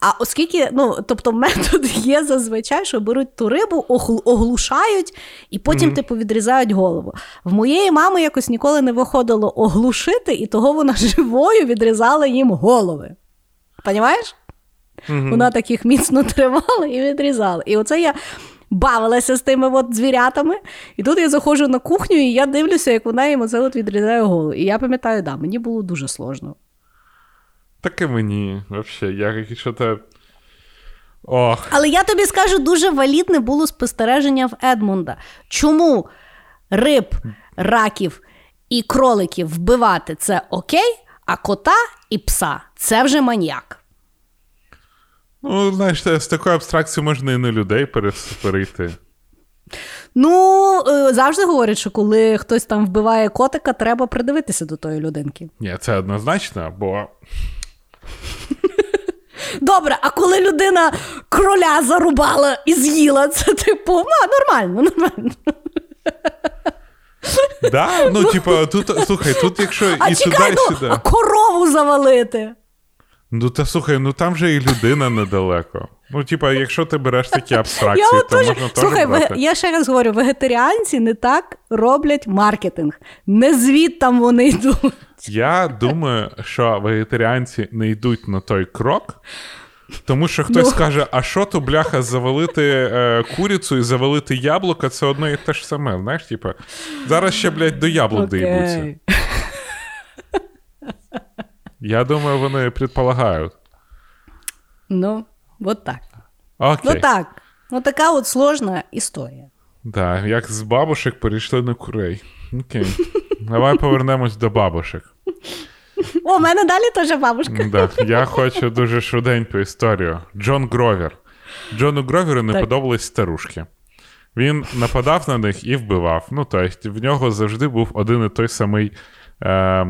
S2: А оскільки, ну, тобто, [LAUGHS] метод є зазвичай, що беруть ту рибу, оглушають і потім, mm-hmm. типу, відрізають голову. В моєї мами якось ніколи не виходило оглушити, і того вона [LAUGHS] живою відрізала їм голови. Понімаєш? Mm-hmm. Вона таких міцно тримала і відрізала. І оце я. Бавилася з тими от звірятами, і тут я заходжу на кухню, і я дивлюся, як вона їм оце от відрізає голову. І я пам'ятаю, да, мені було дуже сложно.
S3: Так і мені, взагалі, я якщо те. Ох.
S2: Але я тобі скажу, дуже валідне було спостереження в Едмунда. Чому риб, раків і кроликів вбивати це окей, а кота і пса це вже маніяк.
S3: Ну, знаєш, з такою абстракцією можна і на людей перейти.
S2: Ну, е, завжди говорять, що коли хтось там вбиває котика, треба придивитися до тої людинки.
S3: Ні, це однозначно, бо
S2: Добре, а коли людина кроля зарубала і з'їла, це типу, ну, нормально, [LAUGHS] нормально.
S3: Да? Ну, типу, тут, слухай, тут якщо
S2: а
S3: і
S2: чекай,
S3: сюди,
S2: ну, сюди. А корову завалити.
S3: Ну, та слухай, ну там же і людина недалеко. Ну, типа, якщо ти береш такі абстракції,
S2: я
S3: то можна теж
S2: Слухай,
S3: брати.
S2: я ще раз говорю: вегетаріанці не так роблять маркетинг. Не звідтам вони йдуть.
S3: Я думаю, що вегетаріанці не йдуть на той крок. Тому що хтось ну. скаже, а що то, бляха, завалити е, курицю і завалити яблука, це одно і те ж саме. Знаєш, типа, зараз ще, блядь, до яблук okay. доїбуться. [LAUGHS] Я думаю, вони предполагають.
S2: Ну, от так.
S3: Окей.
S2: Ну так. Ну така от сложна історія.
S3: Так, як з бабушек перейшли на курей. Окей. Давай повернемось до бабушек.
S2: О, у мене далі теж бабушка.
S3: Да. Я хочу дуже швиденьку історію. Джон Гровер. Джону Гроверу не так. подобались старушки. Він нападав на них і вбивав. Ну, тобто, в нього завжди був один і той самий е,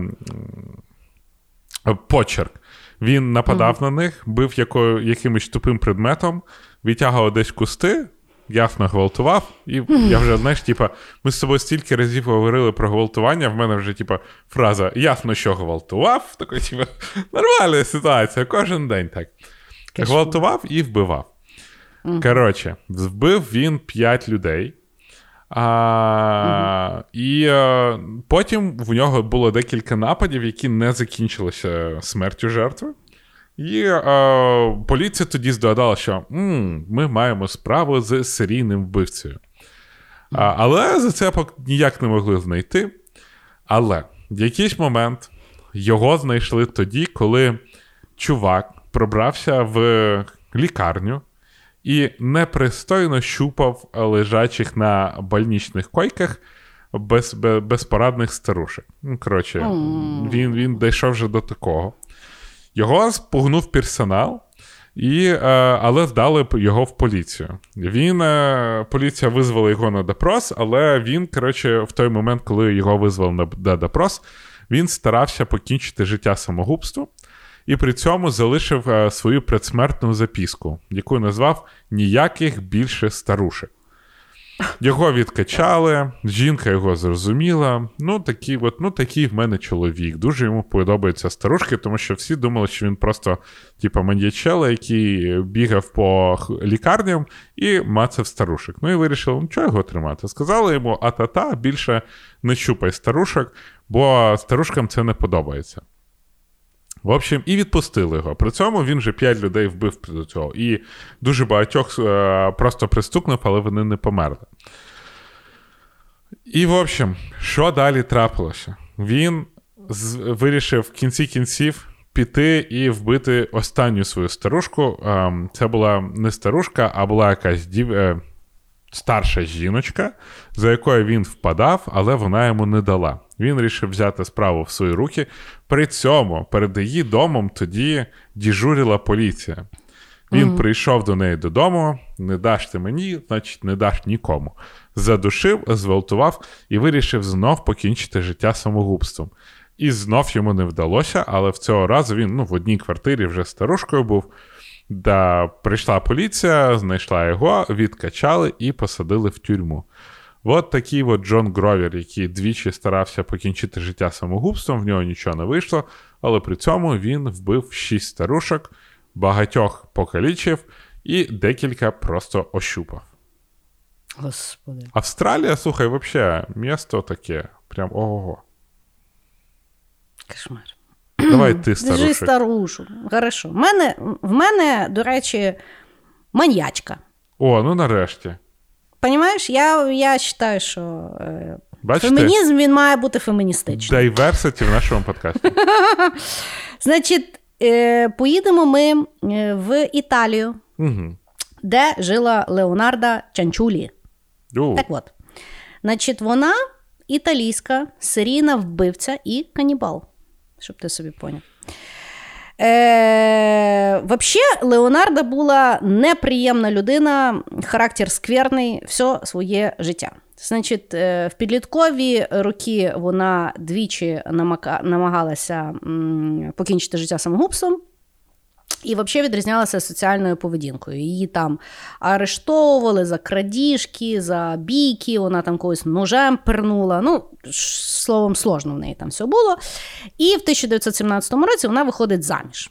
S3: почерк. Він нападав mm-hmm. на них, бив якою, якимось тупим предметом, відтягував десь кусти, ясно гвалтував, і я вже, [LAUGHS] знаєш, типа, ми з тобою стільки разів говорили про гвалтування, в мене вже, типа, фраза ясно, що гвалтував. Така, типа, нормальна ситуація, кожен день так. Гвалтував і вбивав. Mm-hmm. Коротше, вбив він п'ять людей. А. І а, потім в нього було декілька нападів, які не закінчилися смертю жертви. І е, поліція тоді здогадала, що М, ми маємо справу з серійним вбивцею. А, Але за це ніяк не могли знайти. Але в якийсь момент його знайшли тоді, коли чувак пробрався в лікарню і непристойно щупав лежачих на больничних койках без, без, безпорадних старушек. Ну, коротше, він, він дійшов вже до такого. Його спугнув персонал, і, е, але здали його в поліцію. Він, е, Поліція визвала його на допрос, але він, коротше, в той момент, коли його визвали на допрос, він старався покінчити життя самогубством і при цьому залишив е, свою предсмертну записку, яку назвав Ніяких більше старушек. Його відкачали, жінка його зрозуміла. Ну, такий от, ну, такий в мене чоловік. Дуже йому подобаються старушки, тому що всі думали, що він просто, типу, маньячела, який бігав по лікарням і мацав старушок. Ну і вирішили, ну чого його тримати? Сказали йому, а-та-та, більше не щупай старушок, бо старушкам це не подобається. В общем, і відпустили його. При цьому він вже п'ять людей вбив до цього. І дуже багатьох е, просто пристукнув, але вони не померли. І, в общем, що далі трапилося? Він з- вирішив в кінці кінців піти і вбити останню свою старушку. Е, це була не старушка, а була якась дів... е, старша жіночка, за якою він впадав, але вона йому не дала. Він вирішив взяти справу в свої руки. При цьому перед її домом тоді діжурила поліція. Він mm-hmm. прийшов до неї додому, не даш ти мені, значить, не даш нікому. Задушив, зґвалтував і вирішив знов покінчити життя самогубством. І знов йому не вдалося, але в цього разу він ну, в одній квартирі вже старушкою був. Да, Прийшла поліція, знайшла його, відкачали і посадили в тюрму. От такий от Джон Гровер, який двічі старався покінчити життя самогубством, в нього нічого не вийшло, але при цьому він вбив шість старушок, багатьох покалічив і декілька просто ощупав.
S2: Господи.
S3: Австралія, слухай, взагалі, місто таке. Прям ого.
S2: Кошмар. [CLEARS THROAT]
S3: Давай ти старушек.
S2: Держи старушу. Хорошо. В мене, в мене, до речі, маньячка.
S3: О, ну нарешті.
S2: Понімаєш, я я вважаю, що е,
S3: Бачите?
S2: фемінізм він має бути феміністичним.
S3: Дайверситі в нашому подкасті. [LAUGHS]
S2: Значить, е, поїдемо ми е, в Італію,
S3: Угу.
S2: де жила Леонарда Чанчулі.
S3: У,
S2: Так от. Значить, вона італійська серійна вбивця і канібал. Щоб ти собі поняв. Е, Вообще, Леонарда була неприємна людина, характер скверний, все своє життя. Значить, е, в підліткові роки вона двічі намагалася покінчити життя самогубством. І взагалі відрізнялася соціальною поведінкою. Її там арештовували за крадіжки, за бійки, вона там когось ножем пернула. Ну, словом, сложно в неї там все було. І в 1917 році вона виходить заміж.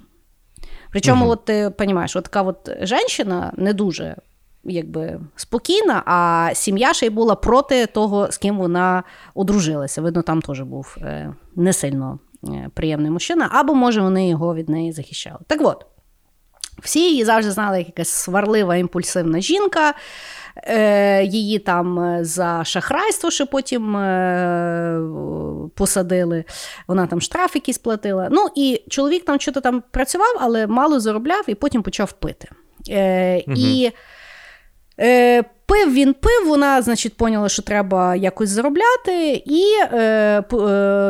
S2: Причому,
S3: Мгм.
S2: от ти розумієш, от така от жінка не дуже якби, спокійна, а сім'я ще й була проти того, з ким вона одружилася. Видно, там теж був е, не сильно е, приємний мужчина, або, може, вони його від неї захищали. Так от. Всі її завжди знали як якась сварлива, імпульсивна жінка. Е, її там е, за шахрайство ще потім е, посадили. Вона там штраф якийсь платила. Ну і чоловік там щось там працював, але мало заробляв і потім почав пити.
S3: Мгм.
S2: І пив він пив, вона, значить, поняла, що треба якось заробляти, і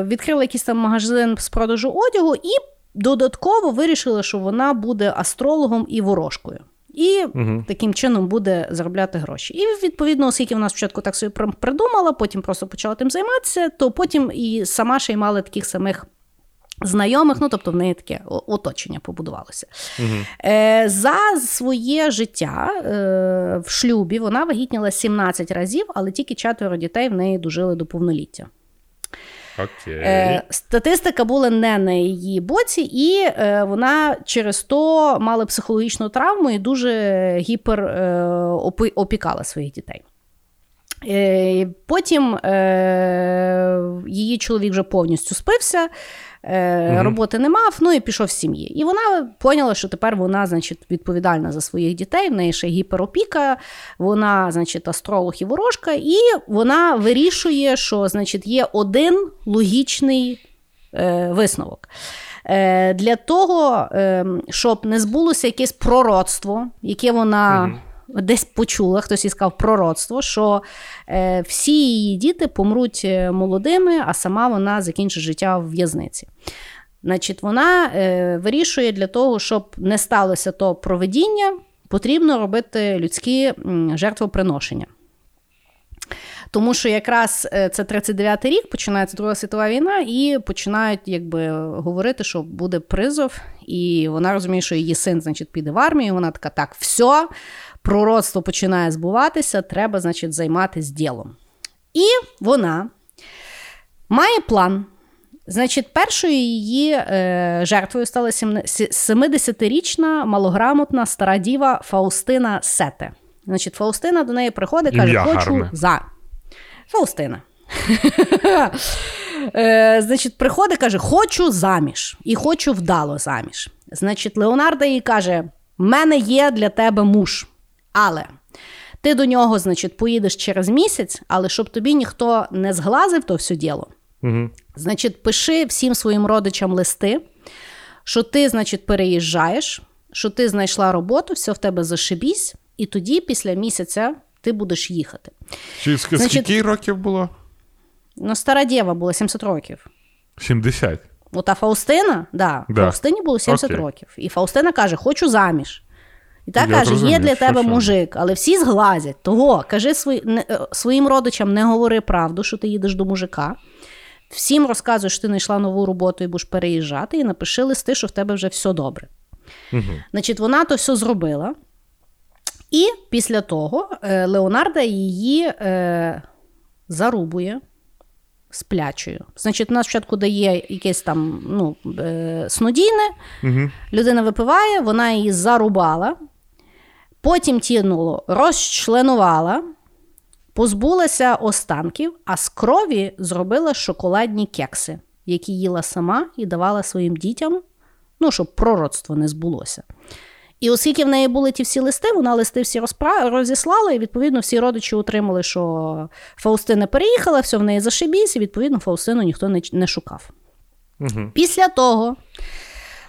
S2: відкрила якийсь там магазин з продажу одягу, і додатково вирішила, що вона буде астрологом і ворожкою. І
S3: Угу.
S2: таким чином буде заробляти гроші. І відповідно, оскільки вона спочатку так собі придумала, потім просто почала тим займатися, то потім і сама ще й мала таких самих знайомих, ну тобто в неї таке оточення побудувалося.
S3: Угу.
S2: Е, за своє життя е, в шлюбі вона вагітніла 17 разів, але тільки четверо дітей в неї дожили до повноліття.
S3: Окей.
S2: Е, статистика була не на її боці, і е, вона через то мала психологічну травму і дуже гіпер е, опі- опікала своїх дітей. Е, потім е, її чоловік вже повністю спився, е, роботи не мав, ну і пішов з сім'ї. І вона поняла, що тепер вона, значить, відповідальна за своїх дітей, в неї ще гіперопіка, вона, значить, астролог і ворожка, і вона вирішує, що, значить, є один логічний е, висновок. Е, для того, е, щоб не збулося якесь пророцтво, яке вона. Десь почула, хтось їй сказав пророцтво, що е, всі її діти помруть е, молодими, а сама вона закінчить життя в в'язниці. Значить, вона е, вирішує для того, щоб не сталося то проведіння, потрібно робити людські жертвоприношення. Тому що якраз це 39-й рік, починається Друга світова війна, і починають якби говорити, що буде призов, і вона розуміє, що її син, значить, піде в армію. і Вона така: так, все, пророцтво починає збуватися, треба, значить, займатися ділом. І вона має план. Значить, першою її е, жертвою стала 70-річна малограмотна стара діва Фаустина Сете. Значить, Фаустина до неї приходить каже:
S3: Ім'я
S2: Хочу
S3: гарне.
S2: за. Фаустина. [LAUGHS] Е, Значить, приходить, каже: Хочу заміж і хочу вдало заміж. Значить, Леонардо їй каже: в мене є для тебе муж, але ти до нього, значить, поїдеш через місяць, але щоб тобі ніхто не зглазив то все діло.
S3: Угу.
S2: Значить, пиши всім своїм родичам листи, що ти, значить, переїжджаєш, що ти знайшла роботу, все в тебе зашибісь, і тоді, після місяця, ти будеш їхати.
S3: Чи ск-
S2: Значить-
S3: скільки років було?
S2: Ну, стара дєва була 70 років.
S3: 70.
S2: Ота Фаустина, да,
S3: Да.
S2: Фаустині було 70
S3: Окей.
S2: років. І Фаустина каже: Хочу заміж. І так
S3: Я
S2: каже:
S3: зрозумів,
S2: є для
S3: що,
S2: тебе
S3: що?
S2: мужик, але всі зглазять. Того кажи свої, не, е, своїм родичам, не говори правду, що ти їдеш до мужика. Всім розказуй, що ти знайшла нову роботу і будеш переїжджати, і напиши листи, що в тебе вже все добре.
S3: Угу.
S2: Значить, вона то все зробила. І після того е, Леонарда її е, зарубує сплячою. Значить, вона спочатку дає якесь там ну, е, снодійне,
S3: Угу.
S2: людина випиває, вона її зарубала, потім тіло розчленувала, позбулася останків, а з крові зробила шоколадні кекси, які їла сама і давала своїм дітям, ну, щоб пророцтво не збулося. І оскільки в неї були ті всі листи, вона листи всі розпра... розіслала, і відповідно всі родичі отримали, що Фаустина переїхала, все в неї зашибісь, і відповідно Фаустину ніхто не, не шукав.
S3: Угу.
S2: Після того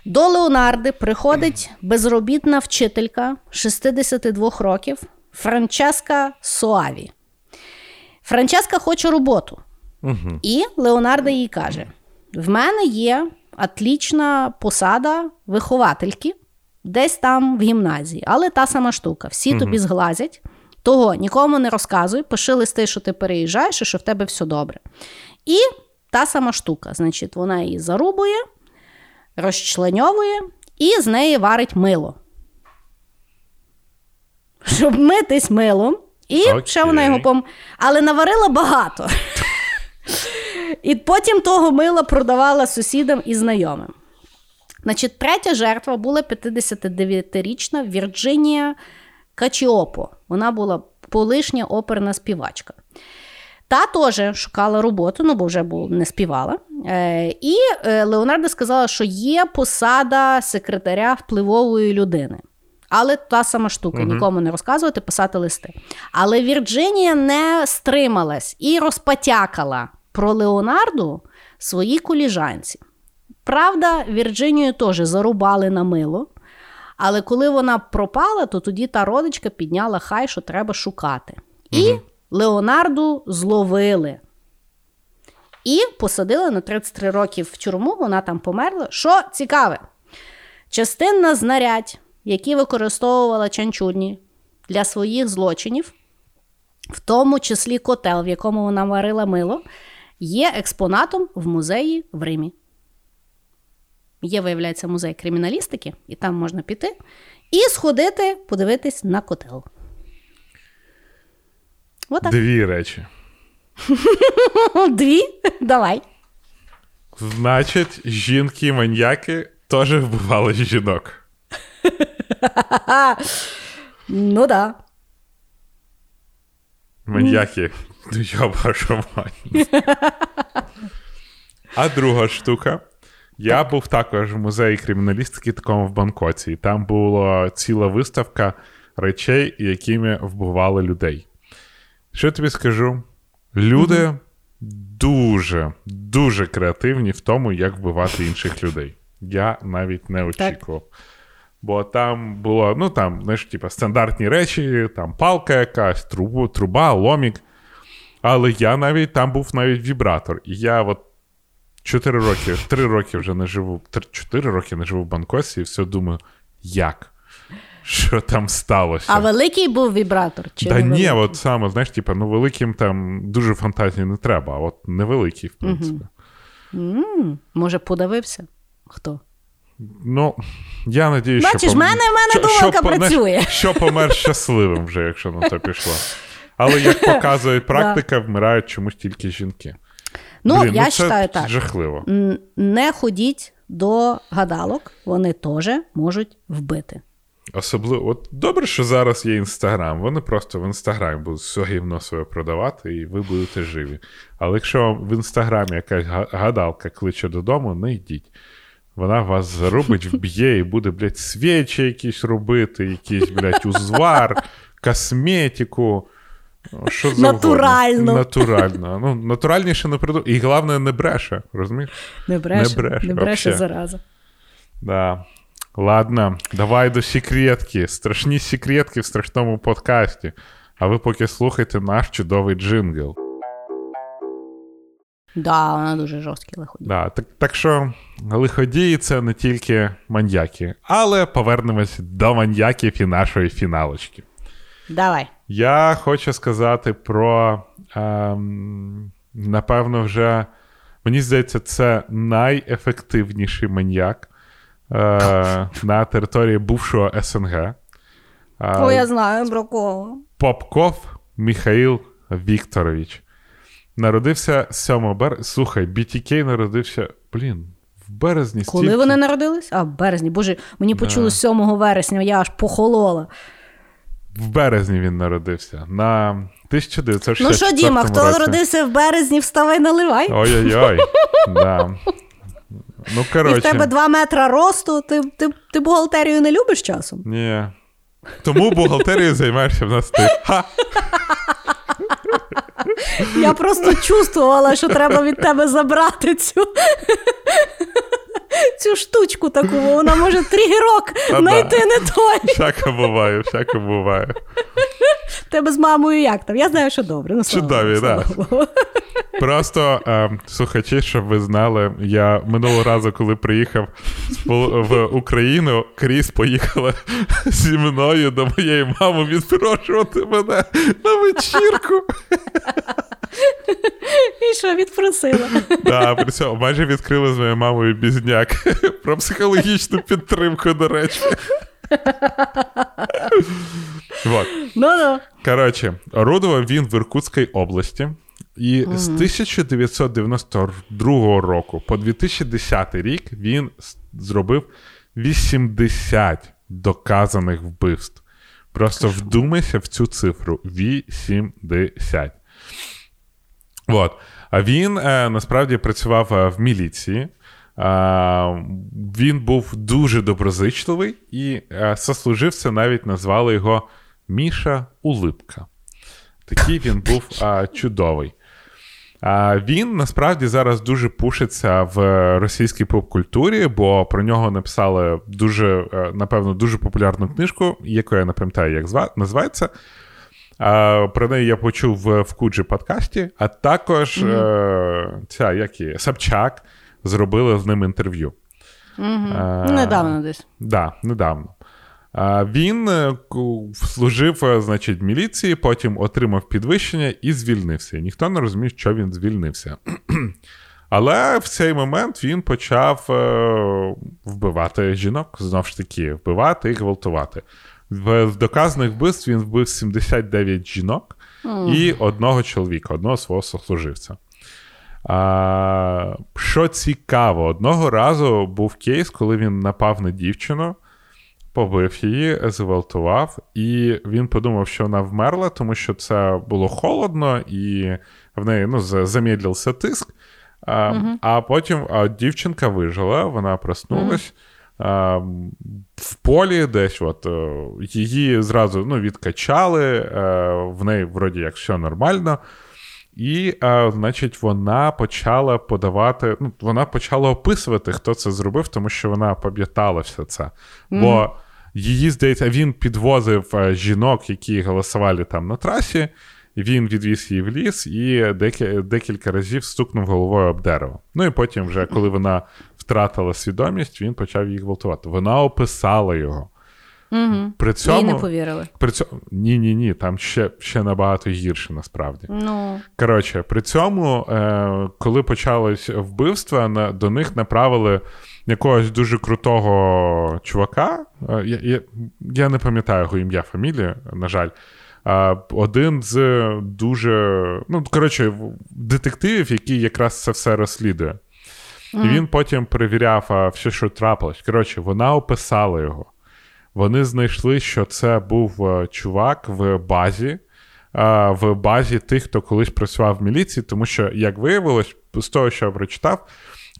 S2: до Леонарди приходить безробітна вчителька 62 років Франческа Соаві. Франческа хоче роботу.
S3: Угу.
S2: І Леонарда їй каже: в мене є атлічна посада виховательки, десь там в гімназії, але та сама штука. Всі тобі зглазять. Того нікому не розказуй, пиши листи, що ти переїжджаєш і що в тебе все добре. І та сама штука. Значить, вона її зарубує, розчленьовує і з неї варить мило. Щоб митись милом. І
S3: Окей.
S2: ще вона його пом... Але наварила багато. І потім того мила продавала сусідам і знайомим. Значить, третя жертва була 59-річна Вірджинія Качіопо. Вона була колишня оперна співачка. Та теж шукала роботу, ну бо вже було, не співала. Е, і е, Леонардо сказала, що є посада секретаря впливової людини. Але та сама штука, нікому не розказувати, писати листи. Але Вірджинія не стрималась і розпотякала про Леонарду своїй коліжанці. Правда, Вірджинію теж зарубали на мило. Але коли вона пропала, то тоді та родичка підняла хай, що треба шукати. І Леонарду зловили. І посадили на 33 років в тюрму, вона там померла. Що цікаве, частина знарядь, які використовувала Чанчурні для своїх злочинів, в тому числі котел, в якому вона варила мило, є експонатом в музеї в Римі. Є, виявляється, музей криміналістики, і там можна піти і сходити, подивитись на котел. Отак.
S3: Дві речі. [LAUGHS]
S2: Дві? Давай.
S3: Значить, жінки-маньяки теж вбивали жінок. [LAUGHS]
S2: Ну да.
S3: Маньяки. [LAUGHS] Я мать. А друга штука. Я був також в музеї криміналістики, такому в Бангкоці. І там була ціла виставка речей, якими вбивали людей. Що я тобі скажу? Люди дуже, дуже креативні в тому, як вбивати інших людей. Я навіть не очікував. Бо там було, ну там, знаєш, типа, стандартні речі, там палка якась, трубу, труба, ломік. Але я навіть там був навіть вібратор. І я от 4 роки, 3 роки вже не живу, 4 роки не живу в Бангкосі, і все думаю, як? Що там сталося?
S2: А великий був вібратор? Чи
S3: Та ні, от саме, знаєш, типа, ну великим там дуже фантазії не треба, а от невеликий, в принципі.
S2: М, Може, подавився? Хто?
S3: Ну, я надію, що.
S2: Бачиш,
S3: пом-
S2: в мене- в мене
S3: знаєш,
S2: працює.
S3: Що помер щасливим вже, якщо на то пішло. Але як [LAUGHS] показує практика, вмирають чомусь тільки жінки.
S2: Ну,
S3: Блін,
S2: я
S3: це
S2: вважаю так.
S3: жахливо.
S2: Не ходіть до гадалок, вони теж можуть вбити.
S3: Особливо, от добре, що зараз є інстаграм. Вони просто в інстаграмі будуть все гівно своє продавати, і ви будете живі. Але якщо вам в інстаграмі якась гадалка кличе додому, не йдіть. Вона вас зарубить, вб'є і буде, блядь, свічі якісь робити, якийсь, блядь, узвар, косметику. Ну, Що.
S2: Натурально.
S3: Натурально. Ну, натуральніше не придумав. І головне, не бреше, розумієш?
S2: Не бреше,
S3: Не бреше,
S2: не бреше зараза.
S3: Да. Ладно, давай до секретки. Страшні секретки в страшному подкасті. А ви поки слухайте наш чудовий джингл.
S2: Да, вона дуже жорсткі лиходії.
S3: Да, так, так що лиходії це не тільки маньяки, але повернемось до маньяків і нашої фіналочки.
S2: Давай.
S3: Я хочу сказати про, ем, напевно, вже мені здається, це найефективніший маньяк на території бувшого СНГ. Е,
S2: О, я знаю про кого.
S3: Попков Михаїл Вікторович. Народився 7 березня. Слухай, BTK народився. Блін, в березні
S2: Коли
S3: стільки...
S2: вони народились? А, в березні. Боже, мені почулось 7 вересня, я аж похолола.
S3: В березні він народився. На 1964
S2: Ну що, Діма, хто
S3: році.
S2: народився в березні, вставай, наливай.
S3: Ой-ой-ой. да. [LAUGHS] Ну,
S2: І в тебе 2 метра росту, ти, ти, ти бухгалтерію не любиш часом?
S3: Ні. Тому бухгалтерією займаєшся в нас ти. Ха!
S2: Я просто чувствувала, що треба від тебе забрати цю. Цю штучку таку, бо вона може тригерок знайти
S3: да.
S2: не той.
S3: Всяке буває, всяке буває.
S2: Тебе з мамою як там? Я знаю, що добре. Ну,
S3: Чудові,
S2: Богу,
S3: да. Просто е, слухачі, щоб ви знали, я минулого разу, коли приїхав в Україну, Кріс поїхала зі мною до моєї мами відпрошувати мене на вечірку.
S2: І що відпросила?
S3: Да, при цьому майже відкрили з моєю мамою бізняк про психологічну підтримку, до речі. [LAUGHS] Вот.
S2: Ну-ну.
S3: Коротше, орудував він в Іркутській області. І з 1992 року по 2010 рік він зробив 80 доказаних вбивств. Просто вдумайся в цю цифру: 80. От. А він е, насправді працював е, в міліції. Е, він був дуже доброзичливий і е, сослуживці навіть назвали його Міша Улипка. Такий він був е, чудовий. А він насправді зараз дуже пушиться в російській поп-культурі, бо про нього написали дуже, е, напевно, дуже популярну книжку, яку я не пам'ятаю, як зва- називається. А, Про неї я почув в, в Куджі подкасті, а також е, ця як її, Собчак зробили з ним інтерв'ю. Е,
S2: Недавно десь.
S3: Да, недавно. А, Він е, служив, е, значить, в міліції, потім отримав підвищення і звільнився. І ніхто не розумів, що він звільнився. [CLEARS THROAT] Але в цей момент він почав е, вбивати жінок, знову ж таки, вбивати і гвалтувати. В, в доказаних вбивств він вбив 79 жінок і одного чоловіка, одного свого сослуживця. А, що цікаво, одного разу був кейс, коли він напав на дівчину, побив її, зґвалтував, і він подумав, що вона вмерла, тому що це було холодно, і в неї ну, за- замедлився тиск. А, а потім а, дівчинка вижила, вона проснулась. А, в полі десь от, е, її зразу ну, відкачали, е, в неї вроді як все нормально. І, е, значить, вона почала подавати, ну, вона почала описувати, хто це зробив, тому що вона пам'ятала все це. Бо її, здається, він підвозив е, жінок, які голосували там на трасі, він відвіз її в ліс і декі- декілька разів стукнув головою об дерево. Ну і потім, вже коли вона втратила свідомість, він почав її гвалтувати. Вона описала його.
S2: Угу.
S3: При
S2: Їй
S3: цьому,
S2: не повірили.
S3: при цьому ні, ні, ні, там ще, ще набагато гірше насправді.
S2: Ну,
S3: Коротше, при цьому, е, коли почалось вбивства, на, до них направили якогось дуже крутого чувака. Е, я, я, не пам'ятаю його ім'я, фамілію, на жаль. Один з дуже, ну, коротше, детективів, який якраз це все розслідує. І він потім перевіряв а, все, що трапилось. Коротше, вона описала його. Вони знайшли, що це був е, чувак в базі, е, в базі тих, хто колись працював в міліції, тому що, як виявилось, з того, що я прочитав,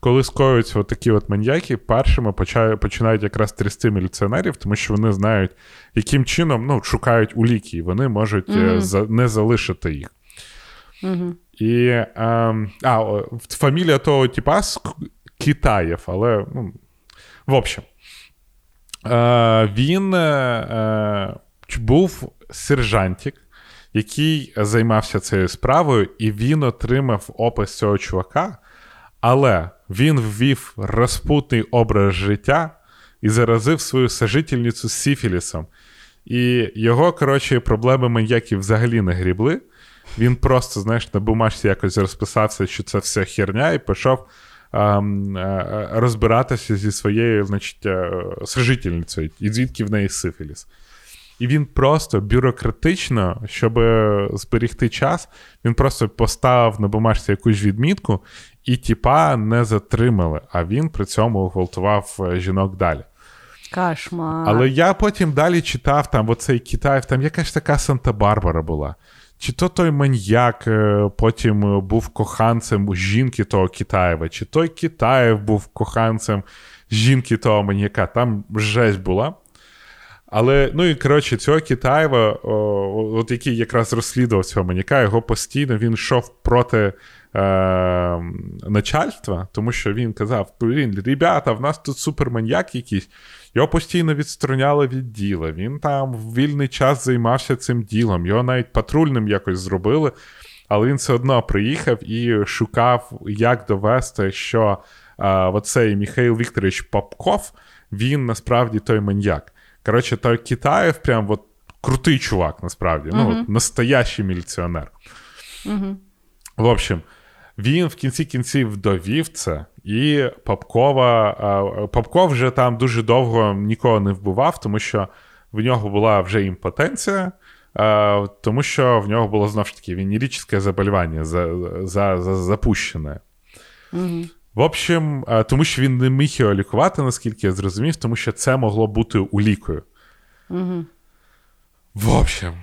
S3: коли скоюються такі от маньяки, першими починають якраз трясти міліціонерів, тому що вони знають, яким чином ну, шукають уліки, і вони можуть за, не залишити їх.
S2: угу.
S3: І ем, а, фамілія того типа Китаєв, але ну, в общем, він е, е, був сержантик, який займався цією справою, і він отримав опис цього чувака, але він ввів розпутний образ життя і заразив свою сожительницю з Сіфілісом. І його, коротше, проблеми маньяків взагалі не грібли. Він просто, знаєш, на бумажці якось розписався, що це все херня, і пішов е, розбиратися зі своєю значить, е, сожительницею, і звідки в неї сифіліс. І він просто бюрократично, щоб зберігти час, він просто поставив на бумажці якусь відмітку, і тіпа не затримали, а він при цьому гвалтував е, жінок далі.
S2: Кошмар.
S3: Але я потім далі читав там оцей Китай, там якась така Санта-Барбара була. Чи то той маньяк е, потім е, був коханцем жінки того Китаєва, чи той Китаєв був коханцем жінки того маньяка. Там жесть була. Але, ну і коротше, цього Китаєва, о, от який якраз розслідував цього маньяка, його постійно він йшов проти е, начальства, тому що він казав: блін, ребята, в нас тут суперманьяк якийсь. Його постійно відстороняли від діла. Він там в вільний час займався цим ділом. Його навіть патрульним якось зробили, але він все одно приїхав і шукав, як довести, що е, оцей Михайло Вікторович Попков, він насправді той маньяк. Коротше, той Китаєв прям от крутий чувак, насправді. Uh-huh. Ну, от, настоящий міліціонер.
S2: Uh-huh.
S3: В общем, він в кінці кінців довів це, і Попкова. Попков вже там дуже довго нікого не вбивав, тому що в нього була вже імпотенція, тому що в нього було знову ж таки венерическое заболівання за, за, за, запущене.
S2: Угу.
S3: В общем, тому що він не міг його лікувати, наскільки я зрозумів, тому що це могло бути улікою.
S2: Угу.
S3: В общем,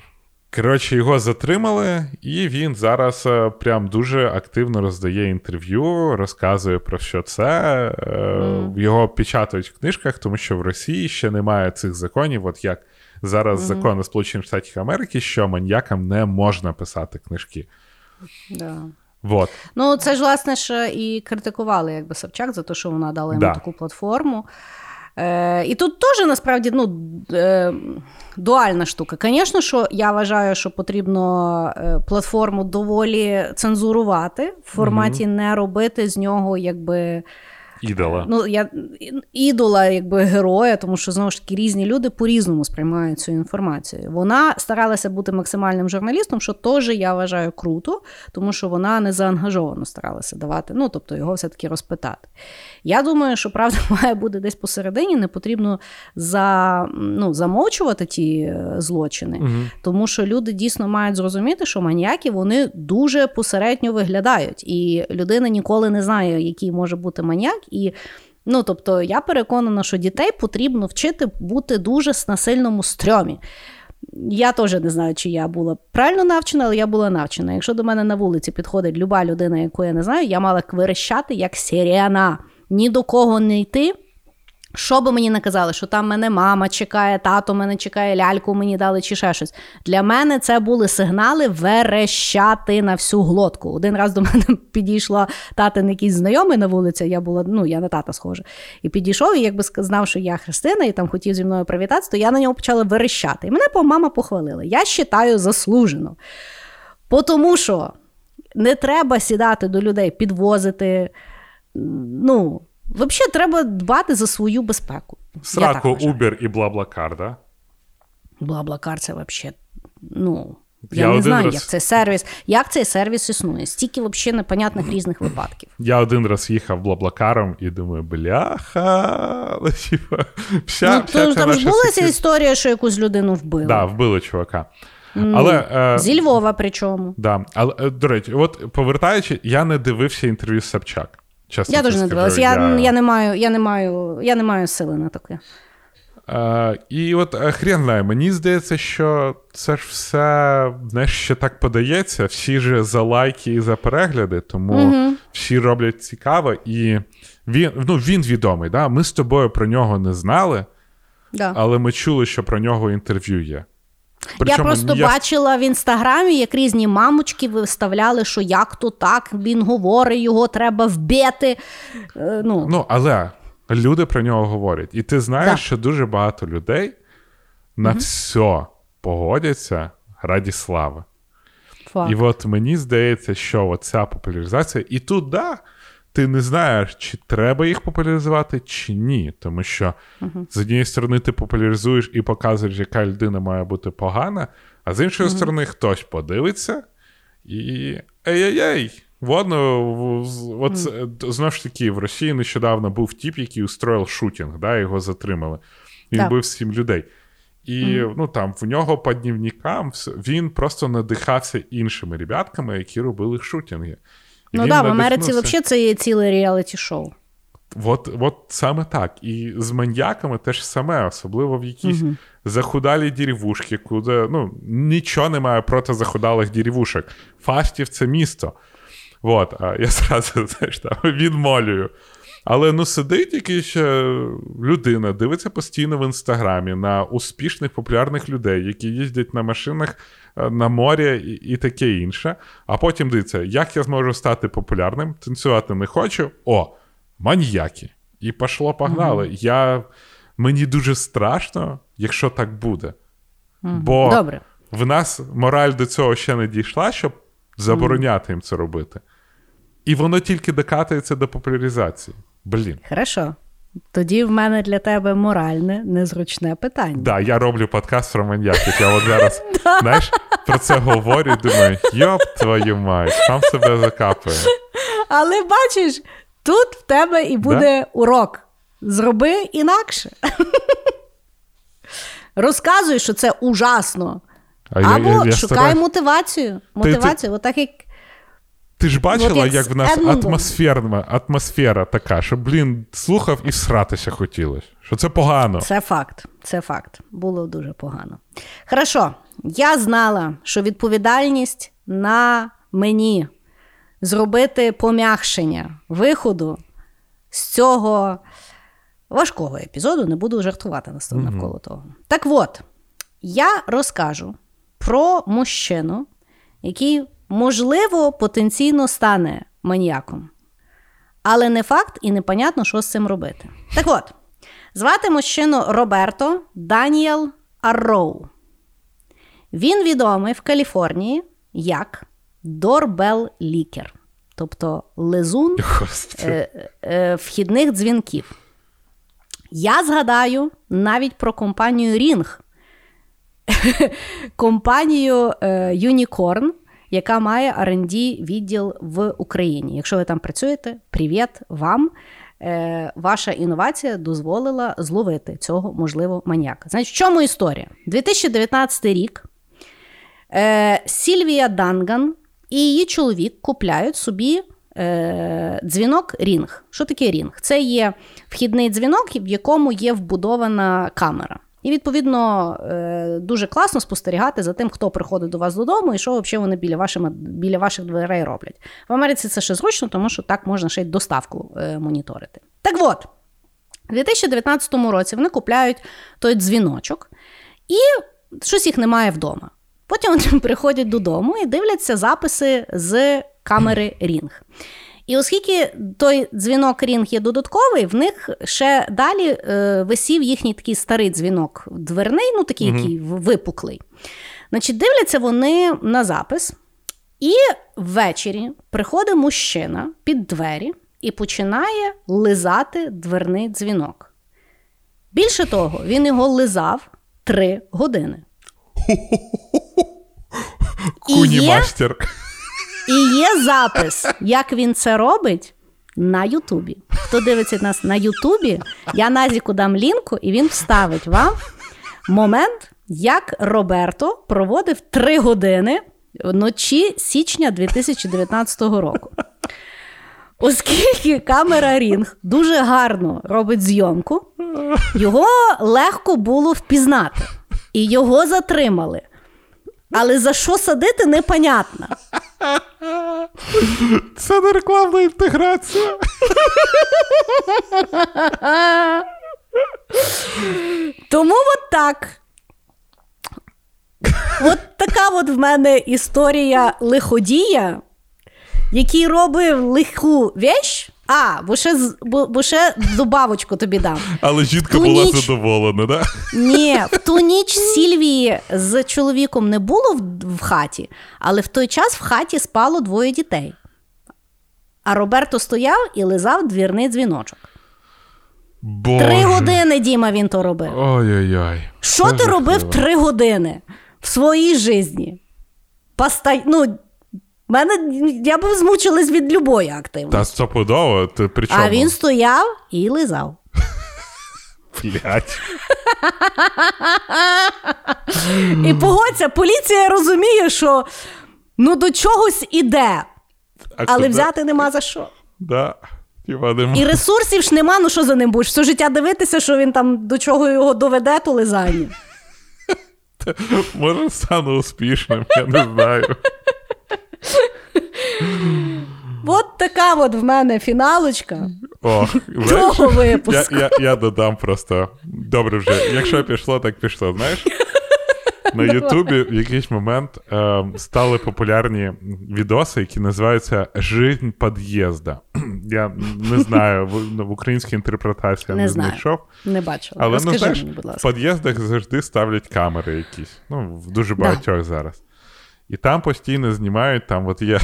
S3: Коротше, його затримали, і він зараз е, прям дуже активно роздає інтерв'ю, розказує про що це. Mm. Його печатають в книжках, тому що в Росії ще немає цих законів, от як зараз закони Сполучених Штатів Америки, що маньякам не можна писати книжки.
S2: Да.
S3: Вот.
S2: Ну, це ж, власне, ж і критикували якби Собчак за те, що вона дала йому
S3: да.
S2: таку платформу. Е, І тут теж насправді ну, е, дуальна штука. Звісно, що я вважаю, що потрібно е, платформу доволі цензурувати в форматі не робити з нього якби.
S3: Ідола.
S2: Ну, я, Ідола, якби героя, тому що знову ж таки різні люди по-різному сприймають цю інформацію. Вона старалася бути максимальним журналістом, що теж я вважаю круто, тому що вона не заангажовано старалася давати, ну тобто його все-таки розпитати. Я думаю, що правда [LAUGHS] має бути десь посередині, не потрібно за, ну, замовчувати ті е, злочини,
S3: угу.
S2: тому що люди дійсно мають зрозуміти, що маніяки вони дуже посередньо виглядають, і людина ніколи не знає, який може бути маніяк. І ну, тобто, я переконана, що дітей потрібно вчити бути дуже на сильному стрьомі. Я теж не знаю, чи я була правильно навчена, але я була навчена. Якщо до мене на вулиці підходить люба людина, яку я не знаю, я мала кверещати як сирена. Ні до кого не йти. Що би мені не казали, що там мене мама чекає, тато мене чекає, ляльку мені дали чи ще щось. Для мене це були сигнали верещати на всю глотку. Один раз до [LAUGHS] мене підійшла татин якийсь знайомий на вулиці, я була, ну, я на тата схожа. І підійшов, і якби знав, що я Христина, і там хотів зі мною привітатися, то я на нього почала верещати. І мене мама похвалила. Я вважаю заслужено. Тому що не треба сідати до людей, підвозити. Ну, Взагалі, треба дбати за свою безпеку.
S3: Сраку Uber і Блаблакар, да?
S2: Блаблакар це взагалі, ну. Я, я не знаю, раз... як цей сервіс як цей сервіс існує. Стільки взагалі непонятних різних випадків.
S3: Я один раз їхав блаблакаром і думаю, бляха. Типа, вся,
S2: ну, вся Там ж була ця історія, що якусь людину вбили.
S3: Так, да, вбили чувака. Але,
S2: е, Зі Львова причому.
S3: Да. Але, е, До речі, от повертаючи, я не дивився інтерв'ю з Собчак. Чесно
S2: я дуже не дивилася. Я, я... я не маю я не маю, я не маю сили на таке.
S3: Uh, і от е, хрен знає, мені здається, що це ж все знаєш, ще так подається. Всі ж за лайки і за перегляди, тому uh-huh. всі роблять цікаво. І він ну, він відомий. Да? Ми з тобою про нього не знали,
S2: да.
S3: але ми чули, що про нього інтерв'ю є.
S2: Причому, я просто я... бачила в інстаграмі, як різні мамочки виставляли, що як то так, він говорить, його треба вбити. Е, ну,
S3: ну але люди про нього говорять. І ти знаєш, да. що дуже багато людей на угу. все погодяться раді слави.
S2: Факт.
S3: І от мені здається, що оця популяризація, і тут, да, ти не знаєш, чи треба їх популяризувати, чи ні. Тому що з однієї сторони ти популяризуєш і показуєш, яка людина має бути погана, а з іншої сторони, хтось подивиться і ей-ей-ей. Воно з- от, е, знову ж таки, в Росії нещодавно був тіп, який устроїв шутінг, да, його затримали. Він
S2: Так.
S3: бив сім людей. І ну, там, в нього по дневникам вс- він просто надихався іншими ребятками, які робили шутінги.
S2: Ну так, да, в Америці взагалі це є ціле реаліті-шоу.
S3: От, от саме так. І з маньяками теж саме, особливо в якісь захудалі деревушки, куди ну, нічого немає проти захудалих деревушок. Фастів це місто. От, а я зразу [LAUGHS] знаєш, там, відмолюю. Але ну сидить якийсь е, людина, дивиться постійно в інстаграмі на успішних популярних людей, які їздять на машинах на морі і, і таке інше. А потім дивиться, як я зможу стати популярним, танцювати не хочу. О, маньяки. І пошло погнали. Я, мені дуже страшно, якщо так буде. Бо
S2: Добре.
S3: в нас мораль до цього ще не дійшла, щоб забороняти їм це робити. І воно тільки докатується до популяризації. Блін.
S2: Хорошо. Тоді в мене для тебе моральне, незручне питання.
S3: Да, я роблю подкаст про маньяків. Я от зараз, [LAUGHS] знаєш, про це говорю і думаю, йоп твою мать, сам себе закапує.
S2: Але бачиш, тут в тебе і буде урок. Зроби інакше. Розказуй, що це ужасно.
S3: А
S2: Або
S3: я- я
S2: шукай
S3: стараюсь.
S2: мотивацію. Мотивацію, отак як.
S3: Ти ж бачила,
S2: як
S3: як в нас
S2: Едмундом.
S3: атмосферна, атмосфера така, що, блін, слухав і всратися хотілося. Що це погано.
S2: Це факт. Це факт. Було дуже погано. Хорошо, я знала, що відповідальність на мені зробити пом'якшення виходу з цього важкого епізоду. Не буду жартувати нас тут навколо того. Так от, я розкажу про мужчину, який, можливо, потенційно стане маніяком. Але не факт і непонятно, що з цим робити. Так от, звати мужчину Роберто Даніел Арроу. Він відомий в Каліфорнії як Дорбел Лікер, тобто лизун [LAUGHS] е, е, вхідних дзвінків. Я згадаю навіть про компанію Ring, [LAUGHS] компанію е, Unicorn, яка має R&D відділ в Україні. Якщо ви там працюєте, привіт вам. Е, ваша інновація дозволила зловити цього можливо маніяка. Значить, в чому історія? 2019 рік е, Сільвія Данган і її чоловік купляють собі е, дзвінок Рінг. Що таке Рінг? Це є вхідний дзвінок, в якому є вбудована камера. І, відповідно, е, дуже класно спостерігати за тим, хто приходить до вас додому і що взагалі вони біля, вашими, біля ваших дверей роблять. В Америці це ще зручно, тому що так можна ще й доставку е, моніторити. Так от, у 2019 році вони купляють той дзвіночок, і щось їх немає вдома. Потім [LAUGHS] вони приходять додому і дивляться записи з камери Рінг. І оскільки той дзвінок Рінг є додатковий, в них ще далі е, висів їхній такий старий дзвінок дверний, ну такий, який випуклий. Значить, дивляться вони на запис, і ввечері приходить мужчина під двері і починає лизати дверний дзвінок. Більше того, він його лизав три години. І
S3: Куні
S2: є,
S3: мастер.
S2: І є запис, як він це робить на Ютубі. Хто дивиться нас на Ютубі, я Назіку дам лінку, і він вставить вам момент, як Роберто проводив три години вночі січня 2019 року. Оскільки камера Рінг дуже гарно робить зйомку, його легко було впізнати. І його затримали. Але за що садити, непонятно. [LAUGHS]
S3: Це не рекламна інтеграція.
S2: Тому от так. От така от в мене історія лиходія, який робив лиху вещь, А, бо ще, бо, ще добавочку тобі дам.
S3: Але жінка була
S2: ніч-
S3: задоволена, да?
S2: Ні, в ту ніч Сільвії з чоловіком не було в, в хаті, але в той час в хаті спало двоє дітей. А Роберто стояв і лизав двірний дзвіночок.
S3: Боже.
S2: Три години, Діма, він то робив.
S3: Ой-ой-ой.
S2: Що ти робив три години в своїй житті? Поста... Ну, мене я б змучилась від любої активності.
S3: Та стопудово, ти при чому?
S2: А він стояв і лизав.
S3: Блядь.
S2: І погодься, поліція розуміє, що ну до чогось іде, але взяти нема за що.
S3: Да.
S2: І ресурсів ж нема, ну що за ним будеш? Все життя дивитися, що він там до чого його доведе, то лизання.
S3: Може, стану успішним, я не знаю.
S2: От така от в мене фіналочка
S3: О, [LAUGHS]
S2: того
S3: знаєш, я, я, я додам просто. Добре вже. Якщо пішло, так пішло. Знаєш? На Ютубі в якийсь момент е, стали популярні відоси, які називаються Жизнь під'їзда. [CLEARS THROAT] Я не знаю, в, в українській інтерпретації я
S2: Не
S3: не,
S2: знаю.
S3: знайшов.
S2: Не бачила.
S3: Але ну, знаєш,
S2: мені, будь
S3: в
S2: ласка.
S3: під'їздах завжди ставлять камери якісь. Ну, в дуже багатьох зараз. І там постійно знімають, там, от я.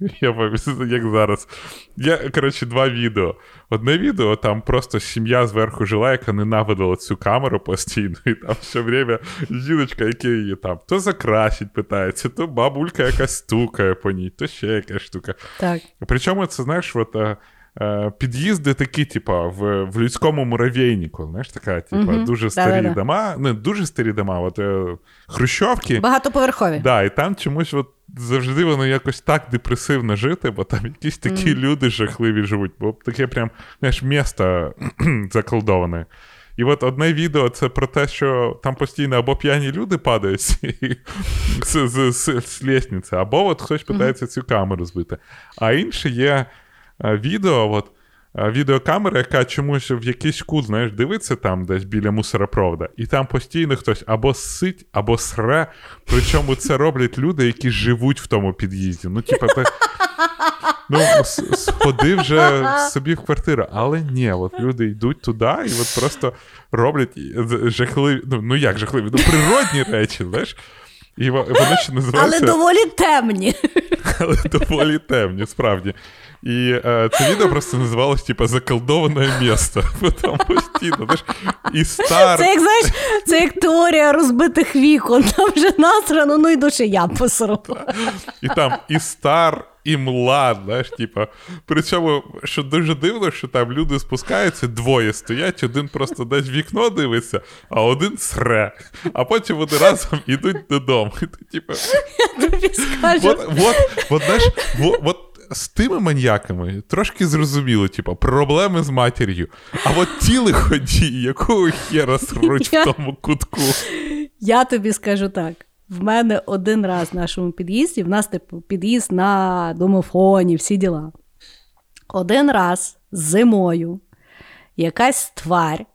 S3: [LAUGHS] Я пам'ятаю, [LAUGHS] як зараз. Я, коротше, два відео. Одне відео, там просто сім'я зверху жила, яка ненавидила цю камеру постійно, і там все время жіночка, яка її там то закрасить питається, то бабулька якась стукає по ній, то ще якась штука.
S2: Так.
S3: Причому це, знаєш, от, е, під'їзди такі, типа, в, в людському муравейнику, знаєш, така, типа,
S2: Мгм.
S3: дуже старі
S2: Да-да-да.
S3: дома, не дуже старі дома, от е, хрущовки.
S2: Багатоповерхові.
S3: Да, і там чомусь от завжди воно якось так депресивно жити, бо там якісь такі люди жахливі живуть, бо таке прям, знаєш, місто [CLEARS THROAT] заколдоване. І от одне відео це про те, що там постійно або п'яні люди падають з, лісниці, або от хтось питається цю камеру збити. А інше є е, відео, от, е, відеокамера, яка чомусь в якийсь кут, знаєш, дивиться там десь біля мусоропровода, і там постійно хтось або сить, або сре. Причому це роблять люди, які живуть в тому під'їзді. Ну, типа, так. Ну, сходи вже собі в квартиру, але ні, от люди йдуть туди і от просто роблять жахливі, ну, ну як жахливі, ну природні речі, знаєш. І вони ще
S2: Але доволі темні.
S3: але доволі темні, справді. І е, це відео просто називалось, типа, заколдоване місто. [LAUGHS] Там постійно, знаєш, і стар.
S2: Це як знаєш, це як теорія розбитих вікон. Там вже насрано, ну і душі я посру.
S3: І там і стар, і млад, знаєш, типа. Причому, що дуже дивно, що там люди спускаються, двоє стоять, один просто десь вікно дивиться, а один сре. А потім вони разом ідуть додому. І ти, типа,
S2: Тобі скажу.
S3: от, от, от, знаєш, от, от з тими маньяками трошки зрозуміло, типа, проблеми з матір'ю. А от ті лиходії, якого хера сруть в тому кутку.
S2: Я тобі скажу так. В мене один раз в нашому під'їзді, в нас типу під'їзд на домофоні, всі діла. Один раз зимою якась тварь,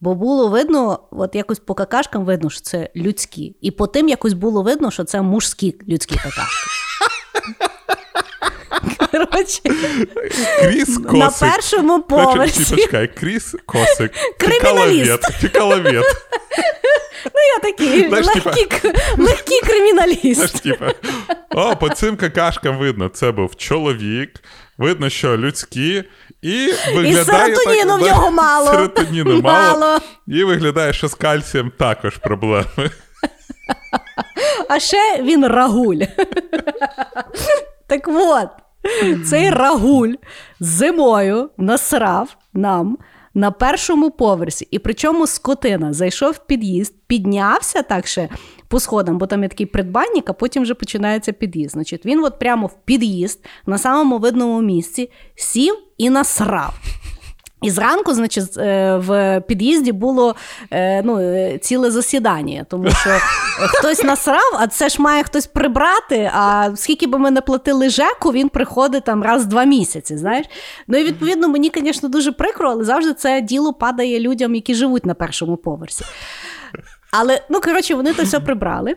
S2: бо було видно, от якось по какашкам видно, що це людські. І по тим якось було видно, що це мужські людські какашки.
S3: Кріс Косик.
S2: на першому поверсі.
S3: почекай, Кріс Косик.
S2: Криміналіст.
S3: Тікаловєт.
S2: Ну, я такий
S3: Знаєш,
S2: легкий, к- легкий криміналіст.
S3: Знаєш, типа, о, по цим какашкам видно, це був чоловік, видно, що людські, і виглядає
S2: серотоніну
S3: так,
S2: в нього мало.
S3: Серотоніну мало.
S2: Мало.
S3: І виглядає, що з кальцієм також проблеми.
S2: А ще він рагуль. так от, цей рагуль зимою насрав нам на першому поверсі. І причому скотина зайшов в під'їзд, піднявся так ще по сходам, бо там є такий придбанник, а потім вже починається під'їзд. Значить, він от прямо в під'їзд на самому видному місці сів і насрав. І зранку, значить, е, в під'їзді було е, ну, е, ціле засідання, тому що хтось насрав, а це ж має хтось прибрати. А скільки би ми не платили ЖЕКу, він приходить там раз в два місяці. Знаєш? Ну і відповідно мені, звісно, дуже прикро, але завжди це діло падає людям, які живуть на першому поверсі. Але ну коротше, вони то все прибрали.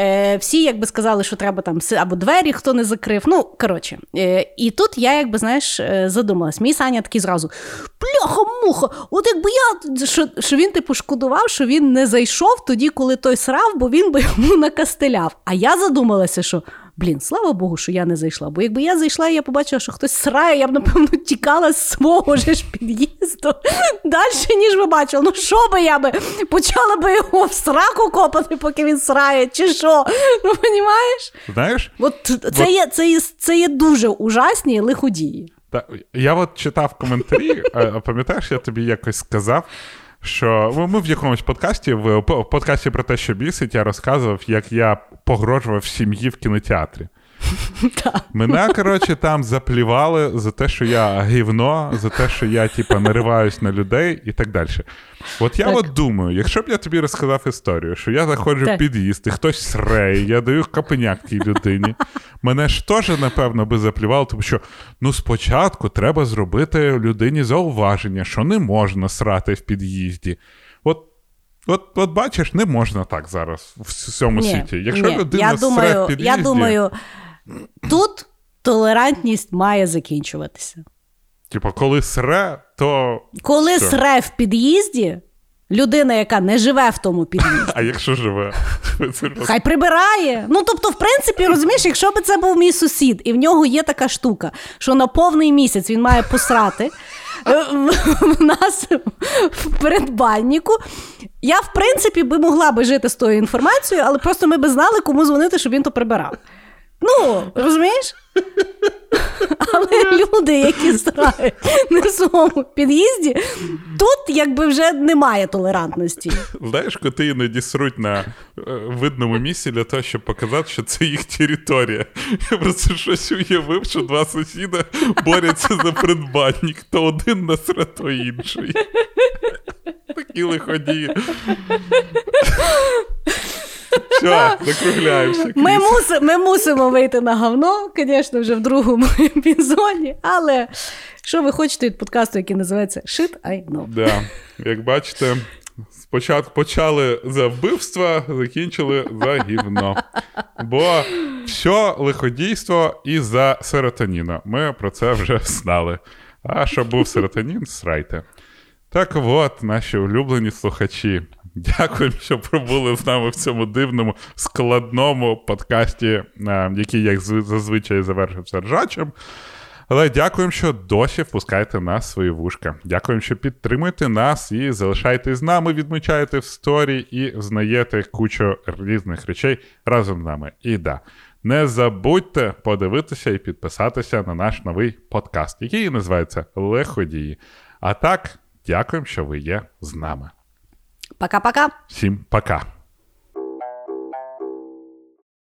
S2: Е, Всі якби сказали, що треба там або двері, хто не закрив. Ну, коротше. Е, І тут я, якби знаєш, е, задумалась. Мій Саня такий зразу: Пляха-муха! От якби я що, що він типу шкодував, що він не зайшов тоді, коли той срав, бо він би йому накастеляв. А я задумалася, що Блін, слава Богу, що я не зайшла. Бо якби я зайшла і я побачила, що хтось срає, я б, напевно, тікала з свого ж під'їзду [LAUGHS] далі, ніж ви бачили. Ну, що би я би почала би його в сраку копати, поки він срає, чи що? Ну, розумієш?
S3: Знаєш?
S2: От це є, це є, це є дуже ужасні лиходії.
S3: Та, я от читав коментарі, [LAUGHS] пам'ятаєш, я тобі якось сказав, що ми в якомусь подкасті, в подкасті про те, що бісить, я розказував, як я погрожував сім'ї в кінотеатрі. [LAUGHS] Мене, коротше, там заплівали за те, що я гівно, за те, що я, типа, нариваюсь на людей і так далі. От я так. от думаю, якщо б я тобі розказав історію, що я заходжу так. в під'їзд, і хтось среє, я даю капеняк тій людині, мене ж теж, напевно, би заплівало, тому що ну спочатку треба зробити людині зауваження, що не можна срати в під'їзді. От От от бачиш, не можна так зараз в цьому ні, світі. Якщо ні. людина
S2: я думаю, в під'їзді... Я думаю, тут толерантність має закінчуватися.
S3: Типа, коли сре, то.
S2: Коли Що? сре в під'їзді, людина, яка не живе в тому під'їзді. [LAUGHS]
S3: А якщо живе, [LAUGHS]
S2: хай прибирає. Ну, тобто, в принципі, розумієш, якщо б це був мій сусід, і в нього є така штука, що на повний місяць він має посрати. Е, в нас в передбанніку. Я, в принципі, би могла би жити з тою інформацією, але просто ми би знали, кому дзвонити, щоб він то прибирав. Ну, розумієш? Але люди, які стирають на своєму під'їзді, тут якби вже немає толерантності.
S3: Знаєш, коти іноді сруть на е, видному місці для того, щоб показати, що це їх територія. Я просто щось уявив, що два сусіда борються за придбанник, то один насре, то інший. Такі лиходії. Все, закругляємося.
S2: Ми муси, ми мусимо вийти на говно, звісно, вже в другому [LAUGHS] епізоді, але що ви хочете від подкасту, який називається Shit I know.
S3: Да. Як бачите, спочатку почали за вбивства, закінчили за гівно. Бо все лиходійство і за серотоніна. Ми про це вже знали. А щоб був серотонін, срайте. Так от, наші улюблені слухачі. Дякуємо, що пробули з нами в цьому дивному складному подкасті, е, який, як зазвичай, завершився ржачем. Але дякуємо, що досі впускаєте нас в свої вушка. Дякуємо, що підтримуєте нас і залишаєтесь з нами, відмічаєте в сторі і знаєте кучу різних речей разом з нами. І да, не забудьте подивитися і підписатися на наш новий подкаст, який називається Леходії. А так, дякуємо, що ви є з нами.
S2: Pra
S3: cá, pra cá? Sim, pra cá.